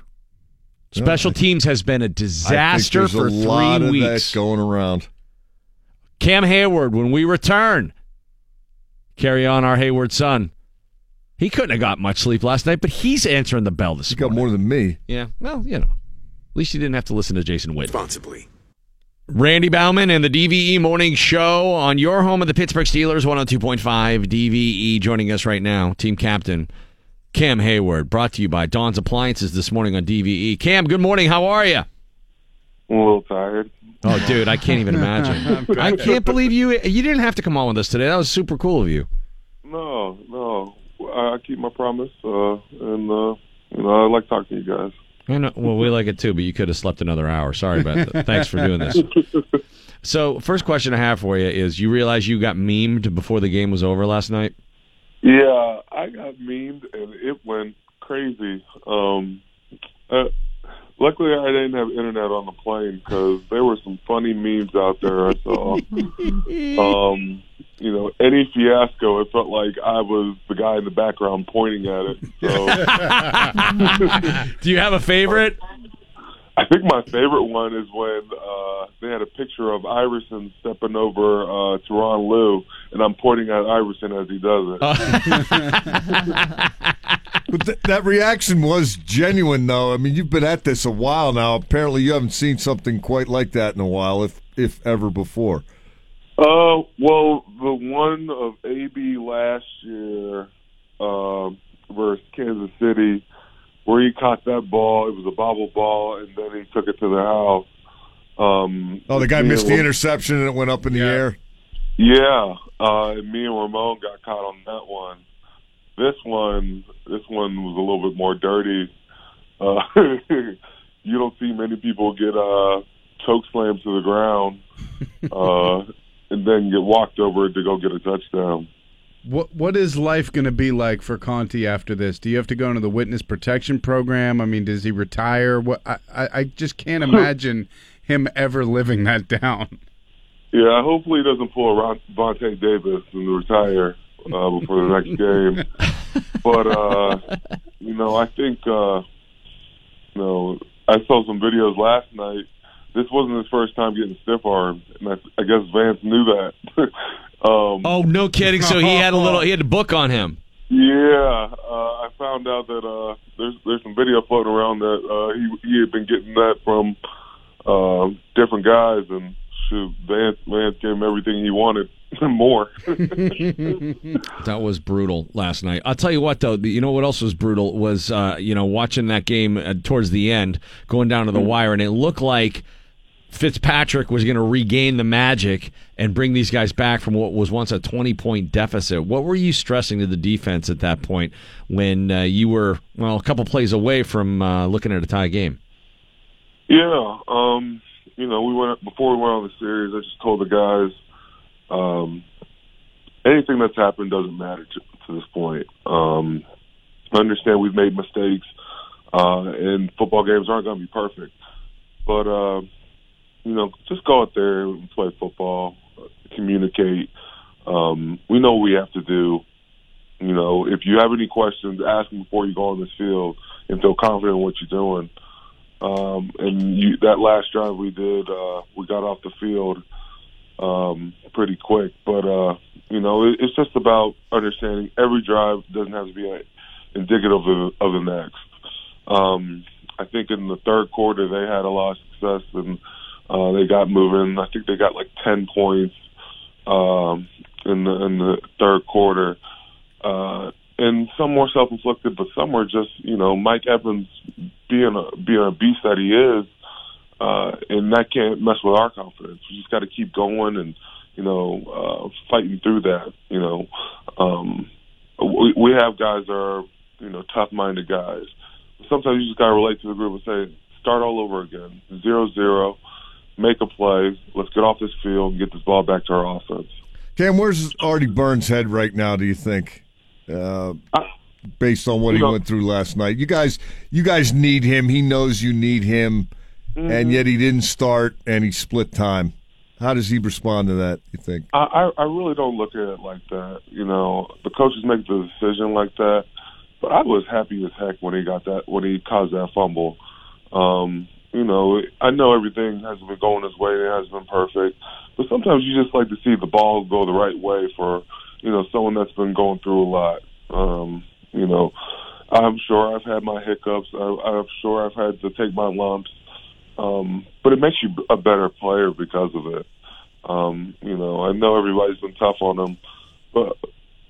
Speaker 3: Special teams has been a
Speaker 7: think
Speaker 3: disaster
Speaker 7: there's
Speaker 3: for
Speaker 7: a lot
Speaker 3: three
Speaker 7: of
Speaker 3: weeks.
Speaker 7: that going around.
Speaker 3: Cam Heyward, when we return, carry on our Heyward son. He couldn't have got much sleep last night, but he's answering the bell this
Speaker 7: He got more than me.
Speaker 3: Yeah, well, you know, at least you didn't have to listen to Jason Witt. Responsibly. Randy Baumann and the DVE Morning Show on your home of the Pittsburgh Steelers, 102.5 DVE, joining us right now, team captain Cam Heyward, brought to you by Don's Appliances this morning on DVE. Cam, good morning. How are you?
Speaker 19: I'm a little tired.
Speaker 3: Oh, dude, I can't even imagine. I can't believe you. You didn't have to come on with us today. That was super cool of you.
Speaker 19: No, no. I, I keep my promise, uh, and uh, you know I like talking to you guys.
Speaker 3: I know, well, we like it too, but you could have slept another hour. Sorry about that. Thanks for doing this. So, first question I have for you is: You realize you got memed before the game was over last night?
Speaker 19: Yeah, I got memed and it went crazy. Um, uh, luckily, I didn't have internet on the plane because there were some funny memes out there I saw. um, you know, any fiasco, it felt like I was the guy in the background pointing at it. So,
Speaker 3: Do you have a favorite?
Speaker 19: I think my favorite one is when uh, they had a picture of Iverson stepping over uh, Tyronn Lue, and I'm pointing at Iverson as he does it.
Speaker 7: But th- that reaction was genuine, though. I mean, you've been at this a while now. Apparently, you haven't seen something quite like that in a while, if if ever before.
Speaker 19: Uh, well, the one of AB last year uh, versus Kansas City, where he caught that ball, it was a bobble ball, and then he took it to the house. Um,
Speaker 7: Oh, the guy missed the
Speaker 19: Ram-
Speaker 7: interception and it went up in the air.
Speaker 19: Yeah, uh, and me and Ramon got caught on that one. This one, this one was a little bit more dirty. Uh, you don't see many people get uh, choke slammed to the ground uh, and then get walked over to go get a touchdown.
Speaker 5: What what is life going to be like for Conte after this? Do you have to go into the witness protection program? I mean, does he retire? What I I, just can't imagine him ever living that down.
Speaker 19: Yeah, hopefully he doesn't pull a Ron- Vontae Davis and retire uh, before the next game. But uh, you know, I think uh, you know I saw some videos last night. This wasn't his first time getting stiff armed, and I, I guess Vance knew that. um,
Speaker 3: Oh, no kidding. So he had a little. He had a book on him.
Speaker 19: yeah, uh, I found out that uh, there's there's some video floating around that uh, he he had been getting that from uh, different guys, and shoot, Vance Vance gave him everything he wanted more.
Speaker 3: That was brutal last night. I'll tell you what, though. You know what else was brutal was uh, you know watching that game uh, towards the end, going down to the wire, and it looked like Fitzpatrick was going to regain the magic and bring these guys back from what was once a twenty point deficit. What were you stressing to the defense at that point when uh, you were well a couple plays away from uh, looking at a tie game?
Speaker 19: Yeah, um, you know, we went before we went on the series. I just told the guys, um, anything that's happened doesn't matter to, to this point. Um, I understand we've made mistakes, uh, and football games aren't going to be perfect, but uh, you know, just go out there and play football, communicate. Um, we know what we have to do. You know, if you have any questions, ask them before you go on this field and feel confident in what you're doing. Um, and you, that last drive we did, uh, we got off the field um, pretty quick. But uh, you know, it, it's just about understanding every drive doesn't have to be indicative of, of the next. Um, I think in the third quarter they had a lot of success and uh, they got moving. I think they got like ten points um, in the in the third quarter. Uh, and some were self-inflicted, but some were just, you know, Mike Evans being a being a beast that he is, uh, and that can't mess with our confidence. We just got to keep going and, you know, uh, fighting through that. You know, um, we, we have guys that are, you know, tough-minded guys. Sometimes you just got to relate to the group and say, start all over again, zero zero, make a play, let's get off this field and get this ball back to our offense.
Speaker 7: Cam, where's Artie Burns' head right now? Do you think, uh, based on what he went through last night? You guys, you guys need him. He knows you need him, and yet he didn't start, and he split time. How does he respond to that? You think?
Speaker 19: I, I I really don't look at it like that. You know, the coaches make the decision like that. But I was happy as heck when he got that when he caused that fumble. Um, you know, I know everything hasn't been going his way. It hasn't been perfect, but sometimes you just like to see the ball go the right way for you know someone that's been going through a lot. Um, you know, I'm sure I've had my hiccups. I, I'm sure I've had to take my lumps. Um, but it makes you a better player because of it. Um, you know, I know everybody's been tough on him, but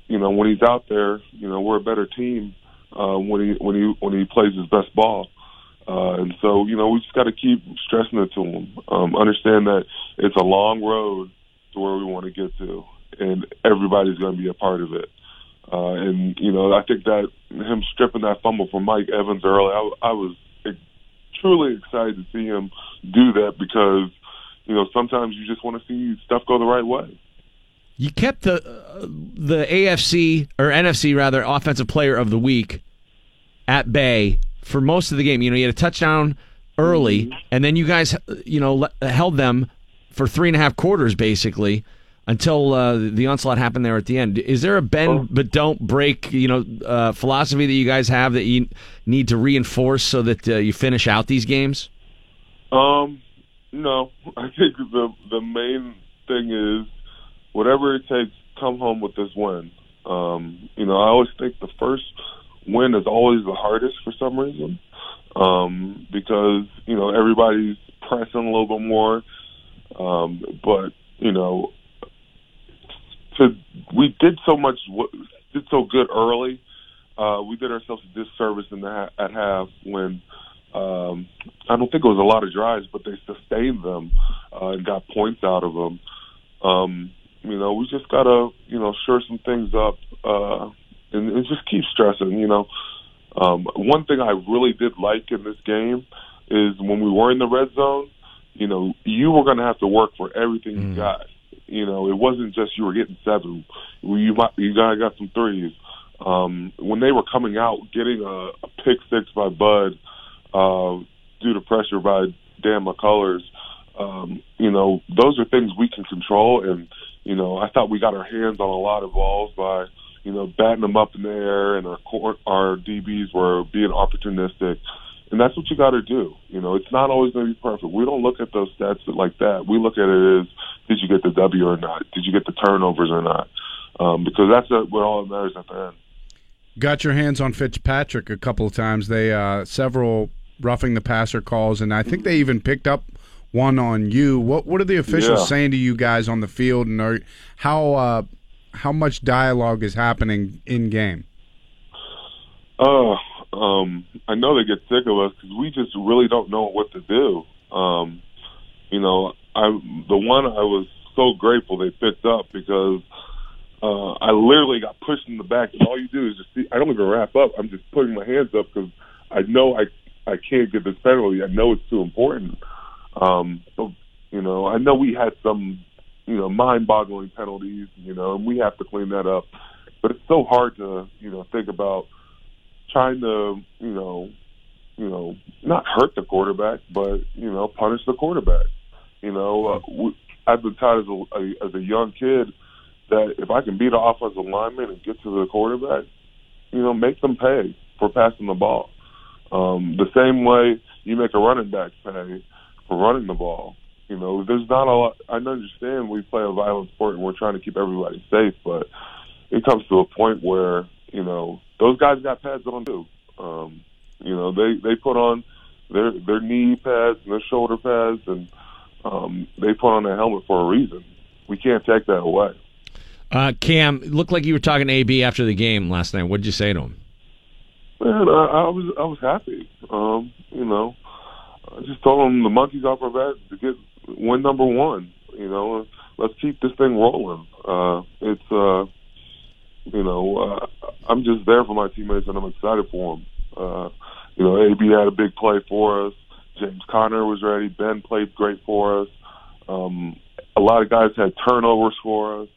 Speaker 19: you know when he's out there, you know we're a better team uh, when he when he when he plays his best ball. Uh, and so, you know, we just got to keep stressing it to them. Um, understand that it's a long road to where we want to get to, and everybody's going to be a part of it. Uh, and you know, I think that him stripping that fumble from Mike Evans early, I, I was truly excited to see him do that because you know sometimes you just want to see stuff go the right way.
Speaker 3: You kept the uh, the AFC or NFC rather offensive player of the week at bay for most of the game. You know, you had a touchdown early, mm-hmm. and then you guys, you know, held them for three and a half quarters basically until uh, the onslaught happened there at the end. Is there a bend oh. but don't break, you know, uh, philosophy that you guys have that you need to reinforce so that uh, you finish out these games?
Speaker 19: Um, no. I think the the main thing is whatever it takes, come home with this win. Um, you know, I always think the first win is always the hardest for some reason um, because you know everybody's pressing a little bit more. Um, but you know, to we did so much, did so good early. Uh, we did ourselves a disservice in the at half when um, I don't think it was a lot of drives, but they sustained them uh, and got points out of them. Um, you know, we just gotta you know shore some things up uh, and, and just keep stressing. You know, um, one thing I really did like in this game is when we were in the red zone. You know, you were going to have to work for everything mm. you got you know, it wasn't just you were getting seven. You might you got got some threes. Um, when they were coming out, getting a, a pick six by Bud uh, due to pressure by Dan McCullers, um, you know, those are things we can control. And you know, I thought we got our hands on a lot of balls by you know batting them up in the air, and our court, our DBs were being opportunistic. And that's what you got to do. You know, it's not always going to be perfect. We don't look at those stats like that. We look at it as did you get the W or not? Did you get the turnovers or not? Um, because that's what all that matters at the end.
Speaker 5: Got your hands on Fitzpatrick a couple of times. They uh, several roughing the passer calls, and I think they even picked up one on you. What what are the officials
Speaker 19: yeah.
Speaker 5: saying to you guys on the field, and are, how uh, how much dialogue is happening in game?
Speaker 19: Oh, um, I know they get sick of us because we just really don't know what to do. Um, you know, I the one I was so grateful they picked up because uh, I literally got pushed in the back, and all you do is just see. I don't even wrap up. I'm just putting my hands up because I know I I can't get this penalty. I know it's too important. Um, you know, I know we had some, you know, mind-boggling penalties, you know, and we have to clean that up. But it's so hard to, you know, think about trying to, you know, you know, not hurt the quarterback, but you know, punish the quarterback. You know, uh, I've been taught as a, a as a young kid that if I can beat an offensive lineman and get to the quarterback, you know, make them pay for passing the ball. Um, the same way you make a running back pay for running the ball. You know, there's not a lot. I understand we play a violent sport and we're trying to keep everybody safe, but it comes to a point where you know those guys got pads on too. Um, you know, they they put on their their knee pads and their shoulder pads, and um, they put on their helmet for a reason. We can't take that away.
Speaker 3: Uh, Cam, looked like you were talking to AB after the game last night. What did you say to him?
Speaker 19: Man, I, I was I was happy. Um, you know, I just told him the monkeys off our back to get win number one. You know, let's keep this thing rolling. Uh, it's uh, you know, uh, I'm just there for my teammates and I'm excited for them. Uh, you know, AB had a big play for us. James Conner was ready. Ben played great for us. Um, a lot of guys had turnovers for us.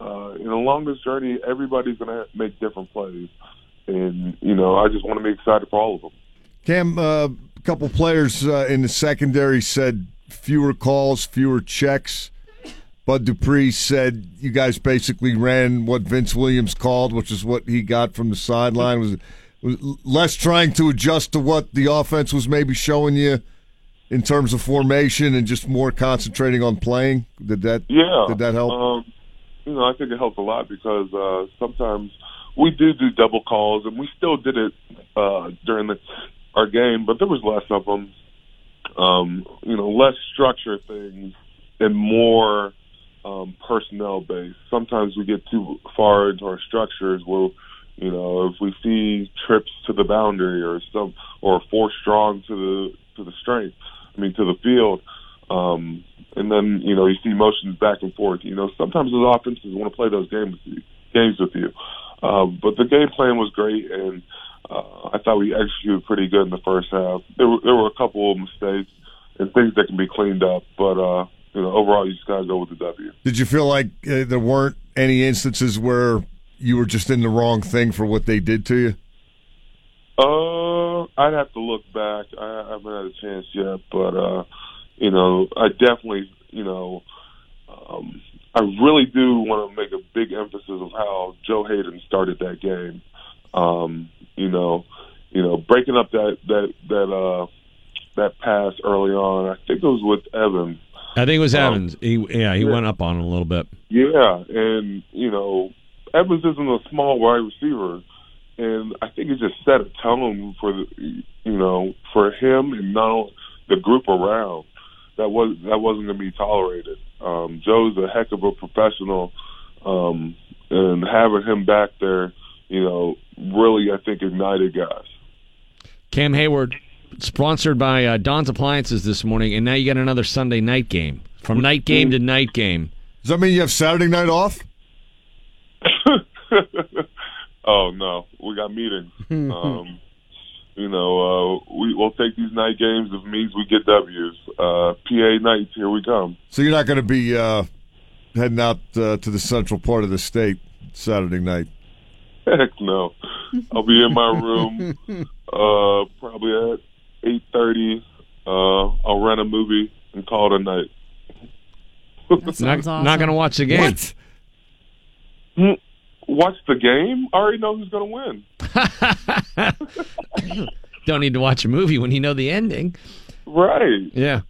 Speaker 19: Uh, and along this journey, everybody's going to make different plays. And, you know, I just want to be excited for all of them.
Speaker 7: Cam, uh, a couple players uh, in the secondary said fewer calls, fewer checks. Bud Dupree said you guys basically ran what Vince Williams called, which is what he got from the sideline. Was less trying to adjust to what the offense was maybe showing you in terms of formation and just more concentrating on playing? Did that
Speaker 19: yeah
Speaker 7: did that help?
Speaker 19: Um, you know, I think it helped a lot because uh, sometimes we do do double calls, and we still did it uh, during the, our game, but there was less of them. Um, you know, less structure things and more um, personnel based. Sometimes we get too far into our structures where You know, if we see trips to the boundary or some or four strong to the to the strength, I mean to the field, um, and then you know you see motions back and forth. You know, sometimes those offenses want to play those games games with you. Um, but the game plan was great, and uh, I thought we executed pretty good in the first half. There were there were a couple of mistakes and things that can be cleaned up, but uh, you know overall you just gotta go with the W.
Speaker 7: Did you feel like uh, there weren't any instances where you were just in the wrong thing for what they did to you?
Speaker 19: Uh, I'd have to look back. I, I haven't had a chance yet, but uh, you know, I definitely, you know, um, I really do want to make a big emphasis of how Joe Haden started that game. Um, you know, you know, breaking up that that that uh that pass early on. I think it was with Evans.
Speaker 3: I think it was
Speaker 19: Um,
Speaker 3: Evans. He, yeah, he
Speaker 19: yeah.
Speaker 3: went up on him a little bit.
Speaker 19: Yeah, and you know, Evans isn't a small wide receiver, and I think it just set a tone for the, you know, for him and now the group around. That was that wasn't going to be tolerated. Um, Joe's a heck of a professional, um, and having him back there, you know, really I think ignited guys.
Speaker 3: Cam Heyward, sponsored by uh, Don's Appliances this morning, and now you got another Sunday night game. From night game to night game.
Speaker 7: Does that mean you have Saturday night off?
Speaker 19: oh no, we got meetings. um, you know, uh, we will take these night games if it means we get W's. Uh, PA nights, here we come.
Speaker 7: So you're not going to be uh, heading out uh, to the central part of the state Saturday night.
Speaker 19: Heck no, I'll be in my room uh, probably at eight thirty. Uh, I'll rent a movie and call it a night.
Speaker 3: Not, not going to watch the game.
Speaker 7: What?
Speaker 19: Watch the game. I already know who's going to win.
Speaker 3: Don't need to watch a movie when you know the ending.
Speaker 19: Right.
Speaker 3: Yeah.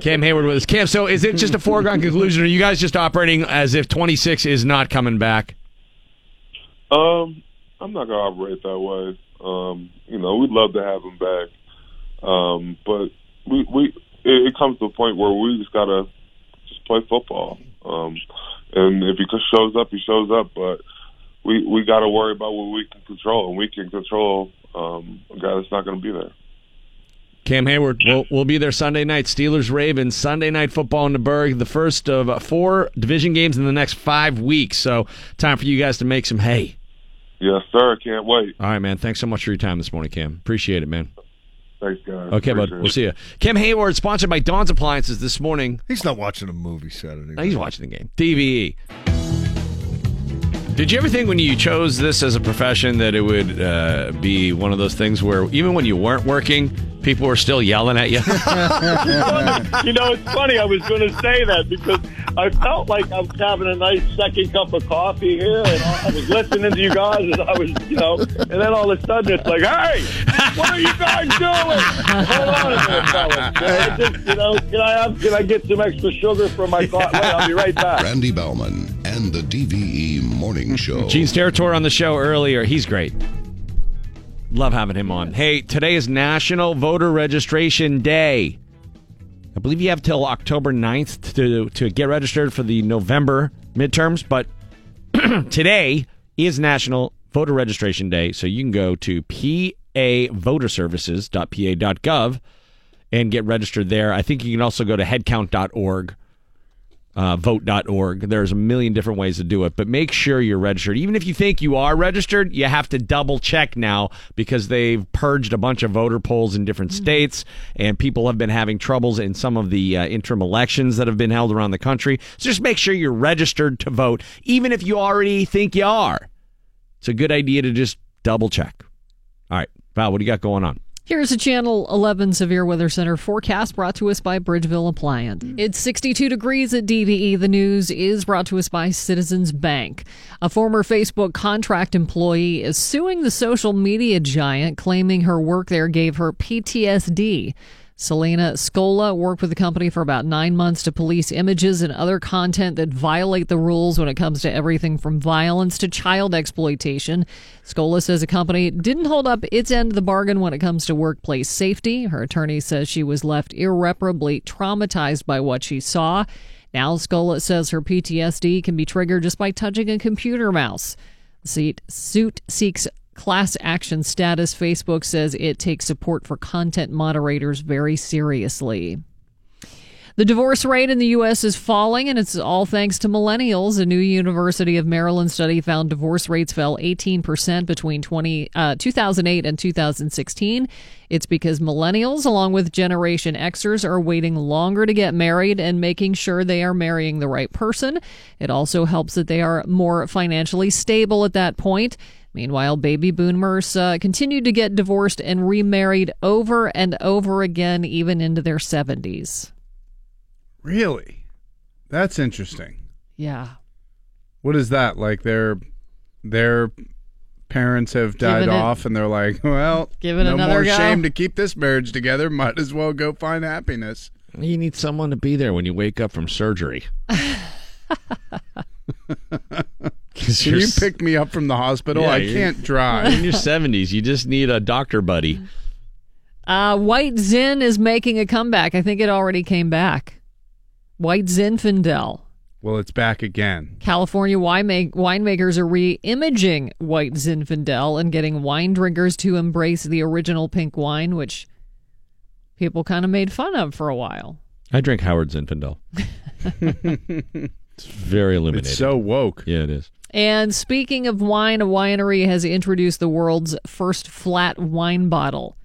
Speaker 3: Cam Heyward with us. Cam, so is it just a foregone conclusion? Are you guys just operating as if 26 is not coming back?
Speaker 19: Um, I'm not gonna operate that way. Um, you know, we'd love to have him back, um, but we we it, it comes to a point where we just gotta just play football. Um, and if he shows up, he shows up. But we we got to worry about what we can control, and we can control um, a guy that's not going to be there.
Speaker 3: Cam Heyward, we'll, we'll be there Sunday night. Steelers Ravens, Sunday night football in the Burgh, the first of four division games in the next five weeks. So, time for you guys to make some hay.
Speaker 19: Yes, sir. Can't wait.
Speaker 3: All right, man. Thanks so much for your time this morning, Cam. Appreciate it, man.
Speaker 19: Thanks, guys.
Speaker 3: Okay, bud.
Speaker 19: Appreciate
Speaker 3: We'll see you. Cam Heyward, sponsored by Don's Appliances this morning.
Speaker 7: He's not watching a movie Saturday.
Speaker 3: No, he's watching the game. DVE. Did you ever think when you chose this as a profession that it would uh, be one of those things where even when you weren't working, people were still yelling at you?
Speaker 20: you know, it's funny. I was going to say that because I felt like I was having a nice second cup of coffee here, and I was listening to you guys as I was, you know, and then all of a sudden it's like, hey, what are you guys doing? Hold on a minute, fellas. Can I just, you know, can I have, can I get some extra sugar from my coffee? Wait, I'll be right back.
Speaker 4: Randy Baumann and the DVE Morning Show.
Speaker 3: Gene Steratore on the show earlier. He's great. Love having him on. Hey, today is National Voter Registration Day. I believe you have till October 9th to, to get registered for the November midterms, but today is National Voter Registration Day, so you can go to pavoterservices.pa.gov and get registered there. I think you can also go to headcount.org uh, vote.org. There's a million different ways to do it, but make sure you're registered. Even if you think you are registered, you have to double check now because they've purged a bunch of voter polls in different states, and people have been having troubles in some of the uh, interim elections that have been held around the country. So just make sure you're registered to vote, even if you already think you are. It's a good idea to just double check. All right, Val, what do you got going on?
Speaker 2: Here's a Channel 11 Severe Weather Center forecast brought to us by Bridgeville Appliance. Mm. It's 62 degrees at DVE. The news is brought to us by Citizens Bank. A former Facebook contract employee is suing the social media giant, claiming her work there gave her PTSD. Selena Scola worked with the company for about nine months to police images and other content that violate the rules when it comes to everything from violence to child exploitation. Scola says the company didn't hold up its end of the bargain when it comes to workplace safety. Her attorney says she was left irreparably traumatized by what she saw. Now, Scola says her PTSD can be triggered just by touching a computer mouse. Suit, suit seeks class action status. Facebook says it takes support for content moderators very seriously. The divorce rate in the U.S. is falling, and it's all thanks to millennials. A new University of Maryland study found divorce rates fell 18% between 20, uh, 2008 and 2016. It's because millennials, along with Generation Xers, are waiting longer to get married and making sure they are marrying the right person. It also helps that they are more financially stable at that point. Meanwhile, baby boomers uh, continued to get divorced and remarried over and over again, even into their 70s.
Speaker 5: Really? That's interesting.
Speaker 2: Yeah.
Speaker 5: What is that? Like their their parents have died
Speaker 2: it-
Speaker 5: off and they're like, well,
Speaker 2: Give it
Speaker 5: no
Speaker 2: another
Speaker 5: more
Speaker 2: go.
Speaker 5: shame to keep this marriage together. Might as well go find happiness.
Speaker 3: You need someone to be there when you wake up from surgery.
Speaker 5: Can you pick me up from the hospital?
Speaker 3: Yeah,
Speaker 5: I can't drive.
Speaker 3: In your 70s, you just need a doctor buddy.
Speaker 2: Uh, White Zin is making a comeback. I think it already came back. White Zinfandel.
Speaker 5: Well, it's back again.
Speaker 2: California winemakers are re-imaging White Zinfandel and getting wine drinkers to embrace the original pink wine, which people kind of made fun of for a while.
Speaker 3: I drink Howard Zinfandel. it's very illuminating.
Speaker 5: It's so woke.
Speaker 3: Yeah, it is.
Speaker 2: And speaking of wine, a winery has introduced the world's first flat wine bottle.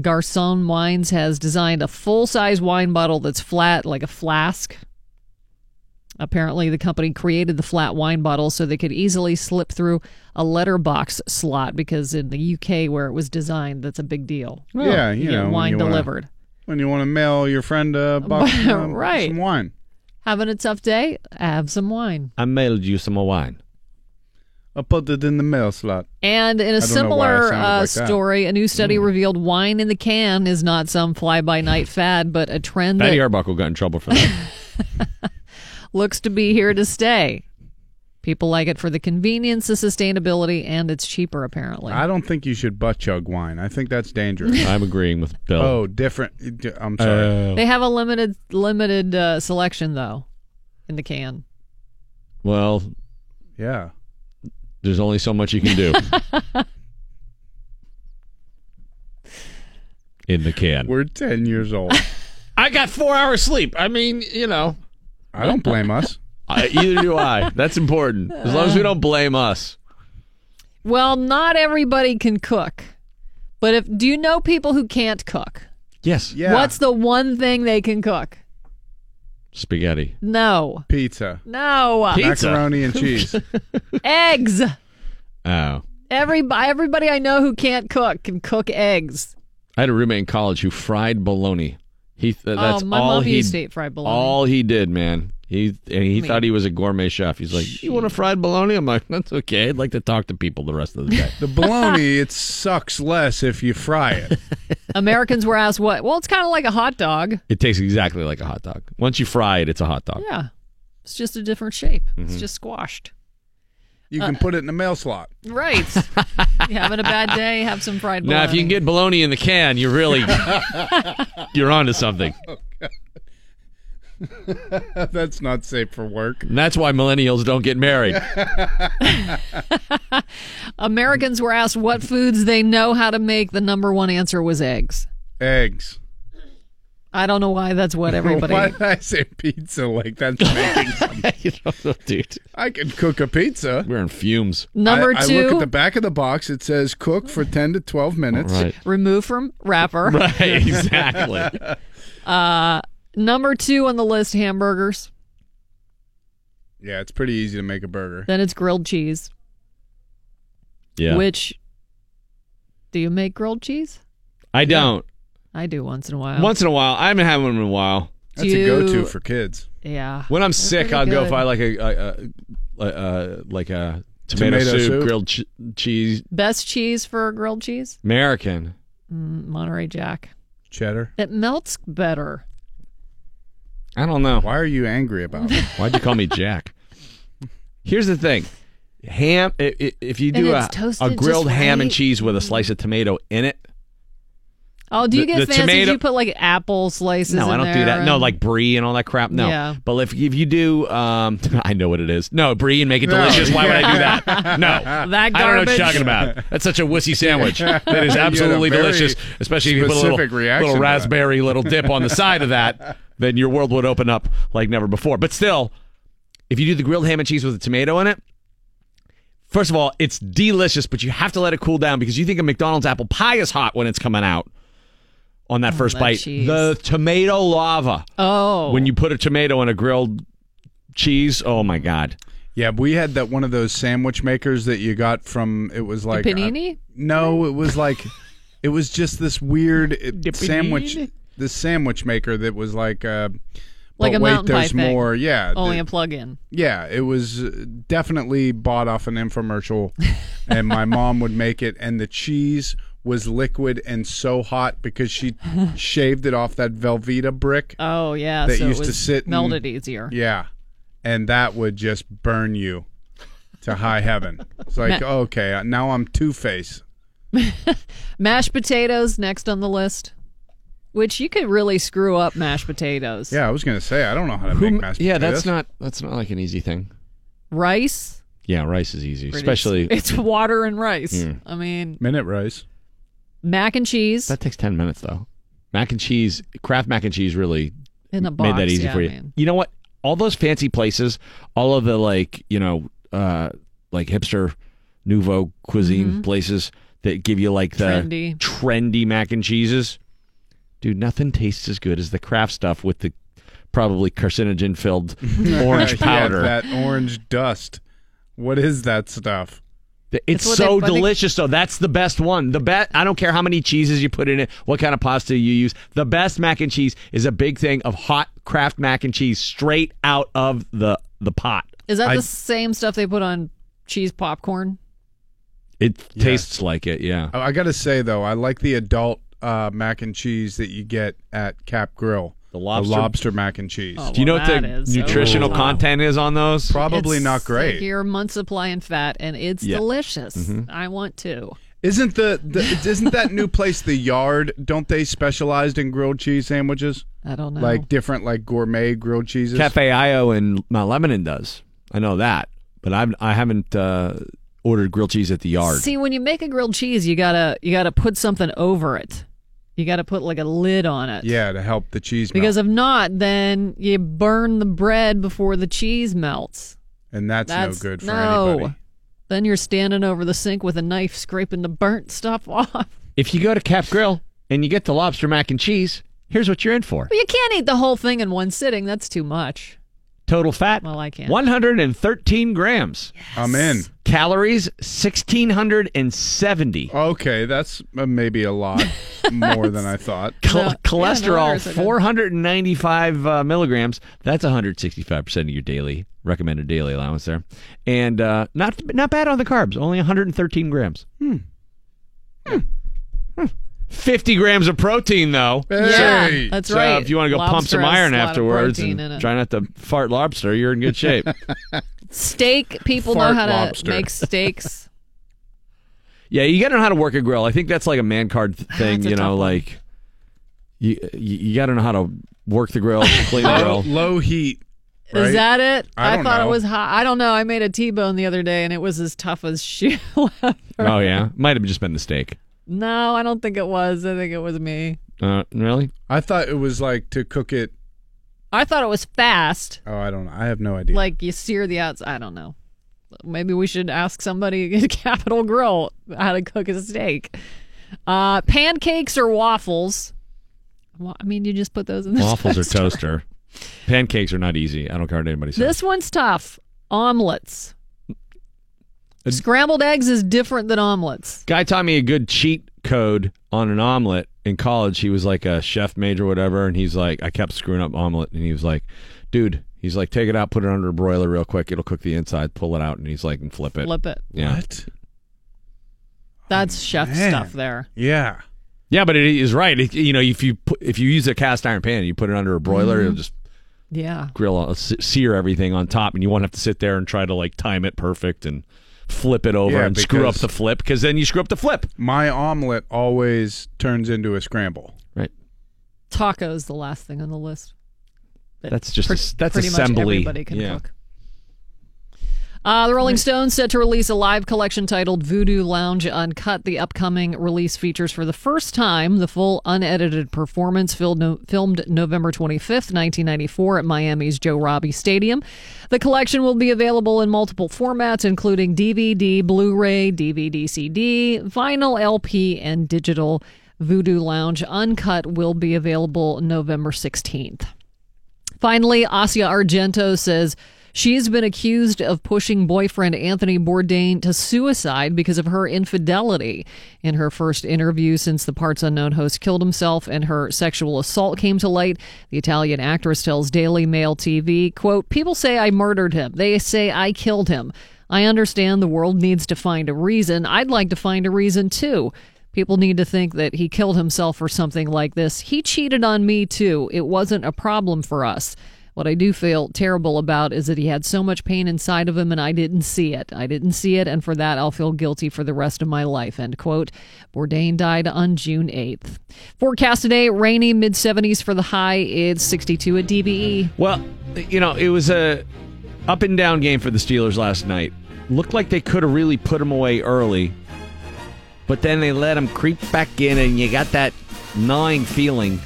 Speaker 2: Garcon Wines has designed a full size wine bottle that's flat like a flask. Apparently, the company created the flat wine bottle so they could easily slip through a letterbox slot because in the UK, where it was designed, that's a big deal.
Speaker 5: yeah,
Speaker 2: you,
Speaker 5: you,
Speaker 2: get
Speaker 5: know, when
Speaker 2: wine
Speaker 5: you wanna-
Speaker 2: delivered.
Speaker 5: when you want to mail your friend a box, um,
Speaker 2: Right.
Speaker 5: some wine.
Speaker 2: Having a tough day? Have some wine.
Speaker 3: I mailed you some wine.
Speaker 5: I'll put it in the mail slot.
Speaker 2: And in
Speaker 5: I
Speaker 2: a
Speaker 5: don't know why I
Speaker 2: similar uh,
Speaker 5: like that.
Speaker 2: Story, a new study revealed wine in the can is not some fly by night fad, but a trend
Speaker 3: Fatty
Speaker 2: that
Speaker 3: Arbuckle got in trouble for that.
Speaker 2: looks to be here to stay. People like it for the convenience, the sustainability, and it's cheaper, apparently.
Speaker 5: I don't think you should butt chug wine. I think that's dangerous.
Speaker 3: I'm agreeing with Bill.
Speaker 5: Oh, different. I'm sorry.
Speaker 2: They have a limited limited uh, selection, though, in the can.
Speaker 3: Well,
Speaker 5: yeah.
Speaker 3: There's only so much you can do in the can.
Speaker 5: We're 10 years old.
Speaker 3: I got four hours sleep. I mean, you know.
Speaker 5: I don't blame us.
Speaker 3: I, either do I. That's important. As long as we don't blame us.
Speaker 2: Well, not everybody can cook, but if do you know people who can't cook?
Speaker 3: Yes. Yeah.
Speaker 2: What's the one thing they can cook?
Speaker 3: Spaghetti.
Speaker 2: No.
Speaker 5: Pizza.
Speaker 2: No.
Speaker 3: Pizza.
Speaker 5: Macaroni and cheese.
Speaker 2: Eggs.
Speaker 3: Oh.
Speaker 2: Every everybody I know who can't cook can cook eggs.
Speaker 3: I had a roommate in college who fried bologna. He th- oh, that's
Speaker 2: oh, my
Speaker 3: all
Speaker 2: mom
Speaker 3: he
Speaker 2: used to eat fried bologna.
Speaker 3: all he did, man. He and he
Speaker 2: I mean-
Speaker 3: thought he was a gourmet chef. He's like, "You want a fried bologna?" I'm like, "That's okay. I'd like to talk to people the rest of the day."
Speaker 5: The bologna, it sucks less if you fry it.
Speaker 2: Americans were asked what? Well, it's kind of like a hot dog.
Speaker 3: it tastes exactly like a hot dog. Once you fry it, it's a hot dog.
Speaker 2: Yeah. It's just a different shape. It's
Speaker 3: Mhm.
Speaker 2: just squashed.
Speaker 5: You
Speaker 2: Uh,
Speaker 5: can put it in the mail slot.
Speaker 2: Right. you having a bad day? Have some fried bologna.
Speaker 3: Now, if you can get bologna in the can, you're really you're onto something.
Speaker 5: That's not safe for work.
Speaker 3: And that's why millennials don't get married.
Speaker 2: Americans were asked what foods they know how to make. The number one answer was eggs.
Speaker 5: Eggs.
Speaker 2: I don't know why that's what everybody.
Speaker 5: Why did I say pizza like that's making something?
Speaker 3: you don't know, dude.
Speaker 5: I can cook a pizza.
Speaker 3: We're in fumes.
Speaker 2: Number
Speaker 5: I, I look at the back of the box. It says cook for 10 to 12 minutes.
Speaker 3: Right.
Speaker 2: Remove from wrapper.
Speaker 3: Right, exactly.
Speaker 2: uh, number two on the list: hamburgers.
Speaker 5: Yeah, it's pretty easy to make a burger.
Speaker 2: Then it's grilled cheese.
Speaker 3: Yeah.
Speaker 2: Which do you make grilled cheese?
Speaker 3: I don't.
Speaker 2: I do once in a while.
Speaker 3: Once in a while. I haven't had one in a while.
Speaker 5: That's
Speaker 2: Do
Speaker 5: a go-to for kids.
Speaker 2: Yeah.
Speaker 3: When I'm sick,
Speaker 2: pretty
Speaker 3: I'll go
Speaker 2: good.
Speaker 3: find like a, a, a, a, a like a tomato,
Speaker 5: Tomato
Speaker 3: soup,
Speaker 5: soup?
Speaker 3: grilled ch- cheese,
Speaker 2: Best cheese for grilled cheese?
Speaker 3: American.
Speaker 2: Mm, Monterey Jack.
Speaker 5: Cheddar.
Speaker 2: It melts better.
Speaker 3: I don't know.
Speaker 5: Why are you angry about it?
Speaker 3: Why'd you call me Jack? Here's the thing. Ham. i- i- If you
Speaker 2: And
Speaker 3: do
Speaker 2: it's
Speaker 3: a,
Speaker 2: toasted
Speaker 3: a grilled
Speaker 2: just
Speaker 3: ham and
Speaker 2: right.
Speaker 3: cheese with a slice of tomato in it,
Speaker 2: Oh, do you
Speaker 3: The-
Speaker 2: get
Speaker 3: the
Speaker 2: fancy?
Speaker 3: tomato-
Speaker 2: Do you put like apple slices?
Speaker 3: No, I don't do
Speaker 2: there
Speaker 3: that. No,
Speaker 2: and-
Speaker 3: like brie and all that crap. No.
Speaker 2: Yeah.
Speaker 3: But if if you do, um, I know what it is. No, brie and make it
Speaker 2: No.
Speaker 3: delicious. Why would I do that? No,
Speaker 2: That
Speaker 3: I don't know what you're talking about. That's such a wussy sandwich. That is
Speaker 5: You had a
Speaker 3: absolutely
Speaker 5: very
Speaker 3: delicious, especially if you put a little,
Speaker 5: specific reaction
Speaker 3: little
Speaker 5: to that.
Speaker 3: raspberry little dip on the side of that. Then your world would open up like never before. But still, if you do the grilled ham and cheese with a tomato in it. First of all, it's delicious, but you have to let it cool down because you think a McDonald's apple pie is hot when it's coming out on that first bite.
Speaker 2: cheese.
Speaker 3: The tomato lava.
Speaker 2: Oh.
Speaker 3: When you put a tomato in a grilled cheese, oh my god.
Speaker 5: Yeah, we had that one of those sandwich makers that you got from. It was like uh,
Speaker 2: panini?
Speaker 5: no, it was like it was just this weird it- sandwich. This sandwich maker that was like. Uh,
Speaker 2: like
Speaker 5: but
Speaker 2: a
Speaker 5: wait,
Speaker 2: mountain pie
Speaker 5: there's
Speaker 2: thing.
Speaker 5: more. Yeah,
Speaker 2: Only
Speaker 5: the-
Speaker 2: a plug-in.
Speaker 5: Yeah, it was uh, definitely bought off an infomercial, and my mom would make it, and the cheese was liquid and so hot because she shaved it off that Velveeta brick.
Speaker 2: Oh yeah.
Speaker 5: that
Speaker 2: so it
Speaker 5: used to sit and-
Speaker 2: melted easier.
Speaker 5: Yeah, and that would just burn you to high heaven. It's like okay, now I'm Two Face.
Speaker 2: Mashed potatoes next on the list, which you could really screw up mashed potatoes.
Speaker 5: Yeah, I was gonna say I don't know how to make mashed potatoes.
Speaker 3: yeah,
Speaker 5: potatoes.
Speaker 3: that's not that's not like an easy thing.
Speaker 2: Rice.
Speaker 3: Yeah, rice is easy,
Speaker 2: pretty-
Speaker 3: especially
Speaker 2: it's water and rice.
Speaker 3: Mm.
Speaker 2: I mean,
Speaker 5: minute rice.
Speaker 2: mac and cheese
Speaker 3: that takes ten minutes though. Mac and cheese, Kraft mac and cheese, really
Speaker 2: in a
Speaker 3: made that easy
Speaker 2: yeah,
Speaker 3: for you.
Speaker 2: I mean.
Speaker 3: You know what? All those fancy places, all of the like, you know, uh, like hipster nouveau cuisine
Speaker 2: Mhm.
Speaker 3: places that give you like the
Speaker 2: Trendy.
Speaker 3: trendy mac and cheeses. Dude, nothing tastes as good as the Kraft stuff with the probably carcinogen filled orange
Speaker 5: Yeah,
Speaker 3: powder.
Speaker 5: that orange dust. What is that stuff?
Speaker 3: It's
Speaker 2: It's
Speaker 3: so
Speaker 2: they- what they-
Speaker 3: delicious, though. That's the best one. The best. I don't care how many cheeses you put in it, what kind of pasta you use. The best mac and cheese is a big thing of hot Kraft mac and cheese straight out of the the pot.
Speaker 2: Is that
Speaker 5: I-
Speaker 2: the same stuff they put on cheese popcorn?
Speaker 3: It tastes like it. Yeah.
Speaker 5: Oh, I gotta say though, I like the adult uh, mac and cheese that you get at Cap Grill.
Speaker 3: The lobster?
Speaker 5: lobster mac and cheese.
Speaker 2: Oh,
Speaker 3: Do you know what the
Speaker 2: is-
Speaker 3: nutritional
Speaker 2: oh.
Speaker 3: content is on those?
Speaker 5: Probably
Speaker 2: It's
Speaker 5: not great.
Speaker 2: Like your month supply in fat, and it's
Speaker 3: Yeah.
Speaker 2: delicious.
Speaker 3: Mhm.
Speaker 2: I want to.
Speaker 5: Isn't the, the isn't that new place the Yard? Don't they specialized in grilled cheese sandwiches?
Speaker 2: I don't know.
Speaker 5: Like different like gourmet grilled cheeses.
Speaker 3: Cafe Io in Mount Lebanon does. I know that, but I've I haven't uh, ordered grilled cheese at the yard.
Speaker 2: See, when you make a grilled cheese, you gotta you gotta put something over it. You gotta put like a lid on it.
Speaker 5: Yeah, to help the cheese melt.
Speaker 2: Because if not, then you burn the bread before the cheese melts.
Speaker 5: and that's,
Speaker 2: That's
Speaker 5: no good for
Speaker 2: no.
Speaker 5: anybody.
Speaker 2: Then you're standing over the sink with a knife, scraping the burnt stuff off.
Speaker 3: If you go to Cap Grill and you get the lobster mac and cheese, here's what you're in for.
Speaker 2: But you can't eat the whole thing in one sitting. That's too much.
Speaker 3: Total fat,
Speaker 2: Well, I can't.
Speaker 3: 113 grams.
Speaker 5: I'm in.
Speaker 3: Calories, 1,670.
Speaker 5: Okay, that's uh, maybe a lot more than I thought.
Speaker 3: Chol-
Speaker 2: No, yeah, no
Speaker 3: cholesterol,
Speaker 2: worries, I did.
Speaker 3: 495 uh, milligrams. That's 165% of your daily recommended daily allowance there, and uh, not not bad on the carbs. Only 113 grams. Hmm. Hmm. Hmm. 50 grams of protein though.
Speaker 2: Yeah, that's
Speaker 3: so
Speaker 2: right.
Speaker 3: if you want to go pump
Speaker 2: Lobster
Speaker 3: some
Speaker 2: has
Speaker 3: iron
Speaker 2: a lot of
Speaker 3: afterwards
Speaker 2: protein
Speaker 3: and
Speaker 2: it.
Speaker 3: try not to fart lobster, you're in good shape.
Speaker 2: Steak. People know
Speaker 5: Fart
Speaker 2: how to make steaks.
Speaker 3: yeah, you got to know how to work a grill. I think that's like a man card th- thing.
Speaker 2: That's a
Speaker 3: you know,
Speaker 2: tough one.
Speaker 3: like you you, you got to know how to work the grill, clean the
Speaker 5: Low,
Speaker 3: grill.
Speaker 5: low heat. Right?
Speaker 2: Is that it?
Speaker 5: I don't
Speaker 2: thought
Speaker 5: know.
Speaker 2: it was hot. I don't know. I made a T-bone the other day, and it was as tough as shoe leather.
Speaker 3: Oh yeah, might have just been the steak.
Speaker 2: No, I don't think it was. I think it was me.
Speaker 3: Uh, really?
Speaker 5: I thought it was like to cook it.
Speaker 2: I thought it was fast.
Speaker 5: Oh, I don't know. I have no idea.
Speaker 2: Like you sear the outside. I don't know. Maybe we should ask somebody at Capital Grill how to cook a steak. Uh, pancakes or waffles? Well, I mean, you just put those in the
Speaker 3: Waffles or
Speaker 2: toaster.
Speaker 3: toaster. Pancakes are not easy. I don't care what anybody says.
Speaker 2: This one's tough. Omelets. Scrambled eggs is different than omelets.
Speaker 3: Guy taught me a good cheat code on an omelet in college. He was like a chef major, or whatever, and he's like, I kept screwing up omelet, and he was like, dude, he's like, take it out, put it under a broiler real quick. It'll cook the inside. Pull it out, and he's like, and flip it.
Speaker 2: Flip it.
Speaker 3: Yeah.
Speaker 5: What?
Speaker 2: That's chef
Speaker 5: man.
Speaker 2: stuff there.
Speaker 5: Yeah.
Speaker 3: Yeah, but it is right. It, you know, if you put, if you use a cast iron pan and you put it under a broiler,
Speaker 2: Mm-hmm.
Speaker 3: it'll just
Speaker 2: Yeah.
Speaker 3: grill, uh, se- sear everything on top, and you won't have to sit there and try to like time it perfect and flip it over
Speaker 5: Yeah,
Speaker 3: and screw up the flip because then you screw up the flip.
Speaker 5: My omelet always turns into a scramble.
Speaker 3: Right.
Speaker 2: Taco's the last thing on the list.
Speaker 3: That's just
Speaker 2: pre-
Speaker 3: a- that's
Speaker 2: pretty
Speaker 3: assembly.
Speaker 2: much everybody can
Speaker 3: Yeah.
Speaker 2: cook. Uh, the Rolling Stones set to release a live collection titled Voodoo Lounge Uncut. The upcoming release features for the first time the full unedited performance filmed, no, filmed November 25th, 1994 at Miami's Joe Robbie Stadium. The collection will be available in multiple formats, including DVD, Blu ray, DVD CD, vinyl, LP, and digital. Voodoo Lounge Uncut will be available November 16th. Finally, Asia Argento says she's been accused of pushing boyfriend Anthony Bourdain to suicide because of her infidelity. In her first interview since the Parts Unknown host killed himself and her sexual assault came to light, the Italian actress tells Daily Mail TV, quote, People say I murdered him. They say I killed him. I understand the world needs to find a reason. I'd like to find a reason too. People need to think that he killed himself or something like this. He cheated on me too. It wasn't a problem for us. What I do feel terrible about is that he had so much pain inside of him and I didn't see it. I didn't see it, and for that I'll feel guilty for the rest of my life. End quote. Bourdain died on June 8th. Forecast today rainy, mid 70s for the high. It's 62 at. DVE.
Speaker 3: Well, you know, it was a up and down game for the Steelers last night. Looked like they could have really put him away early, but then they let him creep back in, and you got that gnawing feeling.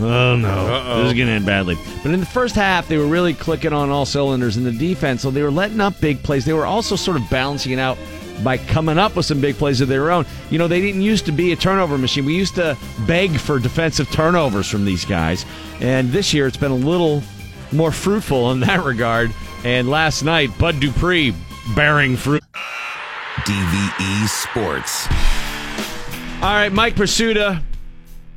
Speaker 3: Oh no,
Speaker 5: Uh-oh.
Speaker 3: this is going to end badly. But in the first half, they were really clicking on all cylinders in the defense, so they were letting up big plays. They were also sort of balancing it out by coming up with some big plays of their own. You know, they didn't used to be a turnover machine. We used to beg for defensive turnovers from these guys, and this year it's been a little more fruitful in that regard. And last night, Bud Dupree bearing fruit.
Speaker 12: DVE Sports.
Speaker 3: All right, Mike Prisuta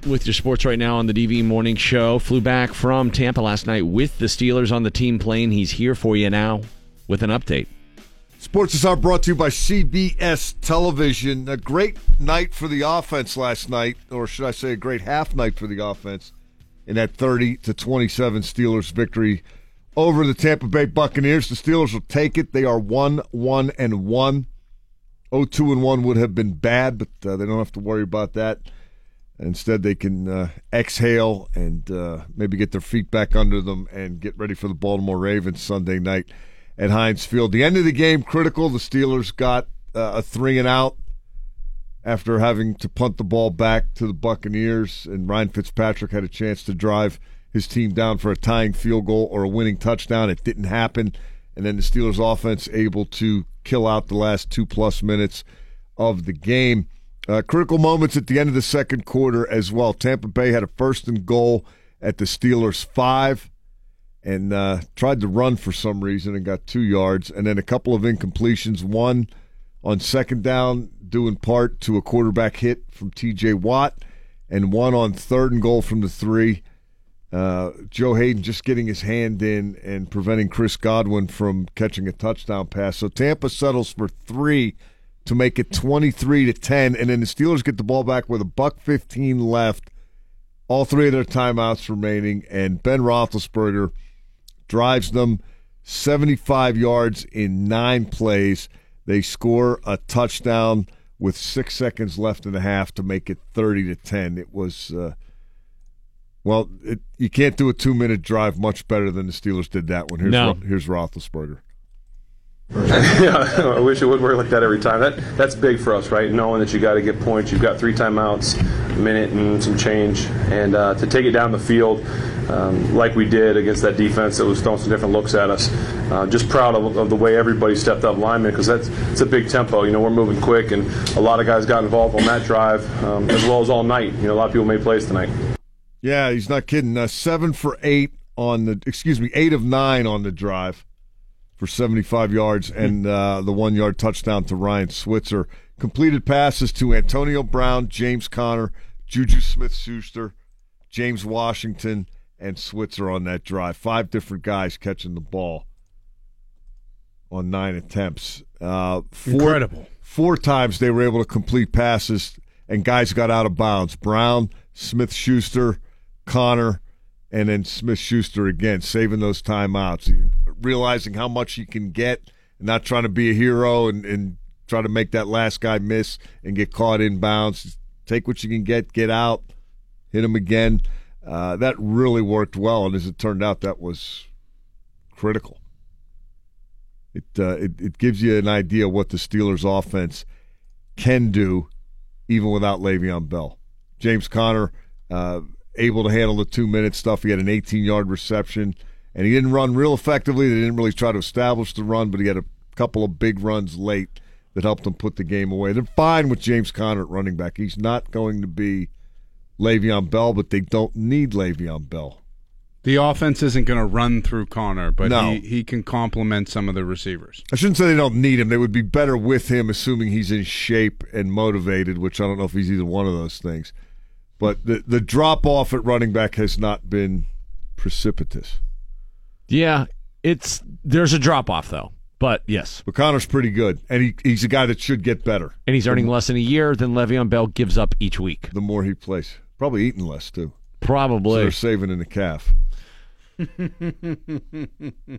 Speaker 3: with your sports right now on the DV Morning Show. Flew back from Tampa last night with the Steelers on the team plane. He's here for you now with an update.
Speaker 7: Sports is brought to you by CBS Television. A great night for the offense last night, or should I say, a great half night for the offense in that 30 to 27 Steelers victory over the Tampa Bay Buccaneers. The Steelers will take it. They are 1 1 and 1. 0 2 and 1 would have been bad, but uh, they don't have to worry about that. Instead, they can uh, exhale and uh, maybe get their feet back under them and get ready for the Baltimore Ravens Sunday night at Heinz Field. The end of the game critical. The Steelers got uh, a three and out after having to punt the ball back to the Buccaneers, and Ryan Fitzpatrick had a chance to drive his team down for a tying field goal or a winning touchdown. It didn't happen, and then the Steelers' offense able to kill out the last two plus minutes of the game. Uh, critical moments at the end of the second quarter as well. Tampa Bay had a first and goal at the Steelers' five and uh, tried to run for some reason and got two yards, and then a couple of incompletions. One on second down, due in part to a quarterback hit from T.J. Watt, and one on third and goal from the three. Uh, Joe Haden just getting his hand in and preventing Chris Godwin from catching a touchdown pass. So Tampa settles for three to make it 23 to 10 and then the Steelers get the ball back with a buck 15 left. All three of their timeouts remaining and Ben Roethlisberger drives them 75 yards in 9 plays. They score a touchdown with 6 seconds left in the half to make it 30 to 10 it was uh, well it, you can't do a 2 minute drive much better than the Steelers did that one. Here's
Speaker 3: No.
Speaker 7: Ro- here's Roethlisberger
Speaker 10: yeah, I wish it would work like that every time. That that's big for us, right? Knowing that you got to get points, you've got three timeouts, a minute and some change, and uh, to take it down the field um, like we did against that defense that was throwing some different looks at us. Uh, just proud of, of the way everybody stepped up linemen because that's it's a big tempo. You know, we're moving quick, and a lot of guys got involved on that drive um, as well as all night. You know, a lot of people made plays tonight.
Speaker 7: Yeah, he's not kidding. Uh, seven for eight on the, excuse me, eight of nine on the drive for 75 yards and uh, the one yard touchdown to Ryan Switzer. Completed passes to Antonio Brown, James Conner, Juju Smith Schuster, James Washington, and Switzer on that drive. Five different guys catching the ball on nine attempts. Uh, four,
Speaker 5: Incredible.
Speaker 7: Four times they were able to complete passes, and guys got out of bounds. Brown, Smith Schuster, Conner, and then Smith Schuster again, saving those timeouts, realizing how much he can get and not trying to be a hero and, and try to make that last guy miss and get caught inbounds. Just take what you can get, get out, hit him again. Uh, that really worked well, and as it turned out, that was critical. It, uh, it it gives you an idea what the Steelers' offense can do, even without Le'Veon Bell. James Conner uh, able to handle the two minute stuff. He had an 18 yard reception, and he didn't run real effectively. They didn't really try to establish the run, but he had a couple of big runs late that helped them put the game away. They're fine with James Conner at running back. He's not going to be Le'Veon Bell, but they don't need Le'Veon Bell.
Speaker 5: The offense isn't going to run through Conner, but
Speaker 7: No.
Speaker 5: he, he can complement some of the receivers.
Speaker 7: I shouldn't say they don't need him. They would be better with him, assuming he's in shape and motivated, which I don't know if he's either one of those things. But the the drop off at running back has not been precipitous.
Speaker 3: Yeah, it's there's a drop off though. But yes,
Speaker 7: but Conner's pretty good, and he, he's a guy that should get better.
Speaker 3: and he's earning less in a year than Le'Veon Bell gives up each week.
Speaker 7: The more he plays, probably eating less too. So
Speaker 3: Probably.
Speaker 7: they're saving in the calf.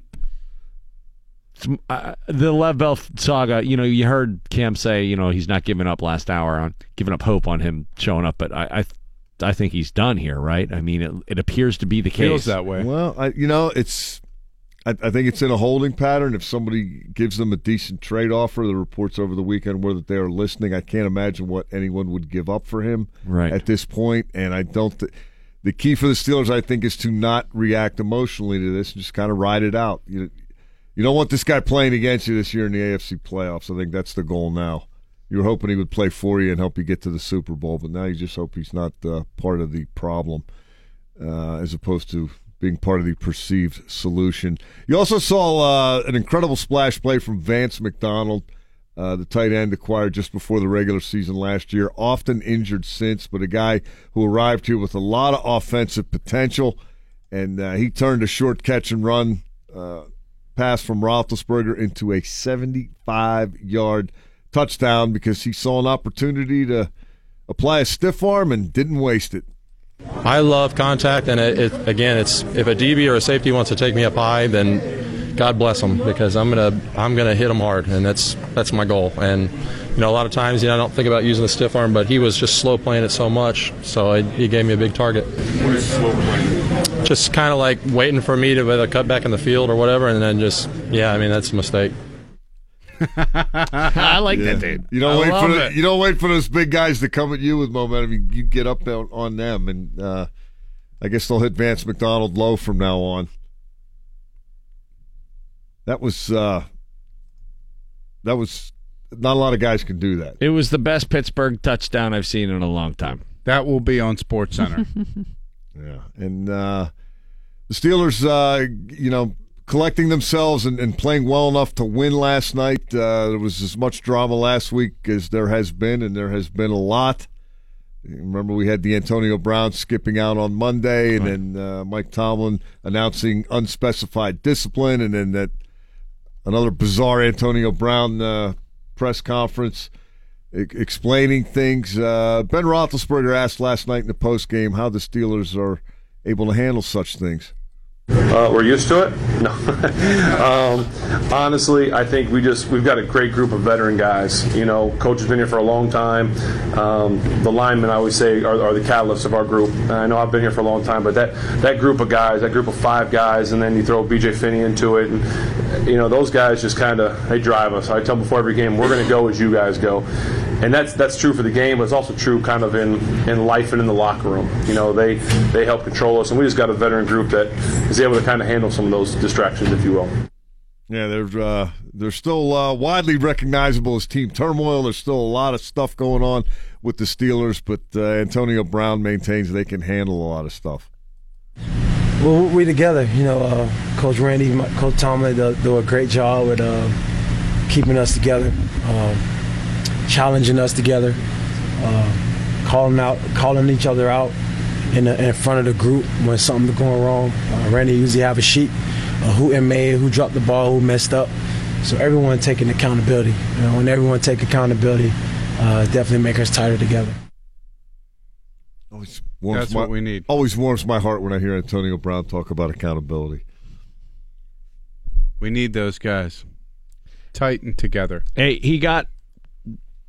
Speaker 3: Uh, the Lev Bell saga, you know, you heard Cam say, you know, he's not giving up last hour on giving up hope on him showing up, but I, I, I think he's done here, right? I mean, it, it appears to be the case. Feels that way.
Speaker 7: Well, I, you know, it's. I, I think it's in a holding pattern. If somebody gives them a decent trade offer, the reports over the weekend were that they are listening. I can't imagine what anyone would give up for him
Speaker 3: Right.
Speaker 7: at this point, and I don't. Th- the key for the Steelers, I think, is to not react emotionally to this and just kind of ride it out. You, you don't want this guy playing against you this year in the AFC playoffs. I think that's the goal now. You were hoping he would play for you and help you get to the Super Bowl, but now you just hope he's not uh, part of the problem uh, as opposed to being part of the perceived solution. You also saw uh, an incredible splash play from Vance McDonald, uh, the tight end acquired just before the regular season last year, often injured since, but a guy who arrived here with a lot of offensive potential, and uh, he turned a short catch and run uh, pass from Roethlisberger into a 75-yard touchdown because he saw an opportunity to apply a stiff arm and didn't waste it.
Speaker 21: I love contact, and it, it, again, it's if a DB or a safety wants to take me up high, then God bless them because I'm gonna I'm gonna hit them hard, and that's that's my goal. And you know, a lot of times, you know, I don't think about using the stiff arm, but he was just slow playing it so much, so I, he gave me a big target.
Speaker 9: What is slow playing?
Speaker 21: Just kind of like waiting for me to either cut back in the field or whatever, and then just yeah, I mean that's a mistake.
Speaker 3: I like
Speaker 7: Yeah.
Speaker 3: that, dude.
Speaker 7: You don't
Speaker 3: I
Speaker 7: wait for the,
Speaker 3: it.
Speaker 7: you don't wait for those big guys to come at you with momentum. You, you get up on, on them, and uh, I guess they'll hit Vance McDonald low from now on. That was uh, that was not a lot of guys can do that.
Speaker 3: It was the best Pittsburgh touchdown I've seen in a long time.
Speaker 5: That will be on Sports Center.
Speaker 7: Yeah, and uh, the Steelers, uh, you know, collecting themselves and, and playing well enough to win last night. Uh, there was as much drama last week as there has been, and there has been a lot. Remember, we had the Antonio Brown skipping out on Monday, and then uh, Mike Tomlin announcing unspecified discipline, and then that another bizarre Antonio Brown uh, press conference e- explaining things. Uh, ben Roethlisberger asked last night in the post game how the Steelers are able to handle such things.
Speaker 10: Uh, we're used to it. No. um, honestly, I think we just we've got a great group of veteran guys. You know, coach has been here for a long time. Um, the linemen, I always say, are, are the catalysts of our group. And I know I've been here for a long time, but that that group of guys, that group of five guys, and then you throw B.J. Finney into it, and you know those guys just kind of they drive us. I tell them before every game, we're going to go as you guys go, and that's that's true for the game, but it's also true kind of in in life and in the locker room. You know, they they help control us, and we just got a veteran group that is able to kind of handle some of those distractions, if you will.
Speaker 7: Yeah, they're uh, they're still uh, widely recognizable as team turmoil. There's still a lot of stuff going on with the Steelers, but uh, Antonio Brown maintains they can handle a lot of stuff.
Speaker 11: Well, we together, you know, uh, Coach Randy, my- Coach Tomlin do, do a great job with uh, keeping us together, um, challenging us together, uh, calling out, calling each other out in, the, in front of the group when something's going wrong. Uh, Randy usually have a sheet of who made, who dropped the ball, who messed up. So everyone taking accountability. You know, when everyone take accountability, uh, definitely make us tighter together.
Speaker 7: Always warms
Speaker 5: That's
Speaker 7: my,
Speaker 5: what we need.
Speaker 7: Always warms my heart when I hear Antonio Brown talk about accountability.
Speaker 5: We need those guys. tight and together.
Speaker 3: Hey, he got,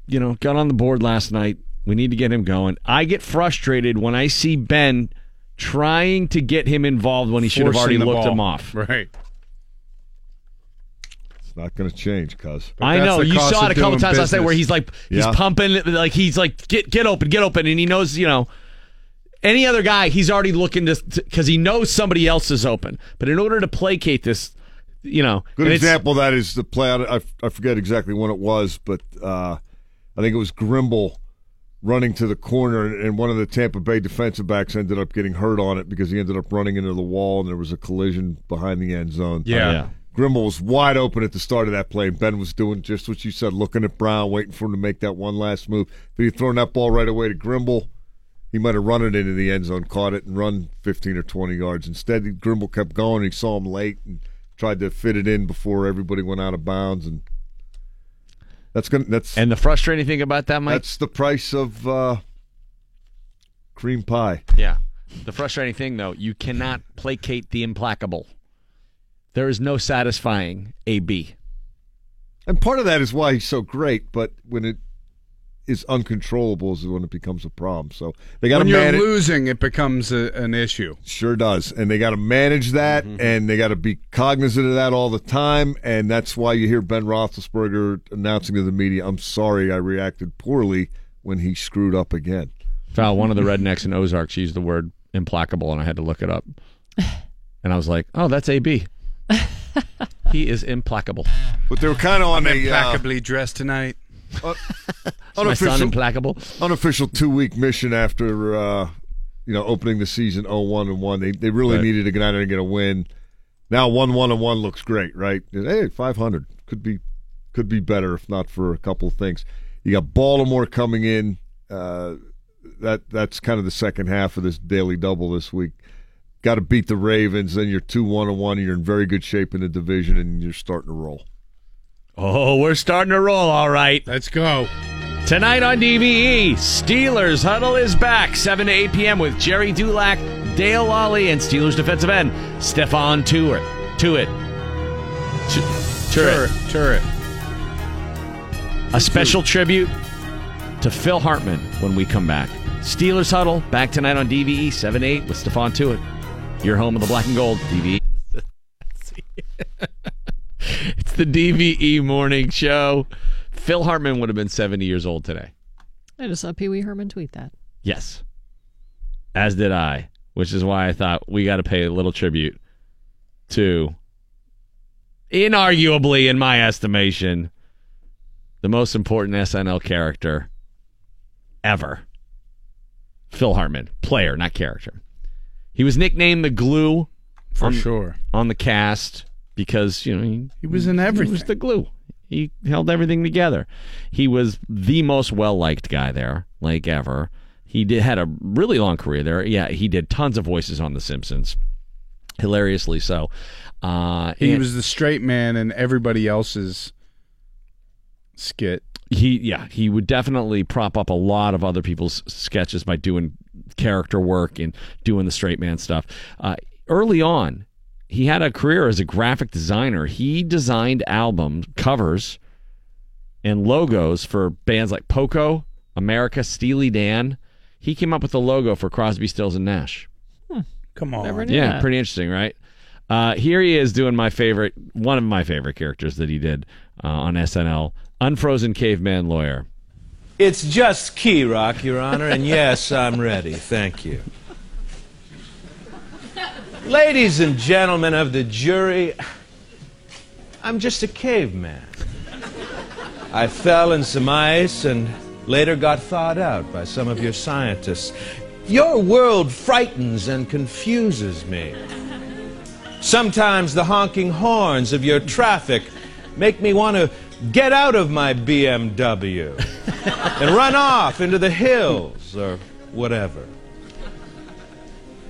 Speaker 3: you know, got on the board last night. We need to get him going. I get frustrated when I see Ben trying to get him involved when he should have already looked
Speaker 5: ball.
Speaker 3: him off.
Speaker 5: Right.
Speaker 7: It's not going to change, cuz.
Speaker 3: I know you saw it a couple times last night where he's like he's
Speaker 7: Yeah.
Speaker 3: pumping like he's like get get open get open and he knows you know any other guy he's already looking to because he knows somebody else is open but in order to placate this you know
Speaker 7: Good example of that is the play. I, I forget exactly when it was, but uh, I think it was Grimble running to the corner, and- and one of the Tampa Bay defensive backs ended up getting hurt on it because he ended up running into the wall, and there was a collision behind the end zone.
Speaker 5: Yeah. Oh, yeah.
Speaker 7: Grimble was wide open at the start of that play, and Ben was doing just what you said, looking at Brown, waiting for him to make that one last move. If he had thrown that ball right away to Grimble, he might have run it into the end zone, caught it, and run 15 or 20 yards. Instead, Grimble kept going. He saw him late and tried to fit it in before everybody went out of bounds, and that's gonna that's
Speaker 3: and the frustrating thing about that Mike?
Speaker 7: That's the price of uh, cream pie.
Speaker 3: yeah. The frustrating thing though you cannot placate the implacable. There is no satisfying a B.
Speaker 7: And part of that is why he's so great, but when it is uncontrollable is when it becomes a problem. So they got to
Speaker 5: when you're
Speaker 7: manage.
Speaker 5: losing, it becomes a, an issue.
Speaker 7: Sure does, and they got to manage that,
Speaker 3: Mm-hmm.
Speaker 7: and they got to be cognizant of that all the time, and that's why you hear Ben Roethlisberger announcing to the media, "I'm sorry, I reacted poorly when he screwed up again."
Speaker 3: Val, one of the rednecks in Ozarks used the word implacable, and I had to look it up. And I was like, "Oh, that's AB. he is implacable."
Speaker 7: But they were kind of on
Speaker 5: I'm
Speaker 7: a uh,
Speaker 5: dressed tonight.
Speaker 3: my son implacable?
Speaker 7: unofficial two week mission after uh, you know opening the season 0-1 and one. They they really
Speaker 3: Right.
Speaker 7: needed to get out there and get a win. Now one one and one looks great, right? Hey, five hundred could be could be better if not for a couple of things. You got Baltimore coming in. Uh, that that's kind of the second half of this daily double this week. Got to beat the Ravens, then you're two one and one. You're in very good shape in the division, and you're starting to roll.
Speaker 3: Oh, we're starting to roll, all right.
Speaker 5: Let's go.
Speaker 3: Tonight on DVE, Steelers Huddle is back, 7 to 8 p.m. with Gerry Dulac, Dale Lolley, and Steelers defensive end Stephon Tuitt. Tuitt. Tuitt. A special tribute to Phil Hartman when we come back. Steelers Huddle, back tonight on DVE, 7 8 with Stephon Tuitt. Your home of the black and gold, DVE. it's the DVE morning show. Phil Hartman would have been 70 years old today.
Speaker 2: I just saw Pee Wee Herman tweet that.
Speaker 3: Yes. As did I, which is why I thought we got to pay a little tribute to, inarguably, in my estimation, the most important SNL character ever Phil Hartman, player, not character. He was nicknamed the glue
Speaker 5: For
Speaker 3: on,
Speaker 5: sure.
Speaker 3: on the cast because, you know, he,
Speaker 5: He was in everything.
Speaker 3: He was the glue. He held everything together. He was the most well liked guy there, like ever. He did had a really long career there. Yeah, he did tons of voices on The Simpsons, hilariously so. Uh,
Speaker 5: He
Speaker 3: and
Speaker 5: was the straight man in everybody else's skit.
Speaker 3: he yeah he would definitely prop up a lot of other people's sketches by doing character work and doing the straight man stuff. Uh, early on, he had a career as a graphic designer. He designed album covers and logos for bands like Poco, America, Steely Dan. He came up with the logo for Crosby, Stills and Nash.
Speaker 5: Come on.
Speaker 2: Never knew
Speaker 3: Yeah,
Speaker 2: that.
Speaker 3: pretty interesting, right? Uh, here he is doing my favorite, one of my favorite characters that he did uh, on SNL, Unfrozen Caveman Lawyer.
Speaker 22: It's just Key Rock, Your Honor, and yes, I'm ready. Thank you. Ladies and gentlemen of the jury, I'm just a caveman. I fell in some ice and later got thawed out by some of your scientists. Your world frightens and confuses me. Sometimes the honking horns of your traffic make me want to get out of my BMW and run off into the hills or whatever.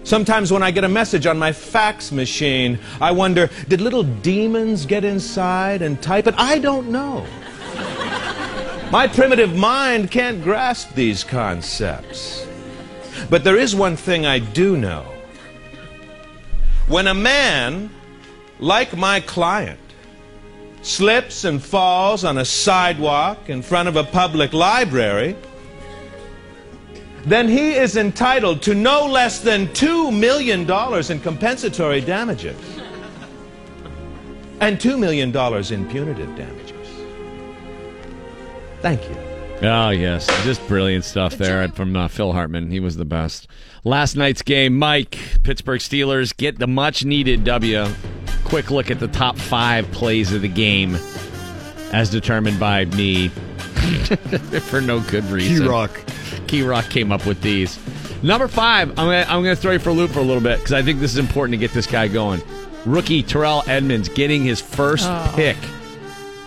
Speaker 22: Sometimes when I get a message on my fax machine, I wonder did little demons get inside and type it? I don't know. My primitive mind can't grasp these concepts. But there is one thing I do know. When a man, like my client, slips and falls on a sidewalk in front of a public library, then he is entitled to no less than $2 million in compensatory damages and $2 million in punitive damages. Thank you.
Speaker 3: Oh yes, just brilliant stuff there from uh, Phil Hartman. He was the best. Last night's game, Mike. Pittsburgh Steelers get the much needed W. Quick look at the top five plays of the game, as determined by me, for no good reason.
Speaker 7: Key Rock.
Speaker 3: Key Rock came up with these. Number five, I'm gonna, I'm gonna throw you for a loop for a little bit because I think this is important to get this guy going. Rookie Terrell Edmunds getting his first
Speaker 2: Oh.
Speaker 3: pick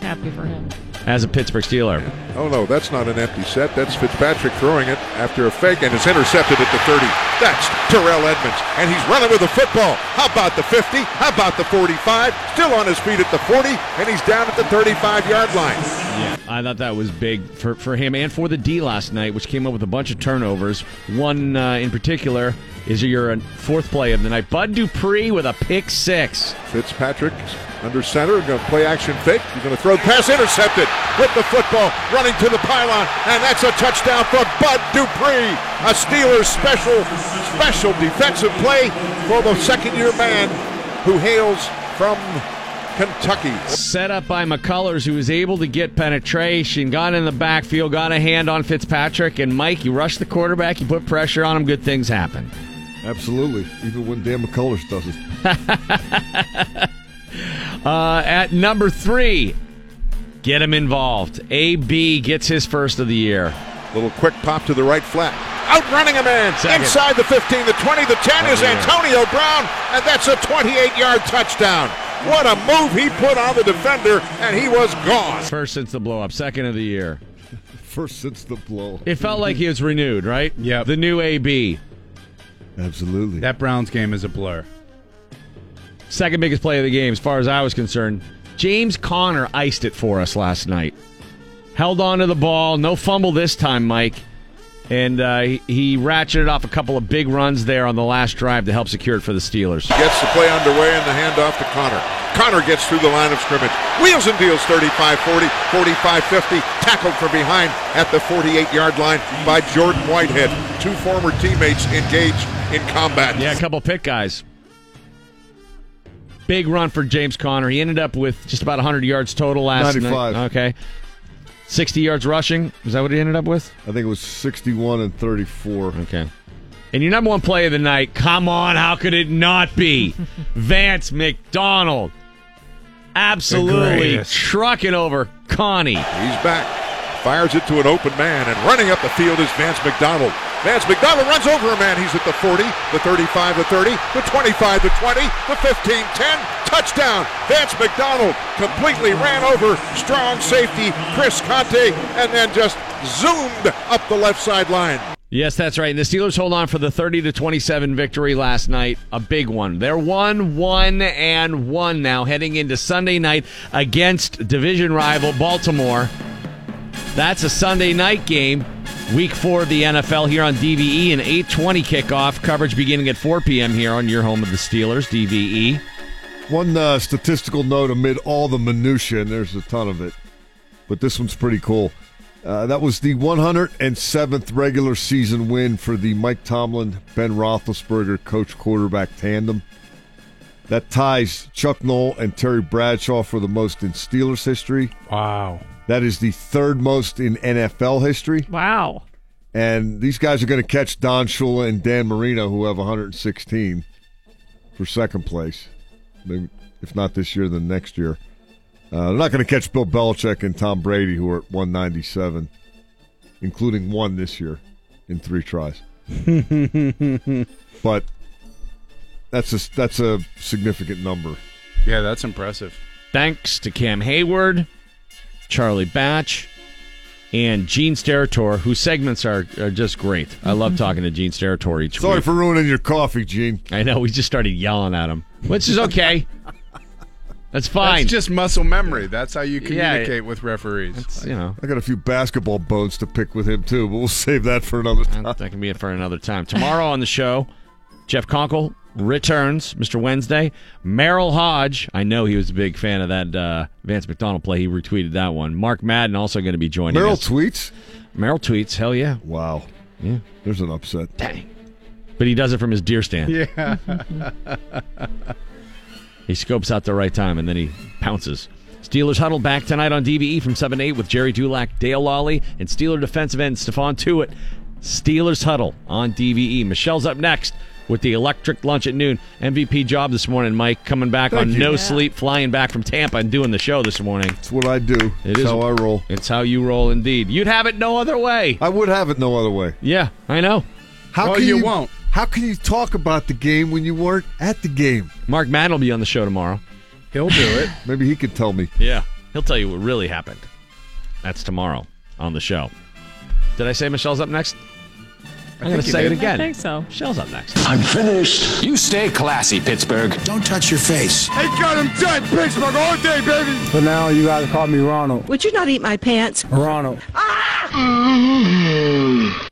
Speaker 2: Happy for him.
Speaker 3: As a Pittsburgh Steeler.
Speaker 1: Oh no, that's not an empty set. That's Fitzpatrick throwing it after a fake and it's intercepted at the 30. That's Terrell Edmunds. And he's running with the football. How about the 50? How about the 45? Still on his feet at the 40, and he's down at the 35 yard line.
Speaker 3: Yeah, I thought that was big for, for him and for the D last night, which came up with a bunch of turnovers. One uh, in particular is it your uh, fourth play of the night. Bud Dupree with a pick six.
Speaker 1: Fitzpatrick under center, going to play action fake. He's going to throw the pass intercepted with the football running to the pylon, and that's a touchdown for Bud Dupree. A Steelers special, special defensive play for the second-year man who hails from Kentucky.
Speaker 3: Set up by McCullers, who was able to get penetration, got in the backfield, got a hand on Fitzpatrick, and Mike, you rushed the quarterback, you put pressure on him, good things happen.
Speaker 7: Absolutely. Even when Dan McCullers does it.
Speaker 3: Uh, at number three, get him involved. AB gets his first of the year.
Speaker 1: Little quick pop to the right flat. Outrunning a man
Speaker 3: Second.
Speaker 1: inside the 15, the 20, the 10 is
Speaker 3: Oh, yeah.
Speaker 1: Antonio Brown, and that's a 28 yard touchdown. What a move he put on the defender, and he was gone.
Speaker 3: First since the blow up, second of the year.
Speaker 7: First since the blow.
Speaker 3: It felt like he was renewed, right? Yeah. The new AB.
Speaker 7: Absolutely.
Speaker 5: That Browns game is a blur.
Speaker 3: Second biggest play of the game, as far as I was concerned. James Conner iced it for us last night. Held on to the ball, no fumble this time, Mike. And uh, he, he ratcheted off a couple of big runs there on the last drive to help secure it for the Steelers.
Speaker 1: Gets the play underway and the handoff to Conner. Conner gets through the line of scrimmage. Wheels and deals 35 40, 45 50. Tackled from behind at the 48 yard line by Jordan Whitehead. Two former teammates engaged in combat.
Speaker 3: Yeah, a couple pick guys. Big run for James Conner. He ended up with just about 100 yards total last
Speaker 7: 95.
Speaker 3: night. Okay. 60 yards rushing. Is that what he ended up with?
Speaker 7: I think it was 61 and 34.
Speaker 3: Okay. And your number one play of the night, come on, how could it not be? Vance McDonald. Absolutely
Speaker 1: greatest.
Speaker 3: trucking over Connie.
Speaker 1: He's back. Fires it to an open man, and running up the field is Vance McDonald. Vance McDonald runs over a man. He's at the 40, the 35, the 30, the 25, the 20, the 15, 10. Touchdown. Vance McDonald completely ran over strong safety Chris Conte and then just zoomed up the left sideline.
Speaker 3: Yes, that's right. And the Steelers hold on for the 30 to 27 victory last night. A big one. They're 1 1 and 1 now heading into Sunday night against division rival Baltimore. That's a Sunday night game. Week 4 of the NFL here on DVE an 8:20 kickoff. Coverage beginning at 4 p.m. here on your home of the Steelers, DVE.
Speaker 7: One uh, statistical note amid all the minutia, and there's a ton of it, but this one's pretty cool. Uh, that was the 107th regular season win for the Mike Tomlin, Ben Roethlisberger coach quarterback tandem. That ties Chuck Noll and Terry Bradshaw for the most in Steelers history.
Speaker 5: Wow.
Speaker 7: That is the third most in NFL history.
Speaker 2: Wow.
Speaker 7: And these guys are going to catch Don Shula and Dan Marino, who have 116 for second place. Maybe, if not this year, then next year. Uh, they're not going to catch Bill Belichick and Tom Brady, who are at 197, including one this year in three tries. but that's a that's a significant number.
Speaker 5: Yeah, that's impressive.
Speaker 3: Thanks to Cam Heyward, Charlie Batch, and Gene Steratore, whose segments are, are just great. I love mm-hmm. talking to Gene Steratore each
Speaker 7: Sorry
Speaker 3: week.
Speaker 7: for ruining your coffee, Gene.
Speaker 3: I know we just started yelling at him, which is okay. That's fine.
Speaker 5: That's just muscle memory. That's how you
Speaker 3: Yeah,
Speaker 5: communicate with referees.
Speaker 3: you know.
Speaker 7: I got a few basketball bones to pick with him too, but we'll save that for another time.
Speaker 3: That can be it for another time. Tomorrow on the show, Jeff Conkle returns, Mr. Wednesday. Merril Hoge, I know he was a big fan of that uh, Vance McDonald play. He retweeted that one. Mark Madden also going to be joining
Speaker 7: Merril
Speaker 3: us.
Speaker 7: tweets.
Speaker 3: Merril tweets. Hell yeah.
Speaker 7: Wow.
Speaker 3: Yeah.
Speaker 7: There's an upset.
Speaker 3: Dang. But he does it from his deer stand.
Speaker 5: Yeah.
Speaker 3: He scopes out the right time and then he pounces. Steelers huddle back tonight on DVE from 7 to 8 with Gerry Dulac, Dale Lolley, and Steeler defensive end Stephon Tuitt. Steelers huddle on DVE. Michelle's up next with the electric lunch at noon. MVP job this morning, Mike, coming back
Speaker 7: Thank
Speaker 3: on
Speaker 7: you.
Speaker 3: no
Speaker 7: Yeah.
Speaker 3: sleep, flying back from Tampa and doing the show this morning.
Speaker 7: It's what I do.
Speaker 3: It
Speaker 7: it's
Speaker 3: is
Speaker 7: how I roll.
Speaker 3: It's how you roll indeed. You'd have it no other way.
Speaker 7: I would have it no other way.
Speaker 3: Yeah, I know.
Speaker 7: How
Speaker 5: Well,
Speaker 7: can
Speaker 5: you won't.
Speaker 7: How can you talk about the game when you weren't at the game?
Speaker 3: Mark Madden will be on the show tomorrow.
Speaker 5: He'll do it.
Speaker 7: Maybe he could tell me.
Speaker 3: Yeah. He'll tell you what really happened. That's tomorrow on the show. Did I say Michelle's up next? I'm going to say it
Speaker 2: did. I
Speaker 3: again.
Speaker 2: think so.
Speaker 3: Shell's up next.
Speaker 12: I'm finished. You stay classy, Pittsburgh. Don't touch your face.
Speaker 17: They got him dead, Pittsburgh, all day, baby.
Speaker 11: But now you guys call me Ronald.
Speaker 23: Would you not eat my pants?
Speaker 11: Ronald. Ah!